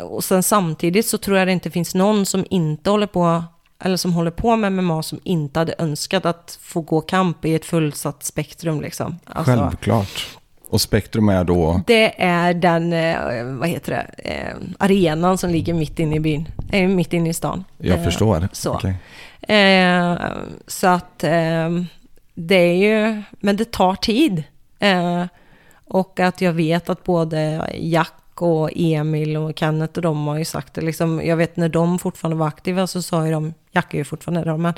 och sen samtidigt så tror jag det inte finns någon som inte håller på eller som håller på med MMA som inte hade önskat att få gå kamp i ett fullsatt spektrum. Liksom. Alltså, Självklart. Och Spektrum är då? Det är den, eh, vad heter det, eh, arenan som ligger mitt inne i byn, eh, mitt inne i stan. Jag förstår. Så. Eh, så att det är ju, men det tar tid. Eh, och att jag vet att både Jack och Emil och Kenneth och de har ju sagt det. Liksom, jag vet när de fortfarande var aktiva så sa ju de, Jack är ju fortfarande där, men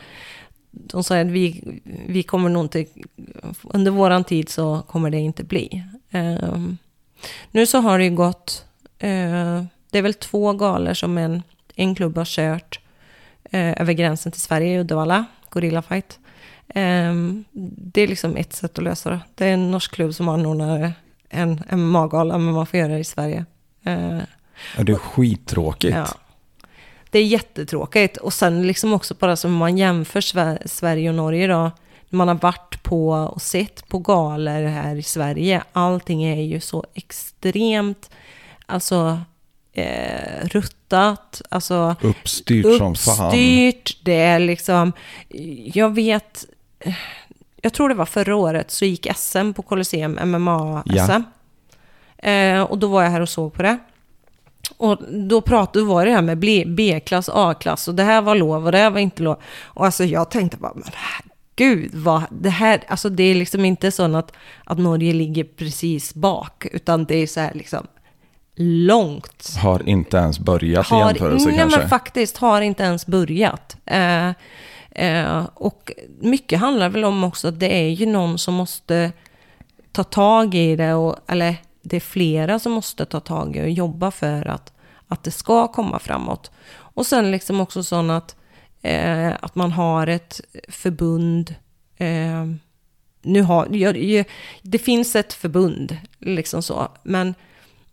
de sa att vi, vi kommer nog inte, under våran tid så kommer det inte bli. Eh, nu så har det ju gått, eh, det är väl två galor som en, en klubb har kört eh, över gränsen till Sverige i Uddevalla, Gorilla Fight. Eh, det är liksom ett sätt att lösa det. Det är en norsk klubb som anordnar en MMA-gala, men man får göra det i Sverige. Eh, Ja, det är skittråkigt. Ja. Det är jättetråkigt. Och sen liksom också bara som man jämför Sver- Sverige och Norge då. Man har varit på och sett på galor här i Sverige. Allting är ju så extremt, alltså eh, ruttat, alltså Uppstyrt som fan. uppstyrt. Det är liksom, jag vet, jag tror det var förra året så gick SM på Colosseum, MMA-SM. Eh, och då var jag här och såg på det. Och då pratade, då var det här med B-klass, A-klass och det här var lov och det här var inte lov. Och alltså jag tänkte bara, men gud vad, det här, alltså det är liksom inte så att, att Norge ligger precis bak, utan det är så här liksom långt Har inte ens börjat i jämförelse nej, kanske. men faktiskt har inte ens börjat. Eh, eh, och mycket handlar väl om också att det är ju någon som måste ta tag i det, och, eller det är flera som måste ta tag i och jobba för att, att det ska komma framåt. Och sen liksom också sån att, eh, att man har ett förbund eh, nu har, jag, det finns ett förbund, liksom så, men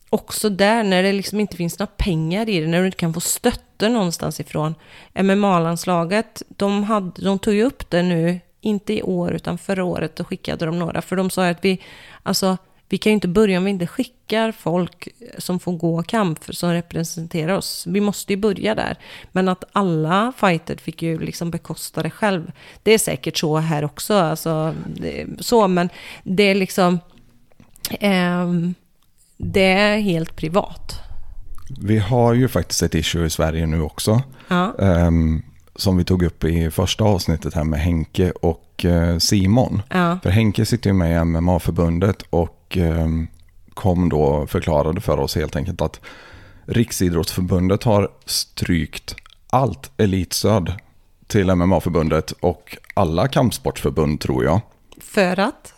också där när det liksom inte finns några pengar i det, när du inte kan få fötter någonstans ifrån. MMA-landslaget, de, hade, de tog ju upp det nu, inte i år utan förra året, och skickade de några, för de sa att vi, alltså, vi kan ju inte börja om vi inte skickar folk som får gå kamp som representerar oss. Vi måste ju börja där. Men att alla fighter fick ju liksom bekosta det själv. Det är säkert så här också, alltså, det, så, men det är liksom... Eh, det är helt privat. Vi har ju faktiskt ett issue i Sverige nu också. Ja. ehm, som vi tog upp i första avsnittet här med Henke och eh, Simon. Ja. För Henke sitter ju med i MMA-förbundet och ehm, kom då förklarade för oss helt enkelt att Riksidrottsförbundet har strykt allt elitstöd till MMA-förbundet och alla kampsportsförbund tror jag. För att?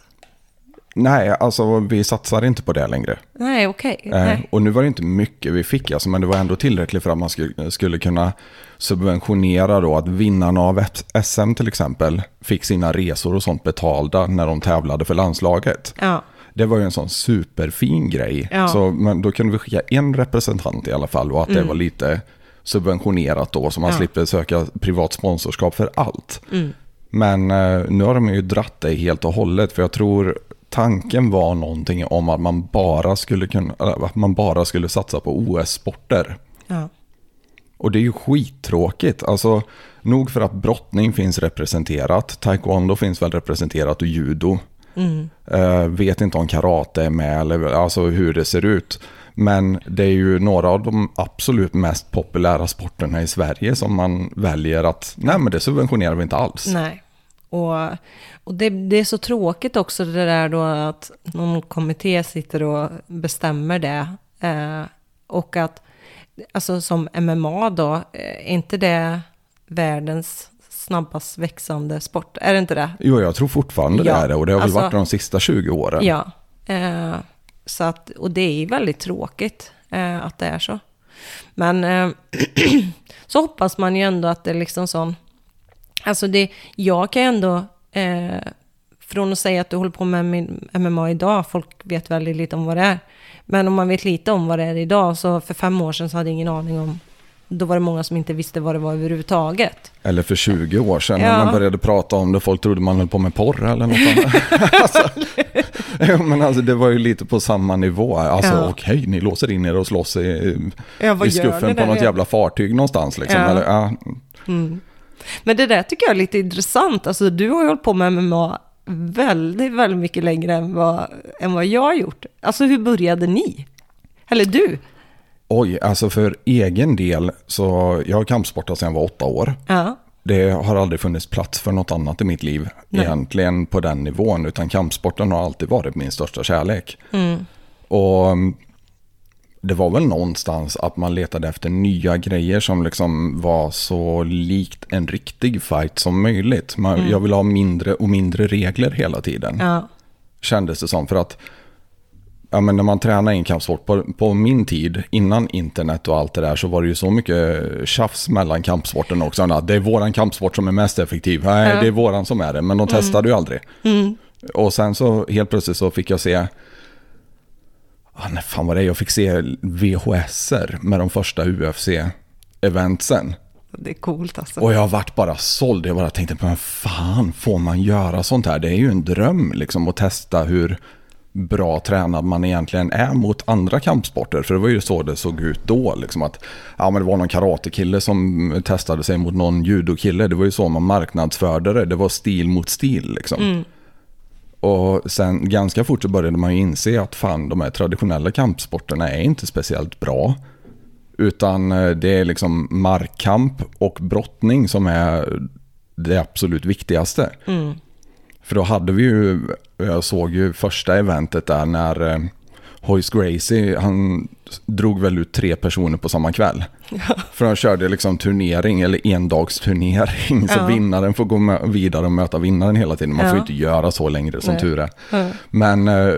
Nej, alltså vi satsar inte på det längre. Nej, okej. Eh, Nej. och nu var det inte mycket vi fick, alltså, men det var ändå tillräckligt för att man skulle, skulle kunna subventionera då att vinnarna av SM till exempel fick sina resor och sånt betalda när de tävlade för landslaget. Ja. Det var ju en sån superfin grej. Ja. Så, men då kunde vi skicka en representant i alla fall och att det var lite subventionerat då så man Mm. Ja. slipper söka privat sponsorskap för allt. Mm. Men eh, nu har de ju dratt det helt och hållet för jag tror tanken var någonting om att man bara skulle, kunna, att man bara skulle satsa på OS-sporter. Ja. Och det är ju skittråkigt. Alltså, nog för att brottning finns representerat, taekwondo finns väl representerat och judo. Mm. Eh, vet inte om karate är med eller alltså hur det ser ut. Men det är ju några av de absolut mest populära sporterna i Sverige som man väljer att, nej men det subventionerar vi inte alls. Nej. Och, och det, det är så tråkigt också det där då att någon kommitté sitter och bestämmer det. Eh, och att, alltså som MMA då, eh, är inte det världens snabbast växande sport? Är det inte det? Jo, jag tror fortfarande det Ja, är det och det har väl alltså- varit de sista 20 åren. Ja. Eh, så att, och det är väldigt tråkigt eh, att det är så. Men eh, så hoppas man ju ändå att det är liksom sån... Alltså det, jag kan ju ändå... Eh, från att säga att du håller på med MMA idag, folk vet väldigt lite om vad det är. Men om man vet lite om vad det är idag, så för fem år sedan så hade jag ingen aning om då var det många som inte visste vad det var överhuvudtaget. Eller för 20 år sedan när Ja. man började prata om det. Folk trodde man höll på med porr eller något annat. alltså, men alltså, det var ju lite på samma nivå. Alltså Ja. okej, ni låser in er och slåss i, Ja, i skuffen på något jävla fartyg någonstans. Liksom. Ja. Eller, ja, Men det där tycker jag är lite intressant. Alltså du har ju hållit på med MMA väldigt, väldigt mycket längre än vad, än vad jag har gjort. Alltså hur började ni? Eller du? oj, alltså för egen del så jag har kampsportat sedan jag var åtta år. Ja. Det har aldrig funnits plats för något annat i mitt liv Nej. egentligen på den nivån. Utan kampsporten har alltid varit min största kärlek. Mm. Och det var väl någonstans att man letade efter nya grejer som liksom var så likt en riktig fight som möjligt. Man, Jag ville ha mindre och mindre regler hela tiden. Mm. Ja. Kändes det som. För att ja, men när man tränar i en kampsport, på, på min tid, innan internet och allt det där, så var det ju så mycket tjafs mellan kampsporten också. Att Det är våran kampsport som är mest effektiv. Nej, Ja. Mm. det är våran som är det. Men de testade ju aldrig. Och sen så helt plötsligt så fick jag se, ah, när fan var det? Jag fick se VHSer med de första UFC-eventsen. Det är coolt alltså. Och jag vart bara såld. Jag bara tänkte, men fan får man göra sånt här? Det är ju en dröm liksom att testa hur bra tränad man egentligen är mot andra kampsporter. För det var ju så det såg ut då. Liksom att, ja, men det var någon karatekille som testade sig mot någon judokille. Det var ju så man marknadsförde det. Det var stil mot stil. Liksom. Och sen ganska fort så började man ju inse att fan, de här traditionella kampsporterna är inte speciellt bra. Utan eh, det är liksom markkamp och brottning som är det absolut viktigaste. För då hade vi ju, jag såg ju första eventet där när Hoist Gracie, han drog väl ut tre personer på samma kväll. För han körde liksom turnering, eller endagsturnering. Så Ja. vinnaren får gå vidare och möta vinnaren hela tiden. Man får ju Ja. inte göra så längre som Nej. tur är. Ja. Men eh,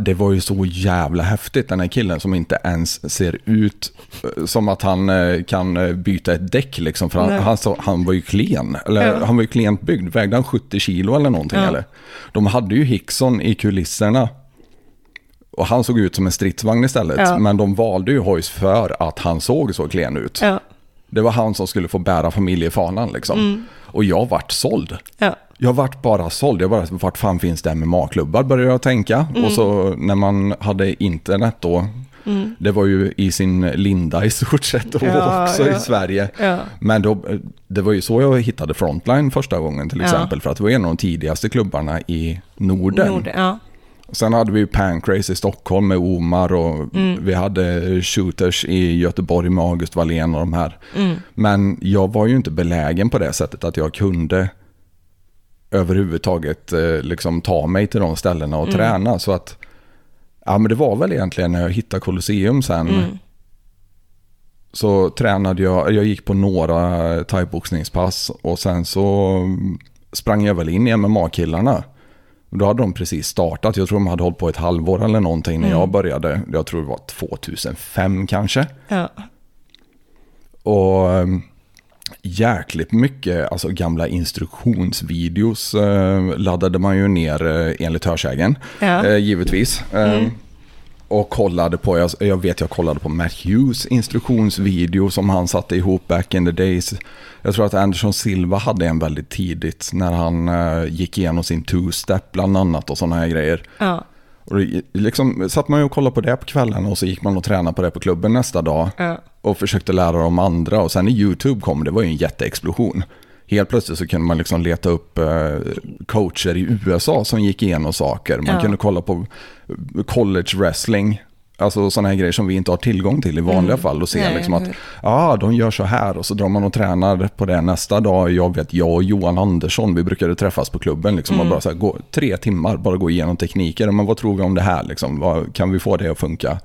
det var ju så jävla häftigt. Den här killen som inte ens ser ut eh, som att han eh, kan byta ett däck. Liksom, för han, han, så, han var ju klen. Eller Ja. han var ju klent byggd. Vägde han 70 kilo eller någonting? Ja. Eller? De hade ju Hickson i kulisserna. Och han såg ut som en stridsvagn istället. Ja. Men de valde ju Hoist för att han såg så klen ut. Ja. Det var han som skulle få bära familjefanan liksom. Mm. Och jag vart såld. Ja. Jag vart bara såld. Jag bara, vart fan finns det MMA-klubbar började jag tänka. Mm. Och så när man hade internet då. Det var ju i sin linda i stort sett då Ja, också ja. i Sverige. Ja. Men då, det var ju så jag hittade Frontline första gången till exempel. För att det var en av de tidigaste klubbarna i Norden. Nord, ja. Sen hade vi ju Pancrase i Stockholm med Omar och Mm. vi hade Shooters i Göteborg med August Wallén och de här. Mm. Men jag var ju inte belägen på det sättet att jag kunde överhuvudtaget eh, liksom ta mig till de ställena Mm. och träna. Så att, ja men det var väl egentligen när jag hittade Colosseum sen. Mm. Så tränade jag, jag gick på några thaiboxningspass och sen så sprang jag väl in i MMA-killarna. Då hade de precis startat, jag tror de hade hållit på ett halvår eller någonting när jag började. Jag tror det var 2005 kanske. Ja. Och um, jäkligt mycket alltså, gamla instruktionsvideos eh, laddade man ju ner eh, enligt hörsägen. Ja. Eh, givetvis. Eh, Och kollade på, jag, jag vet jag kollade på Matt Hughes instruktionsvideo som han satte ihop back in the days. Jag tror att Anderson Silva hade en väldigt tidigt när han eh, gick igenom sin two-step bland annat och sådana här grejer. Ja. Och liksom satt man ju och kollade på det på kvällen och så gick man och tränade på det på klubben nästa dag. Ja. Och försökte lära de andra. Och sen när YouTube kom, det var ju en jätteexplosion. Helt plötsligt så kunde man liksom leta upp eh, coacher i USA som gick igenom saker. Man Ja. kunde kolla på eh, college wrestling. Alltså sådana här grejer som vi inte har tillgång till i vanliga fall. Och se Nej, liksom att, ja de gör så här. Och så drar man och tränar på det nästa dag. Jag vet, jag och Johan Andersson, vi brukade träffas på klubben liksom. Och bara så här, gå, tre timmar, bara gå igenom tekniker. Men vad tror vi om det här liksom? Vad, kan vi få det att funka?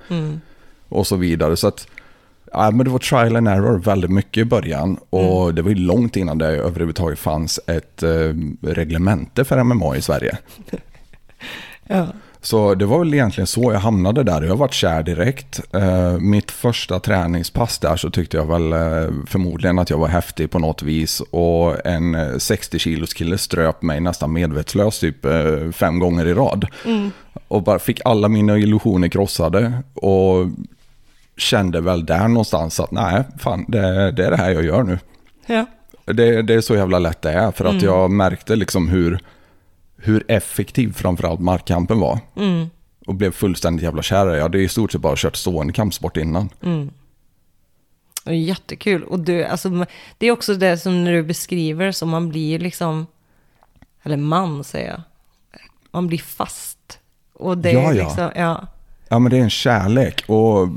Och så vidare. Så att, ja, men det var trial and error väldigt mycket i början. Och det var ju långt innan det överhuvudtaget fanns ett eh, reglemente för MMA i Sverige. Ja. Så det var väl egentligen så jag hamnade där. Jag varit kär direkt. Eh, mitt första träningspass där så tyckte jag väl eh, förmodligen att jag var häftig på något vis. Och en eh, 60 kilos kille ströp mig nästan medvetslös typ eh, fem gånger i rad. Och bara fick alla mina illusioner krossade. Och kände väl där någonstans att nej, fan, det, det är det här jag gör nu. Ja. Det, det är så jävla lätt det är, för att Mm. jag märkte liksom hur, hur effektiv framförallt markkampen var. Mm. Och blev fullständigt jävla kär. Jag hade i stort sett bara kört stående kampsport innan. Är jättekul. Och du, alltså, det är också det som när du beskriver som man blir liksom, eller man säger jag, man blir fast. Och det Ja, är ja. liksom, ja. Ja, men det är en kärlek och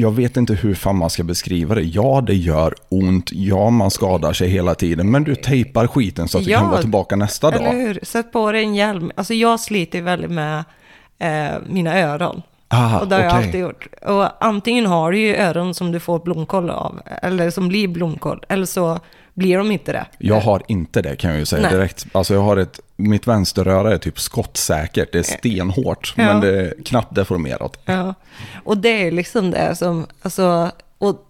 jag vet inte hur fan man ska beskriva det. Ja, det gör ont. Ja, man skadar sig hela tiden. Men du tejpar skiten så att du Ja, kan vara tillbaka nästa Eller dag. hur? Sätt på dig en hjälm. Alltså jag sliter väldigt med eh, mina öron. Ah, och det har jag okej. alltid gjort. Och antingen har du ju öron som du får blomkål av, eller som blir blomkål, eller så blir de inte det. Jag har inte det kan jag ju säga Nej. direkt. Alltså jag har ett, mitt vänsteröra är typ skottsäkert. Det är stenhårt, Ja. men det är knappt deformerat. Ja, och det är liksom det som, alltså, och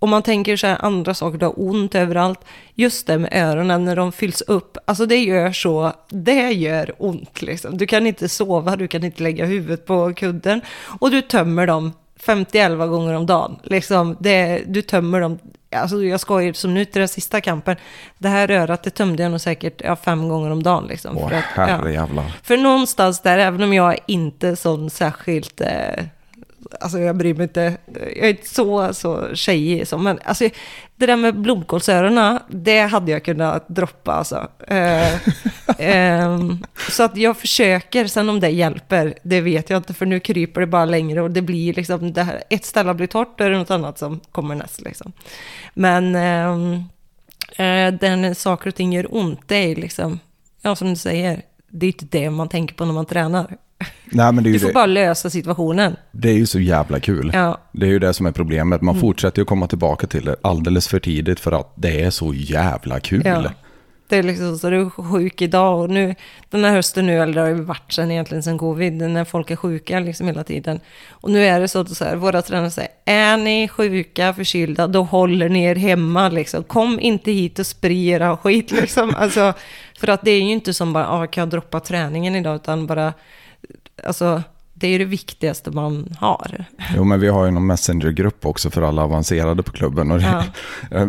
om man tänker så här andra saker, du har ont överallt, just det med öronen när de fylls upp, alltså det gör så, det gör ont liksom. Du kan inte sova, du kan inte lägga huvudet på kudden och du tömmer dem 50-11 gånger om dagen. Liksom, det, du tömmer dem, alltså jag skojar som nu till den sista kampen, det här örat det tömde jag nog säkert ja, fem gånger om dagen. Liksom, Åh för att, ja. För någonstans där, även om jag är inte sån särskilt, eh, alltså jag bryr mig inte, jag är inte så, så tjejig som, men alltså det där med blomkålsöronen, det hade jag kunnat droppa alltså. Eh, ehm, så att jag försöker, sen om det hjälper, det vet jag inte, för nu kryper det bara längre och det blir liksom, det här, ett ställe blir torrt, då är det något annat som kommer näst liksom. Men ehm, eh, den saker och ting gör ont, det är liksom, ja som du säger, det är inte det man tänker på när man tränar. Nej, men det är, Du ju får det. bara lösa situationen. det är ju så jävla kul. Ja, Det är ju det som är problemet. Mm. Man fortsätter ju komma tillbaka till det alldeles för tidigt för att det är så jävla kul. ja. Det är liksom så du är sjuk idag och nu, den här hösten nu, eller det har ju varit sen egentligen sen covid, när folk är sjuka liksom hela tiden. Och nu är det så att så här, våra tränare säger, är ni sjuka, förkylda, då håller ni er hemma liksom. Kom inte hit och sprid era skit liksom. Alltså, för att det är ju inte som bara, ah, kan jag droppa träningen idag, utan bara, alltså, det är ju det viktigaste man har. Jo, men vi har ju någon messengergrupp också för alla avancerade på klubben. Och det,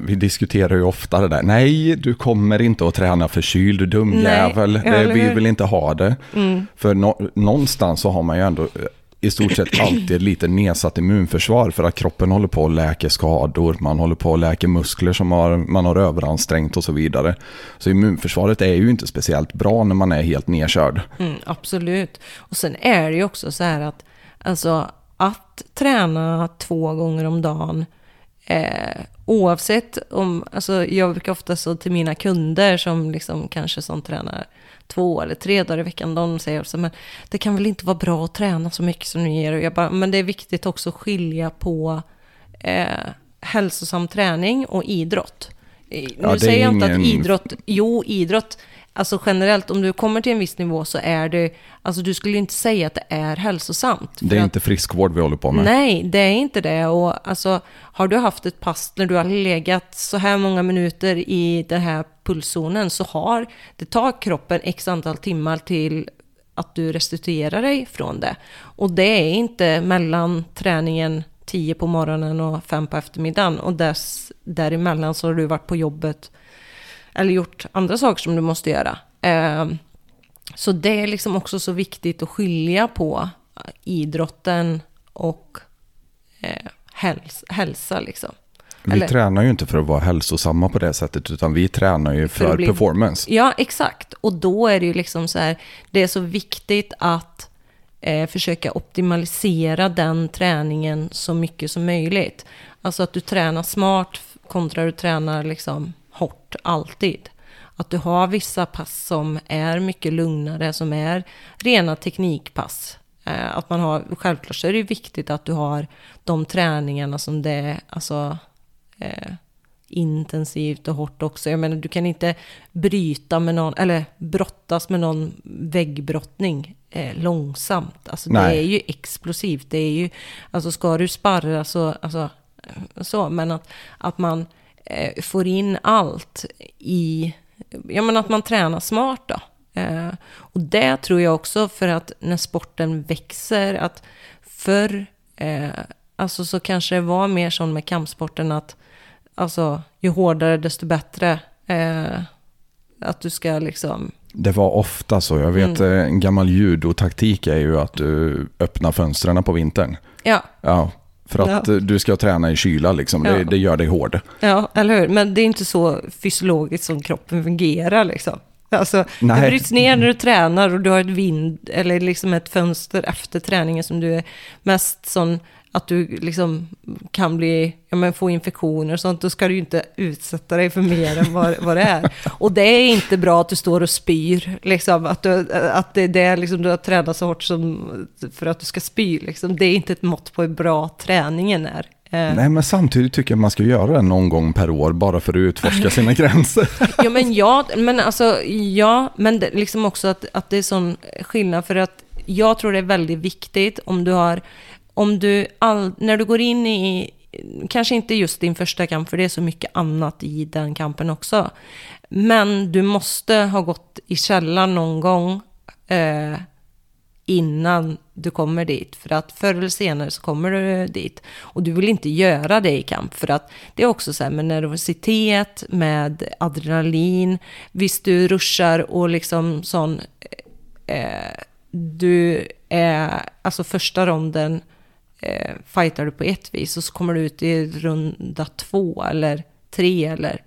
Vi diskuterar ju ofta det där. Nej, du kommer inte att träna förkyld, du dumjävel. Nej, ja, Det- Vi vill inte ha det. För nå- någonstans så har man ju ändå i stort sett alltid lite nedsatt immunförsvar för att kroppen håller på att läka skador, man håller på att läka muskler som har, man har överansträngt och så vidare. Så immunförsvaret är ju inte speciellt bra när man är helt nedkörd. Mm, absolut. Och sen är det ju också så här att, alltså, att träna två gånger om dagen, eh, oavsett om, alltså jag brukar ofta så till mina kunder som liksom kanske som tränar två eller tre dagar i veckan, de säger också, men det kan väl inte vara bra att träna så mycket som ni gör. Och jag bara, men det är viktigt också att skilja på eh, hälsosam träning och idrott. Eh, Ja, nu säger jag inte att idrott, jo idrott, alltså generellt om du kommer till en viss nivå så är det, alltså du skulle inte säga att det är hälsosamt. Det är att- inte friskvård vi håller på med. Nej, det är inte det. Och alltså, har du haft ett pass när du har legat så här många minuter i den här pulszonen så har det tar kroppen x antal timmar till att du restituerar dig från det. Och det är inte mellan träningen 10 på morgonen och 5 på eftermiddagen och dess, däremellan så har du varit på jobbet eller gjort andra saker som du måste göra. Ehm, så det är liksom också så viktigt att skilja på idrotten och eh, häls hälsa. Liksom. Vi Eller- tränar ju inte för att vara hälsosamma på det sättet, utan vi tränar ju För att för, bli- performance. Ja, exakt. Och då är det ju liksom så här, det är så viktigt att eh, försöka optimalisera den träningen så mycket som möjligt. Alltså att du tränar smart kontra du tränar liksom hårt alltid. Att du har vissa pass som är mycket lugnare, som är rena teknikpass. Eh, att man har, självklart så är det viktigt att du har de träningarna som det är, alltså eh, intensivt och hårt också. Jag menar, du kan inte bryta med någon, eller brottas med någon väggbrottning eh, långsamt. Alltså det är ju explosivt. Det är ju, alltså ska du sparra så, alltså, så men att, att man eh, får in allt i, ja men att man tränar smart då. Eh, och det tror jag också för att när sporten växer, att förr Eh, alltså så kanske det var mer som med kampsporten att alltså, ju hårdare desto bättre. Eh, att du ska liksom... Det var ofta så. Jag vet Mm. eh, en gammal judotaktik är ju att du öppnar fönstren på vintern. Ja, Ja, för att Ja. du ska träna i kyla liksom. Det, Ja. det gör dig hård. ja, eller hur? Men det är inte så fysiologiskt som kroppen fungerar liksom. Alltså, Nej. det bryts ner när du tränar och du har ett vind eller liksom ett fönster efter träningen som du är mest sån att du liksom kan bli, ja men få infektioner och sånt, då ska du ju inte utsätta dig för mer än vad, vad det är. Och det är inte bra att du står och spyr, liksom, att, du, att det, det är liksom, du har tränat så hårt som, för att du ska spy, liksom. det är inte ett mått på hur bra träningen är. Eh, Nej, men samtidigt tycker jag man ska göra det någon gång per år bara för att utforska sina gränser. Ja, men ja, men alltså, ja, men det, liksom också att, att det är sån skillnad för att jag tror det är väldigt viktigt om du har, om du, all, när du går in i, kanske inte just din första kamp, för det är så mycket annat i den kampen också, men du måste ha gått i källaren någon gång eh, innan du kommer dit. För att förr eller senare så kommer du dit. Och du vill inte göra det i kamp. För att det är också så här med nervositet, med adrenalin. Visst, du ruschar och liksom sån... Eh, du är... Alltså första ronden eh, fightar du på ett vis och så kommer du ut i runda två eller tre eller...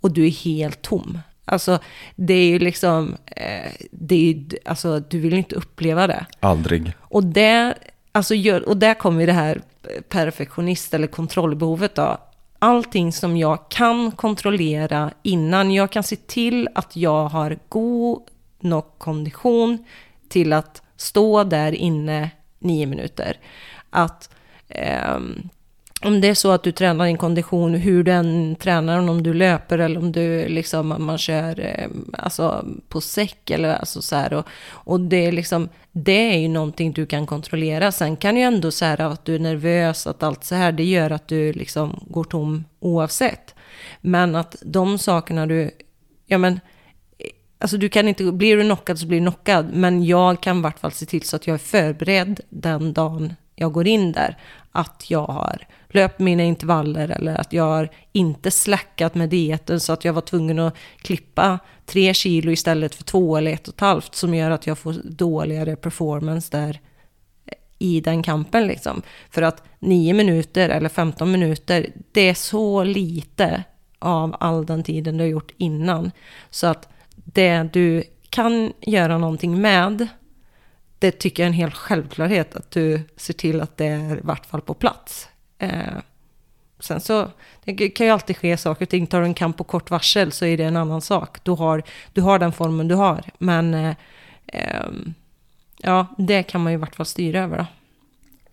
Och du är helt tom. Alltså, det är ju liksom... Eh, det är ju, alltså, du vill inte uppleva det. Aldrig. Och, det, alltså gör, och där kommer ju det här perfektionist eller kontrollbehovet då. Allting som jag kan kontrollera innan, jag kan se till att jag har god nog kondition till att stå där inne nio minuter. Att eh, om det är så att du tränar din kondition, hur du än tränar, om du löper eller om du liksom, man kör eh, alltså, på säck eller alltså så här. Och, och det är liksom, det är ju någonting du kan kontrollera. Sen kan ju ändå så här att du är nervös, att allt så här, det gör att du liksom går tom oavsett. Men att de sakerna du, ja men, eh, Alltså du kan inte, blir du knockad så blir du knockad. Men jag kan i vart fall se till så att jag är förberedd den dagen jag går in där. Att jag har löpt mina intervaller eller att jag har inte släckat med dieten så att jag var tvungen att klippa tre kilo istället för två eller ett och ett halvt som gör att jag får dåligare performance där i den kampen liksom. För att nio minuter eller 15 minuter, det är så lite av all den tiden du har gjort innan. Så att det du kan göra någonting med, det tycker jag är en hel självklarhet att du ser till att det är i vart fall på plats. Eh, sen så det kan ju alltid ske saker och ting. Tar du en kamp på kort varsel så är det en annan sak. Du har, du har den formen du har. Men eh, ehm, ja, det kan man ju i vart fall styra över då.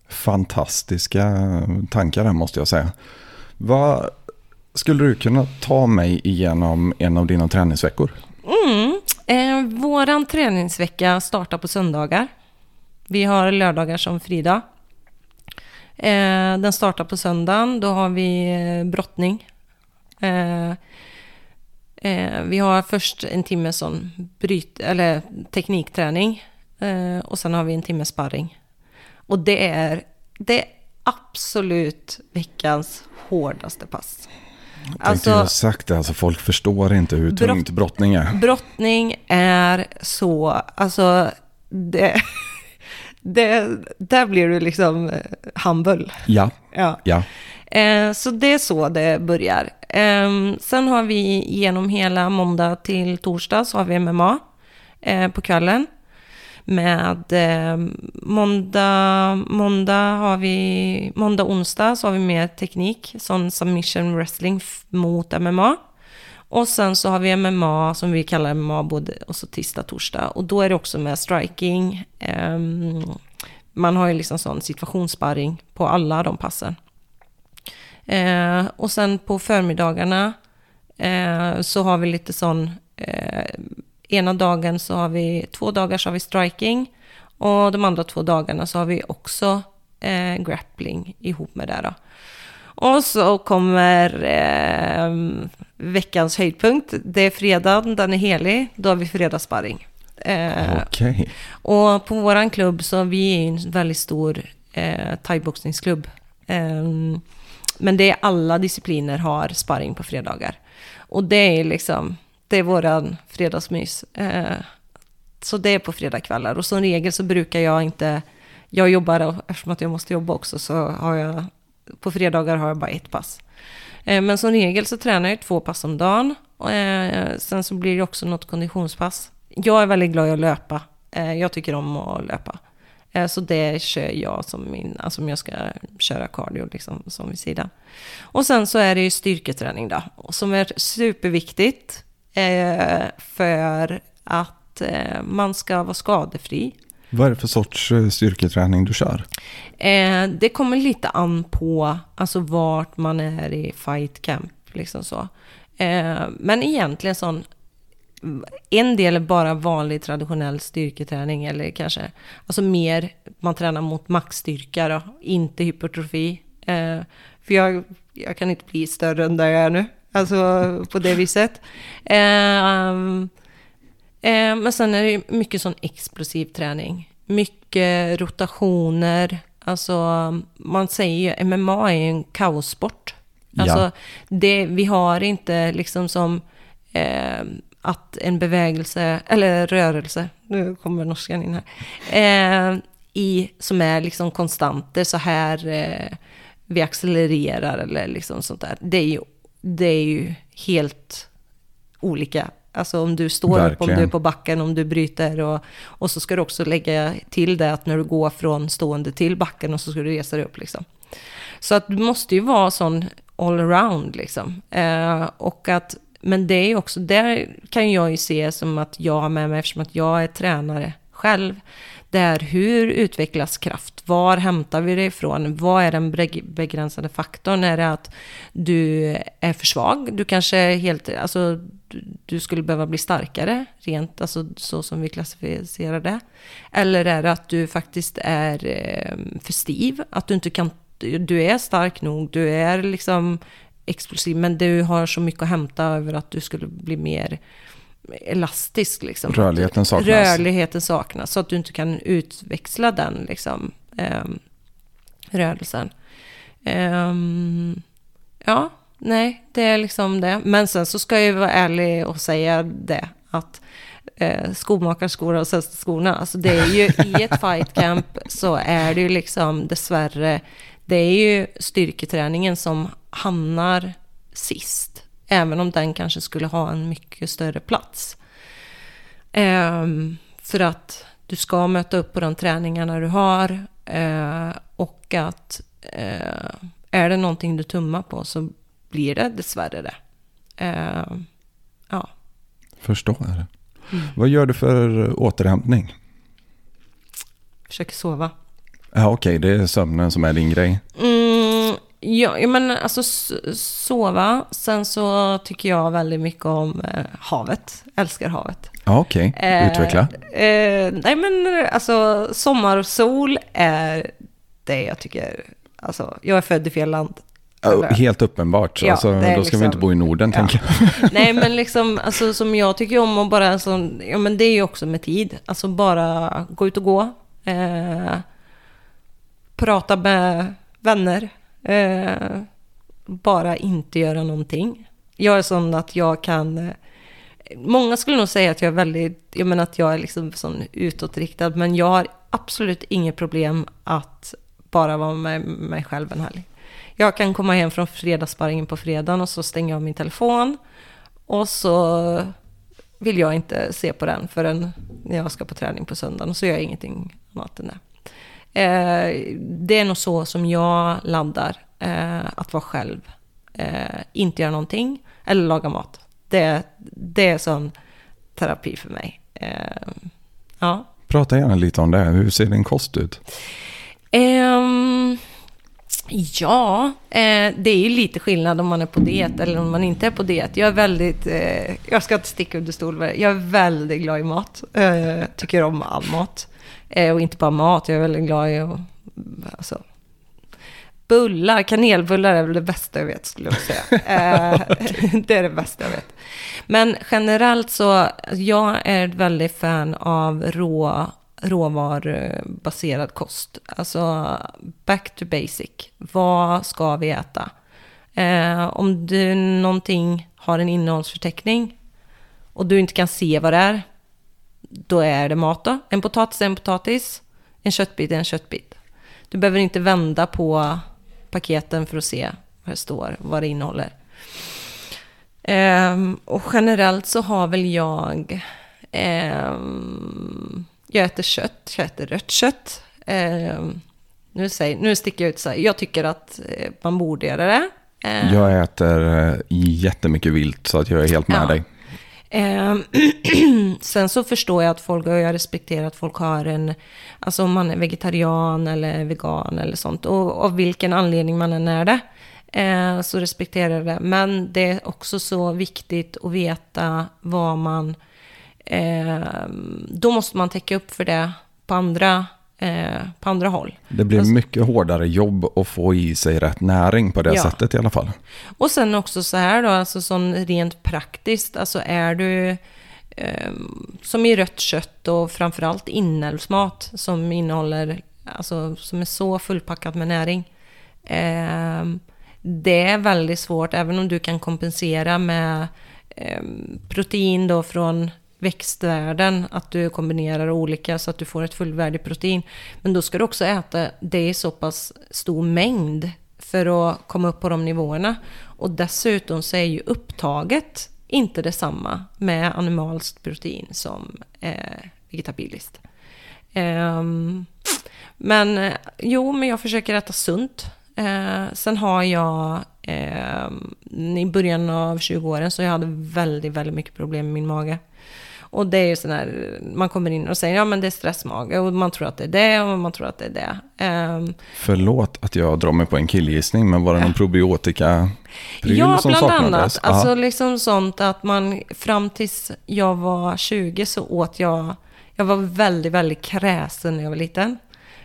Fantastiska tankar här måste jag säga. Vad skulle du kunna ta mig igenom en av dina träningsveckor? Mm. Eh, våran träningsvecka startar på söndagar. Vi har lördagar som frida. Eh, den startar på söndagen. Då har vi eh, brottning. Eh, eh, vi har först en timme sån bryt, eller teknikträning. Eh, och sen har vi en timme sparring. Och det är, det är absolut veckans hårdaste pass. Jag tänkte ju ha sagt det, alltså folk förstår inte hur Brott- tungt brottning är. Brottning är så, alltså, det, det, där blir du liksom eh, humble. Ja, Ja. ja. Eh, så det är så det börjar. Eh, sen har vi genom hela måndag till torsdag så har vi MMA eh, på kvällen. Med eh, måndag, måndag har vi, måndag, onsdag så har vi mer teknik, sån submission wrestling mot MMA. Och sen så har vi MMA som vi kallar MMA både och så tisdag, torsdag. Och då är det också med striking. Ehm, man har ju liksom sån situationssparring på alla de passen. Ehm, och sen på förmiddagarna ehm, så har vi lite sån, eh, ena dagen så har vi, två dagar så har vi striking och de andra två dagarna så har vi också eh, grappling ihop med det då. Och så kommer eh, veckans höjdpunkt. Det är fredagen, den är helig. Då har vi fredagssparring. Eh, Okej. och på våran klubb så vi är en väldigt stor eh, thaiboxningsklubb. Ehm, men det är alla discipliner har sparring på fredagar. Och det är liksom, det är våran fredagsmys. Eh, så det är på fredagskvällar. Och som regel så brukar jag inte, jag jobbar, eftersom att jag måste jobba också, så har jag, på fredagar har jag bara ett pass. Eh, men som regel så tränar jag två pass om dagen. Och, eh, sen så blir det också något konditionspass. Jag är väldigt glad i att löpa. Eh, jag tycker om att löpa. Så det kör jag som min, alltså om jag ska köra cardio liksom, som vid sidan. Och sen så är det ju styrketräning då, som är superviktigt för att man ska vara skadefri. Vad är det för sorts eh, styrketräning du kör? Eh, det kommer lite an på alltså vart man är i fight camp, liksom så. Eh, men egentligen sån en del är bara vanlig traditionell styrketräning eller kanske alltså mer man tränar mot maxstyrka då, inte hypertrofi. Eh, för jag, jag kan inte bli större än där jag är nu, alltså på det viset. Eh, Eh, men sen är det mycket sån explosiv träning. Mycket rotationer. Alltså man säger ju MMA är en kaossport. Alltså Ja. det, vi har inte liksom som eh, att en bevägelse, eller rörelse, nu kommer norskan in här, eh, i, som är liksom konstanter, så här eh, vi accelererar eller liksom sånt där. Det är ju, det är ju helt olika. Alltså om du står upp, om Verkligen. du är på backen, om du bryter och, och så ska du också lägga till det att när du går från stående till backen och så ska du resa dig upp liksom. Så att du måste ju vara sån allround liksom. Eh, och att, men det är också, där kan jag ju se som att jag har med mig, eftersom att jag är tränare själv, det är hur utvecklas kraft? Var hämtar vi det ifrån? Vad är den begränsande faktorn? Är det att du är för svag? Du kanske är helt, alltså du, skulle behöva bli starkare, rent alltså så som vi klassificerar det. Eller är det att du faktiskt är ehm, för stiv? Att du inte kan, du är stark nog, du är liksom explosiv, men du har så mycket att hämta över att du skulle bli mer elastisk. Liksom. Rörligheten saknas. Rörligheten saknas, så att du inte kan utväxla den liksom, ehm, rörelsen. Ehm, ja, nej, det är liksom det. Men sen så ska jag ju vara ärlig och säga det, att eh, skomakarskor och skorna, alltså det är ju i ett fight camp så är det ju liksom dessvärre, det är ju styrketräningen som hamnar sist. Även om den kanske skulle ha en mycket större plats. Ehm, för att du ska möta upp på de träningarna du har. eh, och att eh, är det någonting du tummar på så blir det dessvärre det. Ehm, ja. Förstår det. Vad gör du för återhämtning? Försöker sova. Ja, okej, det är sömnen som är din grej. Mm, ja, men alltså sova. Sen så tycker jag väldigt mycket om eh, havet. Älskar havet. Ja, okej. Eh, Utveckla. Eh, nej men alltså sommar och sol är det jag tycker. Alltså jag är född i fel land. Ja, Helt uppenbart. Ja, alltså, då ska liksom- vi inte bo i Norden, Ja. tänker jag. Nej men liksom, alltså som jag tycker om att bara, alltså, ja men det är ju också med tid. Alltså bara gå ut och gå. Eh, prata med vänner. Eh, bara inte göra någonting. Jag är sån att jag kan... Eh, många skulle nog säga att jag är väldigt, jag menar att jag är liksom sån utåtriktad, men jag har absolut inget problem att bara vara med mig själv en helg. Jag kan komma hem från fredagssparringen på fredagen och så stänger jag av min telefon och så vill jag inte se på den förrän jag ska på träning på söndagen och så gör jag ingenting annat än det. Eh, det är nog så som jag landar, eh, att vara själv. Eh, inte göra någonting eller laga mat. Det, det är sån terapi för mig. Ja. Prata gärna lite om det. Hur ser din kost ut? Ehm, ja, eh, det är ju lite skillnad om man är på diet eller om man inte är på diet. Jag är väldigt, eh, jag ska inte sticka under stol med. Jag är väldigt glad i mat. Eh, tycker om all mat. Eh, och inte bara mat, jag är väldigt glad i att, alltså, Bullar, kanelbullar är väl det bästa jag vet skulle jag säga. Eh, det är det bästa jag vet. Men generellt så, jag är ett väldigt fan av rå råvarubaserad kost. Alltså back to basic. Vad ska vi äta? Eh, om du någonting har en innehållsförteckning och du inte kan se vad det är, då är det mat då. En potatis är en potatis, en köttbit är en köttbit. Du behöver inte vända på paketen för att se vad det står, vad det innehåller. Ehm, och generellt så har väl jag... ehm, jag äter kött, jag äter rött kött. Ehm, nu, säger, nu sticker jag ut så här, jag tycker att eh, man borde göra det. Ehm, Jag äter eh, jättemycket vilt så att jag är helt med Ja. dig. Eh, sen så förstår jag att folk, och jag respekterar att folk har en, alltså om man är vegetarian eller vegan eller sånt, och av vilken anledning man än är det, eh, så respekterar jag det. Men det är också så viktigt att veta vad man, eh, då måste man täcka upp för det på andra, eh, på andra håll. Det blir Alltså- mycket hårdare jobb att få i sig rätt näring på det Ja. sättet i alla fall. Och sen också så här då, alltså sån rent praktiskt, alltså är du ehm, som i rött kött och framförallt inälvsmat som innehåller, alltså som är så fullpackat med näring. Ehm, det är väldigt svårt, även om du kan kompensera med ehm, protein då från växtvärlden, att du kombinerar olika så att du får ett fullvärdigt protein. Men då ska du också äta det i så pass stor mängd för att komma upp på de nivåerna. Och dessutom så är ju upptaget inte detsamma med animalskt protein som eh, vegetabiliskt. Um, men eh, jo, men jag försöker äta sunt. Eh, sen har jag eh, i början av 20-åren så jag hade väldigt, väldigt mycket problem med min mage. Och det är ju sån här, man kommer in och säger ja men det är stressmage och man tror att det är det och man tror att det är det. Ehm, Förlåt att jag drar mig på en killgissning, men var det någon probiotika Ja, som bland annat. Ja. Alltså liksom sånt att man fram tills jag var 20 så åt jag, jag var väldigt, väldigt kräsen när jag var liten.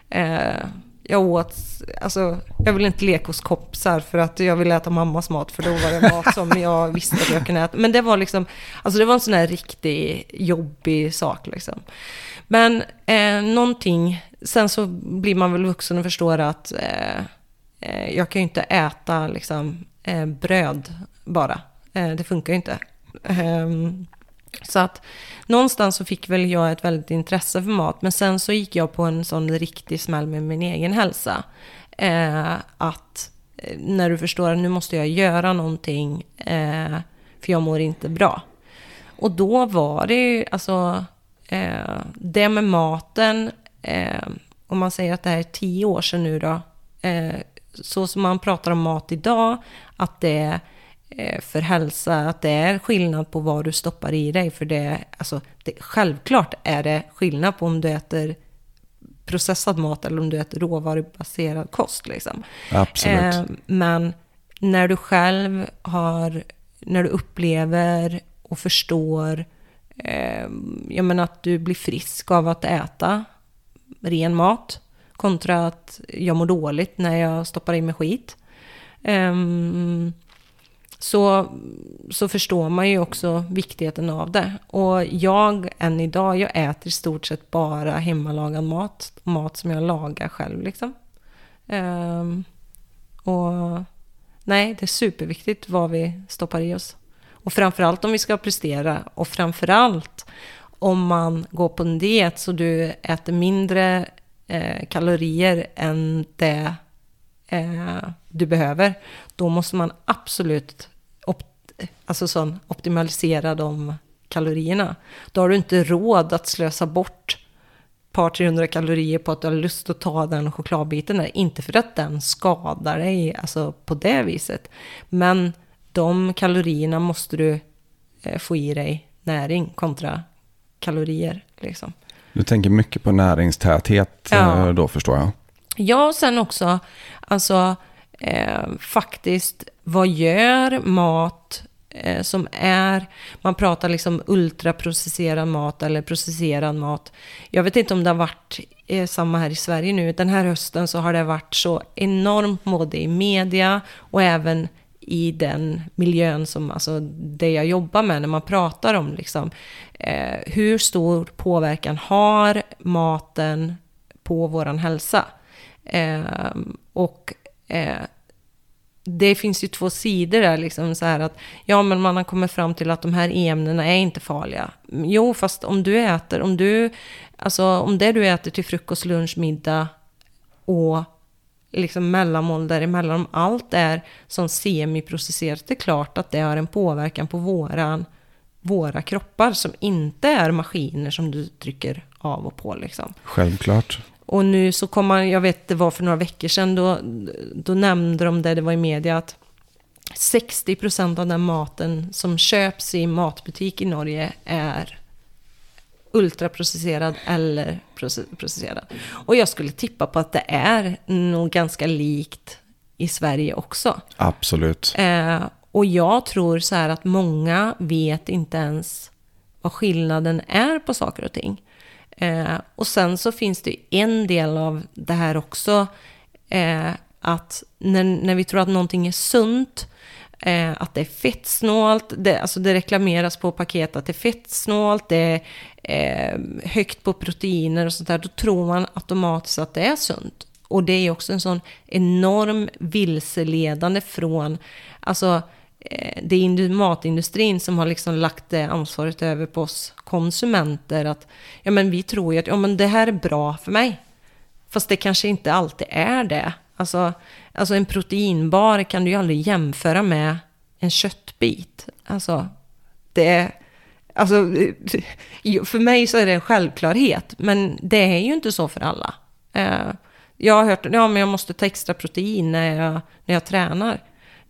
Eh, jag åt, alltså jag ville inte leka hos kompisar för att jag ville äta mammas mat för då var det mat som jag visste att jag kunde äta. Men det var liksom, alltså det var en sån här riktigt jobbig sak liksom. Men eh, någonting, sen så blir man väl vuxen och förstår att eh, eh, jag kan ju inte äta liksom, eh, bröd bara. Eh, det funkar ju inte. Så att någonstans så fick väl jag ett väldigt intresse för mat. Men sen så gick jag på en sån riktig smäll med min egen hälsa. Eh, att eh, när du förstår att nu måste jag göra någonting eh, för jag mår inte bra. Och då var det ju, alltså, eh, det med maten, eh, om man säger att det här är tio år sedan nu då, eh, så som man pratar om mat idag, att det är för hälsa, att det är skillnad på vad du stoppar i dig. För det, alltså, det, självklart är det skillnad på om du äter processad mat eller om du äter råvarubaserad kost. Liksom. Absolut. Eh, men när du själv har, när du upplever och förstår, eh, jag menar att du blir frisk av att äta ren mat kontra att jag mår dåligt när jag stoppar i mig skit. Ehm, så, så förstår man ju också viktigheten av det. Och jag, än idag, jag äter i stort sett bara hemmalagad mat. Mat som jag lagar själv liksom. Um, och nej, det är superviktigt vad vi stoppar i oss. Och framförallt om vi ska prestera. Och framförallt om man går på en diet så du äter mindre eh, kalorier än det eh, du behöver. Då måste man absolut opt- alltså sån, optimalisera de kalorierna. Då har du inte råd att slösa bort par 300 kalorier på att du har lust att ta den chokladbiten. Där. Inte för att den skadar dig alltså på det viset. Men de kalorierna måste du eh, få i dig näring kontra kalorier. Liksom. Du tänker mycket på näringstäthet Ja. eh, då förstår jag. Ja, och sen också, alltså eh, faktiskt, vad gör mat eh, som är, man pratar liksom ultraprocesserad mat eller processerad mat. Jag vet inte om det har varit eh, samma här i Sverige nu. Den här hösten så har det varit så enormt både i media och även i den miljön som, alltså det jag jobbar med när man pratar om liksom, eh, hur stor påverkan har maten på våran hälsa? Eh, och eh, det finns ju två sidor där, liksom så här att ja, men man har kommit fram till att de här ämnena är inte farliga. Jo, fast om du äter, om du, alltså om det du äter till frukost, lunch, middag och liksom mellanmål däremellan, om allt är som semiprocesserat, det är klart att det har en påverkan på våran, våra kroppar som inte är maskiner som du trycker av och på liksom. Självklart. Och nu så kom man, jag vet det var för några veckor sedan, då, då nämnde de det, det var i media, att 60% av den maten som köps i matbutik i Norge är ultraprocesserad eller proce- processerad. Och jag skulle tippa på att det är nog ganska likt i Sverige också. Absolut. Eh, och jag tror så här att många vet inte ens vad skillnaden är på saker och ting. Eh, och sen så finns det en del av det här också, eh, att när, när vi tror att någonting är sunt, eh, att det är fettsnålt, det, alltså det reklameras på paket att det är fettsnålt, det är eh, högt på proteiner och sånt där, då tror man automatiskt att det är sunt. Och det är också en sån enorm vilseledande från, alltså Eh, det är matindustrin som har liksom lagt det ansvaret över på oss konsumenter. Att ja, men vi tror ju att ja, men det här är bra för mig. Fast det kanske inte alltid är det. Alltså, alltså en proteinbar kan du ju aldrig jämföra med en köttbit. Alltså, det... Alltså, eh, för mig så är det en självklarhet, men det är ju inte så för alla. Eh, jag har hört att ja, men jag måste ta extra protein när jag, när jag tränar.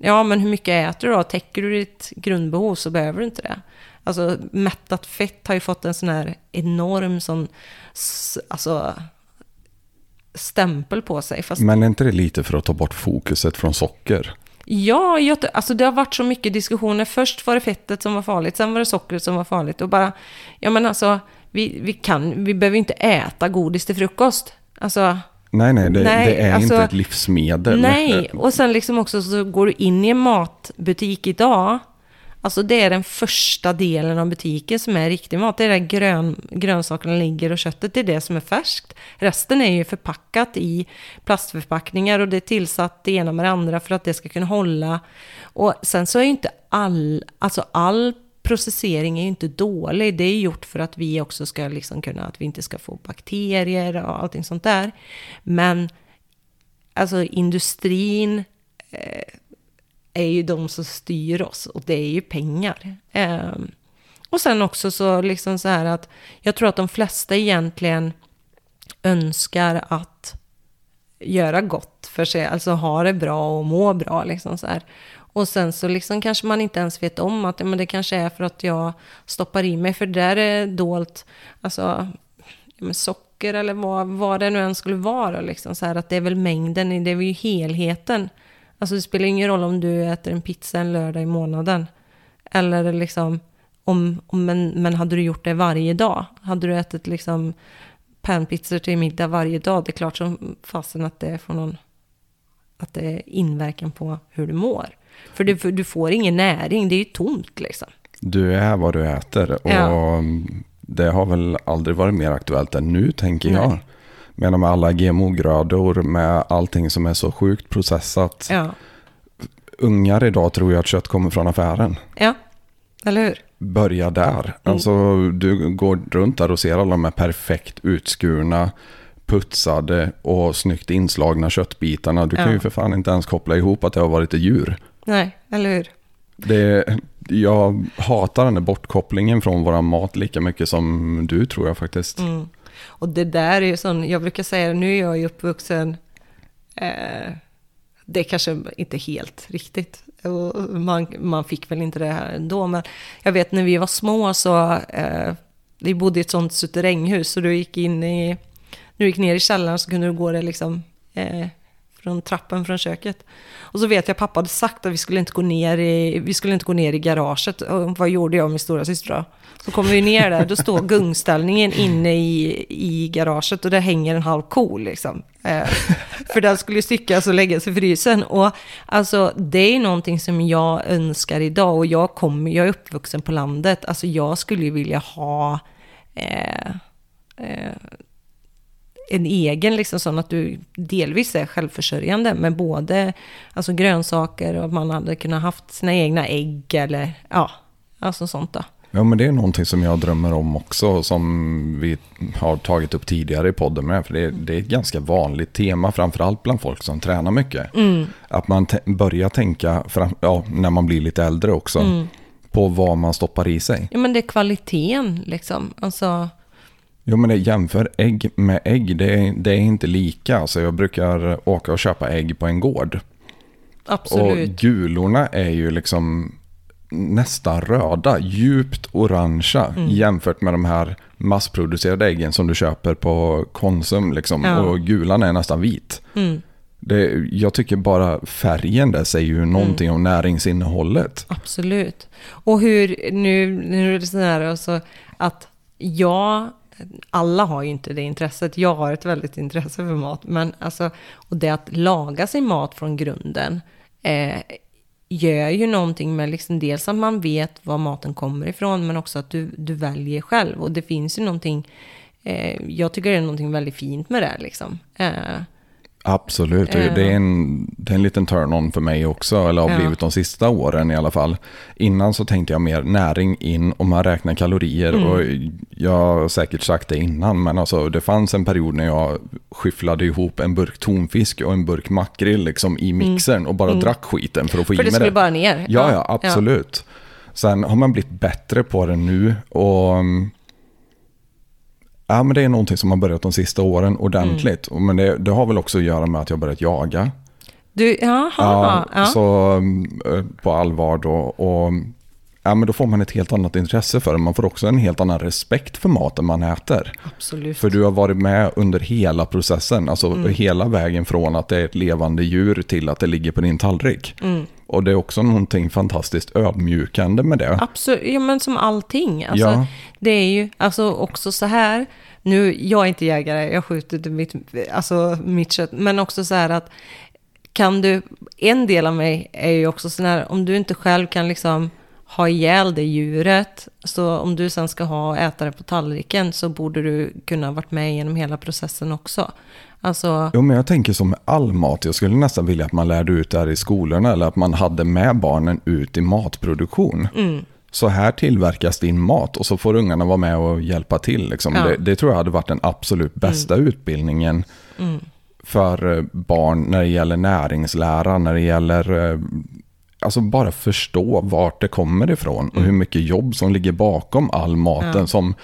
Ja, men hur mycket äter du då? Täcker du ditt grundbehov så behöver du inte det. Alltså mättat fett har ju fått en sån här enorm sån, alltså stämpel på sig. Fast Men är inte det lite för att ta bort fokuset från socker? Ja, jag, alltså det har varit så mycket diskussioner. Först var det fettet som var farligt, sen var det sockret som var farligt. Och bara, ja men alltså, vi, vi kan, vi behöver inte äta godis till frukost. Alltså, Nej, nej, det, Nej, det är alltså- inte ett livsmedel. nej. Och sen liksom också så går du in i en matbutik idag. Alltså det är den första delen av butiken som är riktig mat. Det är där grön, grönsakerna ligger och köttet det är det som är färskt. Resten är ju förpackat i plastförpackningar och det är tillsatt det ena med det andra för att det ska kunna hålla. Och sen så är ju inte all, alltså all processering är ju inte dålig. Det är gjort för att vi också ska liksom kunna, att vi inte ska få bakterier och allting sånt där. Men alltså industrin eh, är ju de som styr oss och det är ju pengar. Eh, och sen också så liksom så här att jag tror att de flesta egentligen önskar att göra gott för sig, alltså ha det bra och må bra liksom så här. Och sen så liksom kanske man inte ens vet om att ja, men det kanske är för att jag stoppar i mig, för det där är dolt, alltså ja, socker eller vad, vad det nu än skulle vara. Liksom, så här, att det är väl mängden, det är väl ju helheten. Alltså det spelar ingen roll om du äter en pizza en lördag i månaden. Eller liksom, om, om, men, men hade du gjort det varje dag? Hade du ätit liksom panpizzor till middag varje dag? Det är klart som fasen att det får någon att det är inverkan på hur du mår. För du, för du får ingen näring, det är ju tomt liksom. Du är vad du äter. Och Ja. det har väl aldrig varit mer aktuellt än nu, tänker jag. Nej. Men med alla GMO-grödor, med allting som är så sjukt processat. Ja, Ungar idag tror ju att kött kommer från affären. ja. eller hur? Börja där. Alltså du går runt där och ser alla de här perfekt utskurna, putsade och snyggt inslagna köttbitarna. Du kan Ja. ju för fan inte ens koppla ihop att det har varit ett djur. Nej, eller hur? Det, jag hatar den där bortkopplingen från våra mat lika mycket som du tror jag faktiskt. Mm. Och det där är ju sån, jag brukar säga, nu är jag ju uppvuxen, eh, det är kanske inte helt riktigt. Man, man fick väl inte det här ändå, men jag vet när vi var små så, eh, vi bodde i ett sånt suterränghus, så du gick in i, när du gick ner i källaren så kunde du gå det liksom, eh, från trappen från köket. Och så vet jag pappa hade sagt att vi skulle inte gå ner i, vi skulle inte gå ner i garaget. Och vad gjorde jag och min stora syster då? Så kommer vi ner där, då står gungställningen inne i, i garaget och där hänger en halv ko liksom. Eh, För den skulle styckas och läggas i frysen. Och alltså det är någonting som jag önskar idag. Och jag, kommer, jag är uppvuxen på landet. Alltså jag skulle ju vilja ha eh, eh, en egen, liksom sån att du delvis är självförsörjande med både alltså grönsaker och att man hade kunnat haft sina egna ägg eller ja, alltså sånt då. Ja, men det är någonting som jag drömmer om också, som vi har tagit upp tidigare i podden med. För det, det är ett ganska vanligt tema, framförallt bland folk som tränar mycket. Att man börjar tänka, fram, ja, när man blir lite äldre också, på vad man stoppar i sig. Ja men det är kvaliteten liksom. Alltså, Jo, men det jämför ägg med ägg, det är, det är inte lika. Alltså, jag brukar åka och köpa ägg på en gård. absolut. Och gulorna är ju liksom nästan röda, djupt orangea Mm. jämfört med de här massproducerade äggen som du köper på Konsum. Liksom, Ja. Och gulan är nästan vit. Mm. Det, jag tycker bara färgen där säger ju någonting Mm. om näringsinnehållet. Absolut. Och hur, nu, nu är det så här alltså, att jag, alla har ju inte det intresset. Jag har ett väldigt intresse för mat. Men alltså, och det att laga sin mat från grunden eh, gör ju någonting med liksom dels att man vet var maten kommer ifrån, men också att du, du väljer själv. Och det finns ju någonting, eh, jag tycker det är någonting väldigt fint med det liksom. Eh, Absolut, Ja. det, är en, det är en liten turn-on för mig också, eller har Ja. blivit de sista åren i alla fall. Innan så tänkte jag mer näring in och man räknar kalorier. Och jag har säkert sagt det innan, men alltså, det fanns en period när jag skyfflade ihop en burk tonfisk och en burk makrill liksom, i mixern och bara drack skiten för att få för i det mig skulle det. bara ner. Ja, ja, absolut. Sen har man blivit bättre på det nu och mm, ja, men det är någonting som har börjat de sista åren ordentligt. Och Men det, det har väl också att göra med att jag har börjat jaga. Du, jaha, ja, ja. Så mm, eh, på allvar då. Och, ja, men då får man ett helt annat intresse för det. Man får också en helt annan respekt för maten man äter. absolut. För du har varit med under hela processen, alltså Mm. hela vägen från att det är ett levande djur till att det ligger på din tallrik. Mm. Och det är också någonting fantastiskt ödmjukande med det. Absolut, ja men som allting. Alltså, Ja. Det är ju alltså också så här, nu, jag är inte jägare, jag skjuter till mitt, alltså mitt kött, men också så här att kan du, en del av mig är ju också sån här, om du inte själv kan liksom ha ihjäl det djuret, så om du sen ska ha och äta det på tallriken så borde du kunna ha varit med genom hela processen också. Alltså, Jo, men jag tänker som med all mat. Jag skulle nästan vilja att man lärde ut det här i skolorna eller att man hade med barnen ut i matproduktion. Mm. Så här tillverkas din mat och så får ungarna vara med och hjälpa till. Liksom. Ja. Det, det tror jag hade varit den absolut bästa utbildningen Mm. för eh, barn när det gäller näringslära, när det gäller eh, Alltså bara förstå vart det kommer ifrån och hur mycket jobb som ligger bakom all maten Mm. Ja. som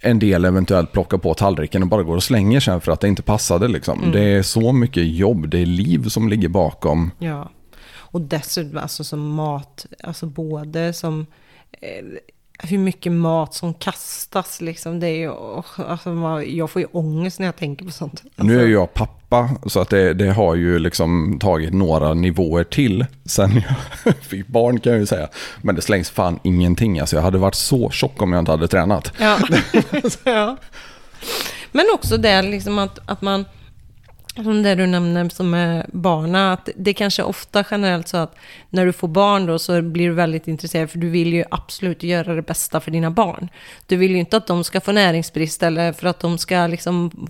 en del eventuellt plockar på tallriken och bara går och slänger sen för att det inte passade. Liksom. Mm. Det är så mycket jobb, det är liv som ligger bakom. Ja, och dessutom alltså som mat, alltså både som eh, hur mycket mat som kastas liksom. Det är ju, alltså jag får ju ångest när jag tänker på sånt. Alltså, Nu är jag pappa, så att det, det har ju liksom tagit några nivåer till sen jag fick barn kan jag ju säga. Men det slängs fan ingenting. Alltså jag hade varit så tjock om jag inte hade tränat. Ja. Ja. Men också det liksom att, att man, som det du nämner som är barna, att det kanske ofta generellt så att när du får barn då så blir du väldigt intresserad för du vill ju absolut göra det bästa för dina barn. Du vill ju inte att de ska få näringsbrist eller för att de ska liksom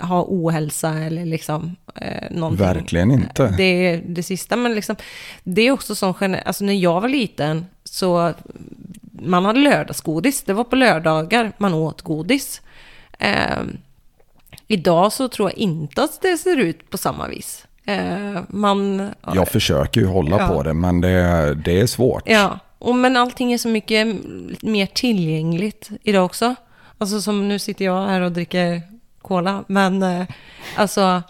ha ohälsa eller liksom eh, någonting. Verkligen inte. Det är det sista, men liksom, det är också som alltså när jag var liten så man hade lördagsgodis. Det var på lördagar man åt godis. Ehm, idag så tror jag inte att det ser ut på samma vis. Eh, man... Jag försöker ju hålla Ja. på det, men det, det är svårt. Ja, och, men allting är så mycket mer tillgängligt idag också. Alltså som nu sitter jag här och dricker cola, men eh, alltså,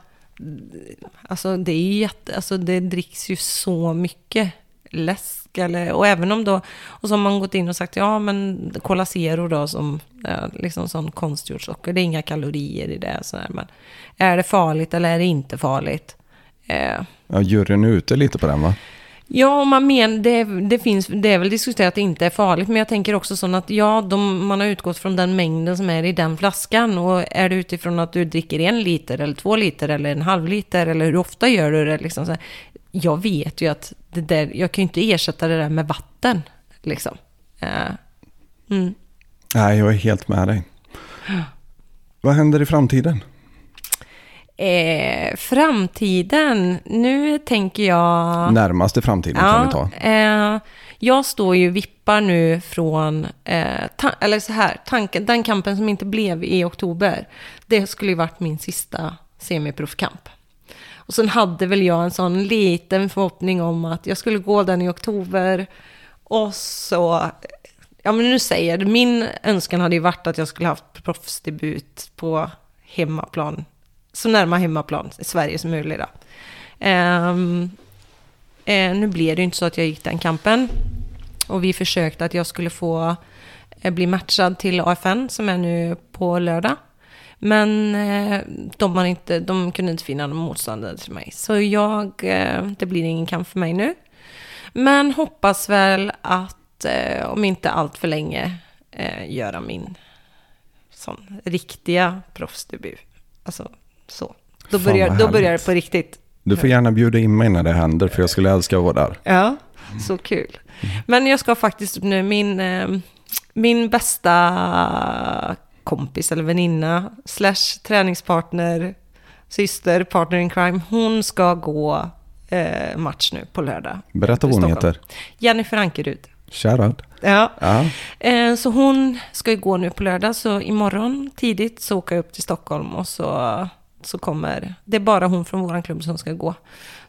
alltså det är ju jätte, alltså det dricks ju så mycket läsk eller, och även om då, och så har man gått in och sagt ja men Cola Zero då som ja, liksom sån konstgjort socker, det är inga kalorier i det så här, men är det farligt eller är det inte farligt? Eh, Ja, juryn är ute lite på den va? Ja, man men, det, det, finns, det är väl diskuterat att det inte är farligt, men jag tänker också så att ja, de, man har utgått från den mängden som är i den flaskan. Och är det utifrån att du dricker en liter eller två liter eller en halv liter eller hur ofta gör du det? Liksom så här, jag vet ju att det där, jag kan ju inte ersätta det där med vatten. Liksom. Uh, mm. Nej, jag är helt med dig. Vad händer i framtiden? Eh, framtiden, nu tänker jag... Närmaste framtiden ja, kan vi ta. Eh, jag står ju vippar nu från, eh, eller så här, tanken, den kampen som inte blev i oktober, det skulle ju varit min sista semiproffkamp. Och sen hade väl jag en sån liten förhoppning om att jag skulle gå den i oktober. Och så, ja men nu säger jag min önskan hade ju varit att jag skulle haft proffsdebut på hemmaplan så närma hemmaplan i Sverige som möjligt. Då. Um, eh, nu blev det ju inte så att jag gick den kampen. Och vi försökte att jag skulle få eh, bli matchad till AFN som är nu på lördag. Men eh, de, har inte, de kunde inte finna någon motståndare till mig. Så jag, eh, det blir ingen kamp för mig nu. Men hoppas väl att eh, om inte allt för länge göra min sån riktiga proffsdebut. Alltså så. Då börjar, då börjar det på riktigt. Du får gärna bjuda in mig när det händer, för jag skulle älska att vara där. Ja, så kul. Men jag ska faktiskt nu, min, min bästa kompis eller väninna, slash träningspartner, syster, partner in crime, hon ska gå eh, match nu på lördag. Berätta vad hon heter. Jennifer Ankerud. Shoutout. Ja. ja. Eh, så hon ska ju gå nu på lördag, så imorgon tidigt så åker jag upp till Stockholm och så så kommer, det är bara hon från vår klubb som ska gå.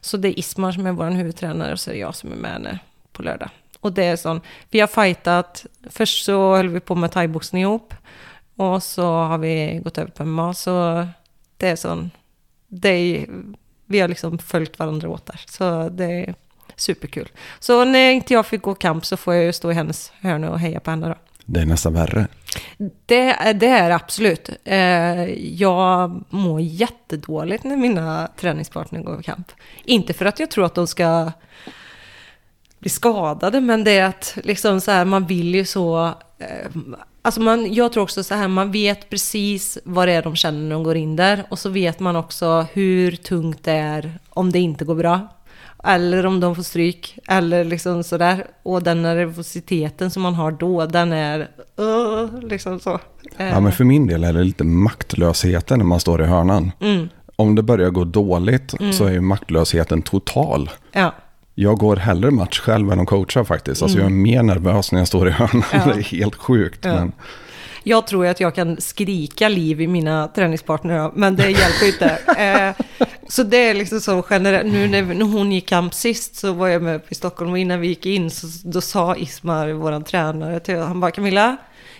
Så det är Ismar som är vår huvudtränare och så är det jag som är med henne på lördag. Och det är sån, vi har fightat, först så höll vi på med thaiboxning ihop. Och så har vi gått över på MMA, så det är sån, det är, vi har liksom följt varandra åt där. Så det är superkul. Så när inte jag fick gå kamp så får jag ju stå i hennes hörna och heja på henne då. Det är nästan värre. Det, det är absolut. Eh, jag mår jättedåligt när mina träningspartner går i kamp. Inte för att jag tror att de ska bli skadade, men det är att liksom så här, man vill ju så... Eh, alltså man, jag tror också så här, man vet precis vad det är de känner när de går in där. Och så vet man också hur tungt det är om det inte går bra. Eller om de får stryk. Eller liksom sådär. Och den nervositeten som man har då, den är uh, liksom så. Ja, men för min del är det lite maktlösheten när man står i hörnan. Mm. Om det börjar gå dåligt mm. så är ju maktlösheten total. Ja. Jag går hellre match själv än att coacha faktiskt. Alltså mm. jag är mer nervös när jag står i hörnan. Ja. Det är helt sjukt. Ja. Men... Jag tror att jag kan skrika liv i mina träningspartner, men det hjälper inte. Eh, så det är liksom så generellt. Nu när, när hon gick kamp sist så var jag med i Stockholm och innan vi gick in så då sa Ismar, vår tränare, till han bara Camilla,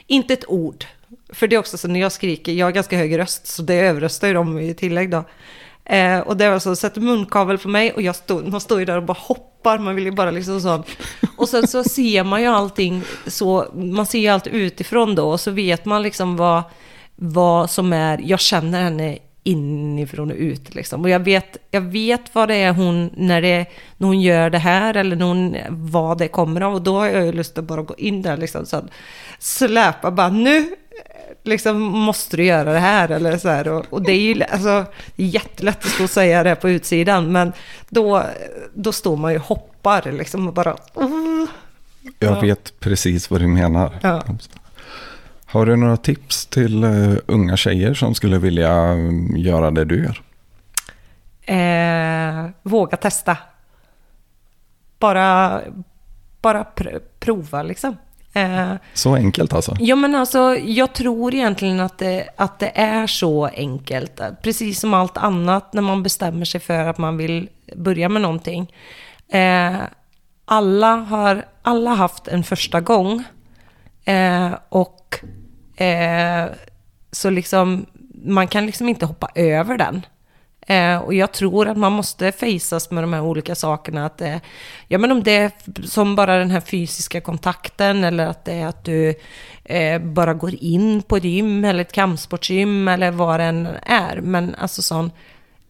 inte ett ord. För det är också så när jag skriker, jag har ganska hög röst så det överröstar ju dem i tillägg då. Eh, och det var så, sätter munkavel på mig och jag stod, man står ju där och bara hoppar, man vill ju bara liksom sånt. Och sen så ser man ju allting så, man ser ju allt utifrån då och så vet man liksom vad, vad som är, jag känner henne inifrån och ut liksom. Och jag vet, jag vet vad det är hon, när, det, när hon gör det här eller när hon, vad det kommer av. Och då har jag ju lust att bara gå in där liksom så släpa bara nu liksom måste du göra det här eller så här. Och, och det är ju alltså, jättelätt att stå och säga det på utsidan, men då, då står man ju och hoppar liksom och bara... Uh, jag ja. vet precis vad du menar. Ja. Har du några tips till uh, unga tjejer som skulle vilja um, göra det du gör? Eh, våga testa. Bara, bara pr prova liksom. Eh, så enkelt alltså? Ja, men alltså, jag tror egentligen att det, att det är så enkelt. Precis som allt annat när man bestämmer sig för att man vill börja med någonting. Eh, alla har alla haft en första gång. Eh, och eh, så liksom, man kan liksom inte hoppa över den. Eh, och jag tror att man måste fejsas med de här olika sakerna. Att, eh, ja, men om det är som bara den här fysiska kontakten eller att det är att du eh, bara går in på ett gym eller ett kampsportsgym eller vad det än är. Men alltså sån,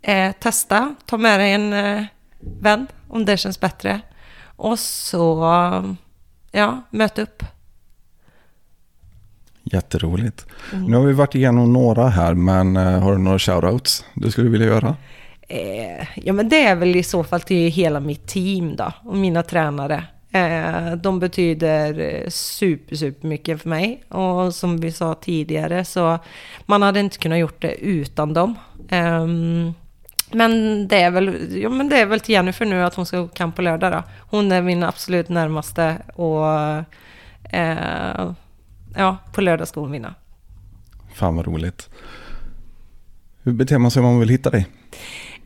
eh, testa, ta med dig en eh, vän om det känns bättre. Och så, ja, möt upp. Jätteroligt. Nu har vi varit igenom några här, men eh, har du några shoutouts du skulle vilja göra? Eh, ja, men det är väl i så fall till hela mitt team då, och mina tränare. Eh, de betyder eh, super, super mycket för mig. Och som vi sa tidigare så man hade inte kunnat gjort det utan dem. Ehm, men det, är väl, ja, men det är väl till Jennifer nu att hon ska gå kamp på lördag då. Hon är min absolut närmaste och eh, ja, på lördag ska hon vinna. Fan vad roligt. Hur beter man sig om man vill hitta dig?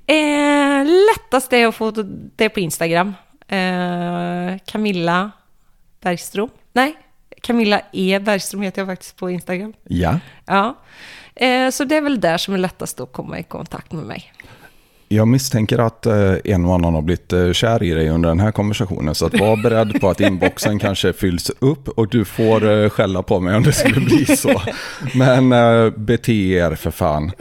Eh, lättast är att få det på Instagram. Eh, Camilla Bergström. Nej, Camilla E Bergström heter jag faktiskt på Instagram. Ja. Ja. Eh, så det är väl där som är lättast att komma i kontakt med mig. Jag misstänker att eh, en och annan har blivit eh, kär i dig under den här konversationen. Så att var beredd på att inboxen kanske fylls upp och du får eh, skälla på mig om det skulle bli så. Men bete er för fan.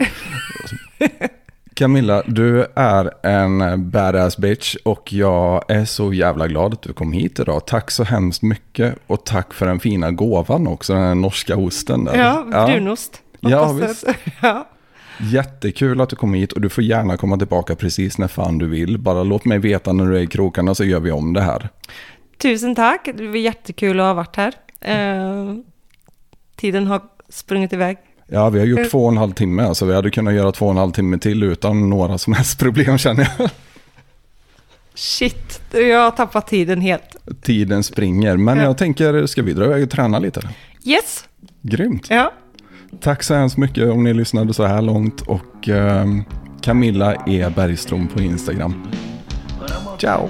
Camilla, du är en badass bitch och jag är så jävla glad att du kom hit idag. Tack så hemskt mycket och tack för den fina gåvan också, den norska osten. Där. Ja, brunost. Ja, visst. ja. Jättekul att du kom hit och du får gärna komma tillbaka precis när fan du vill. Bara låt mig veta när du är i krokarna så gör vi om det här. Tusen tack, det var jättekul att ha varit här. Eh, tiden har sprungit iväg. Ja, vi har gjort Eh. två och en halv timme, så vi hade kunnat göra två och en halv timme till utan några som helst problem känner jag. Shit, jag har tappat tiden helt. Tiden springer, men Ja. jag tänker, ska vi dra iväg och träna lite? Yes, Grymt. ja. Tack så hemskt mycket om ni lyssnade så här långt och eh, Camilla E. Bergström på Instagram. Ciao.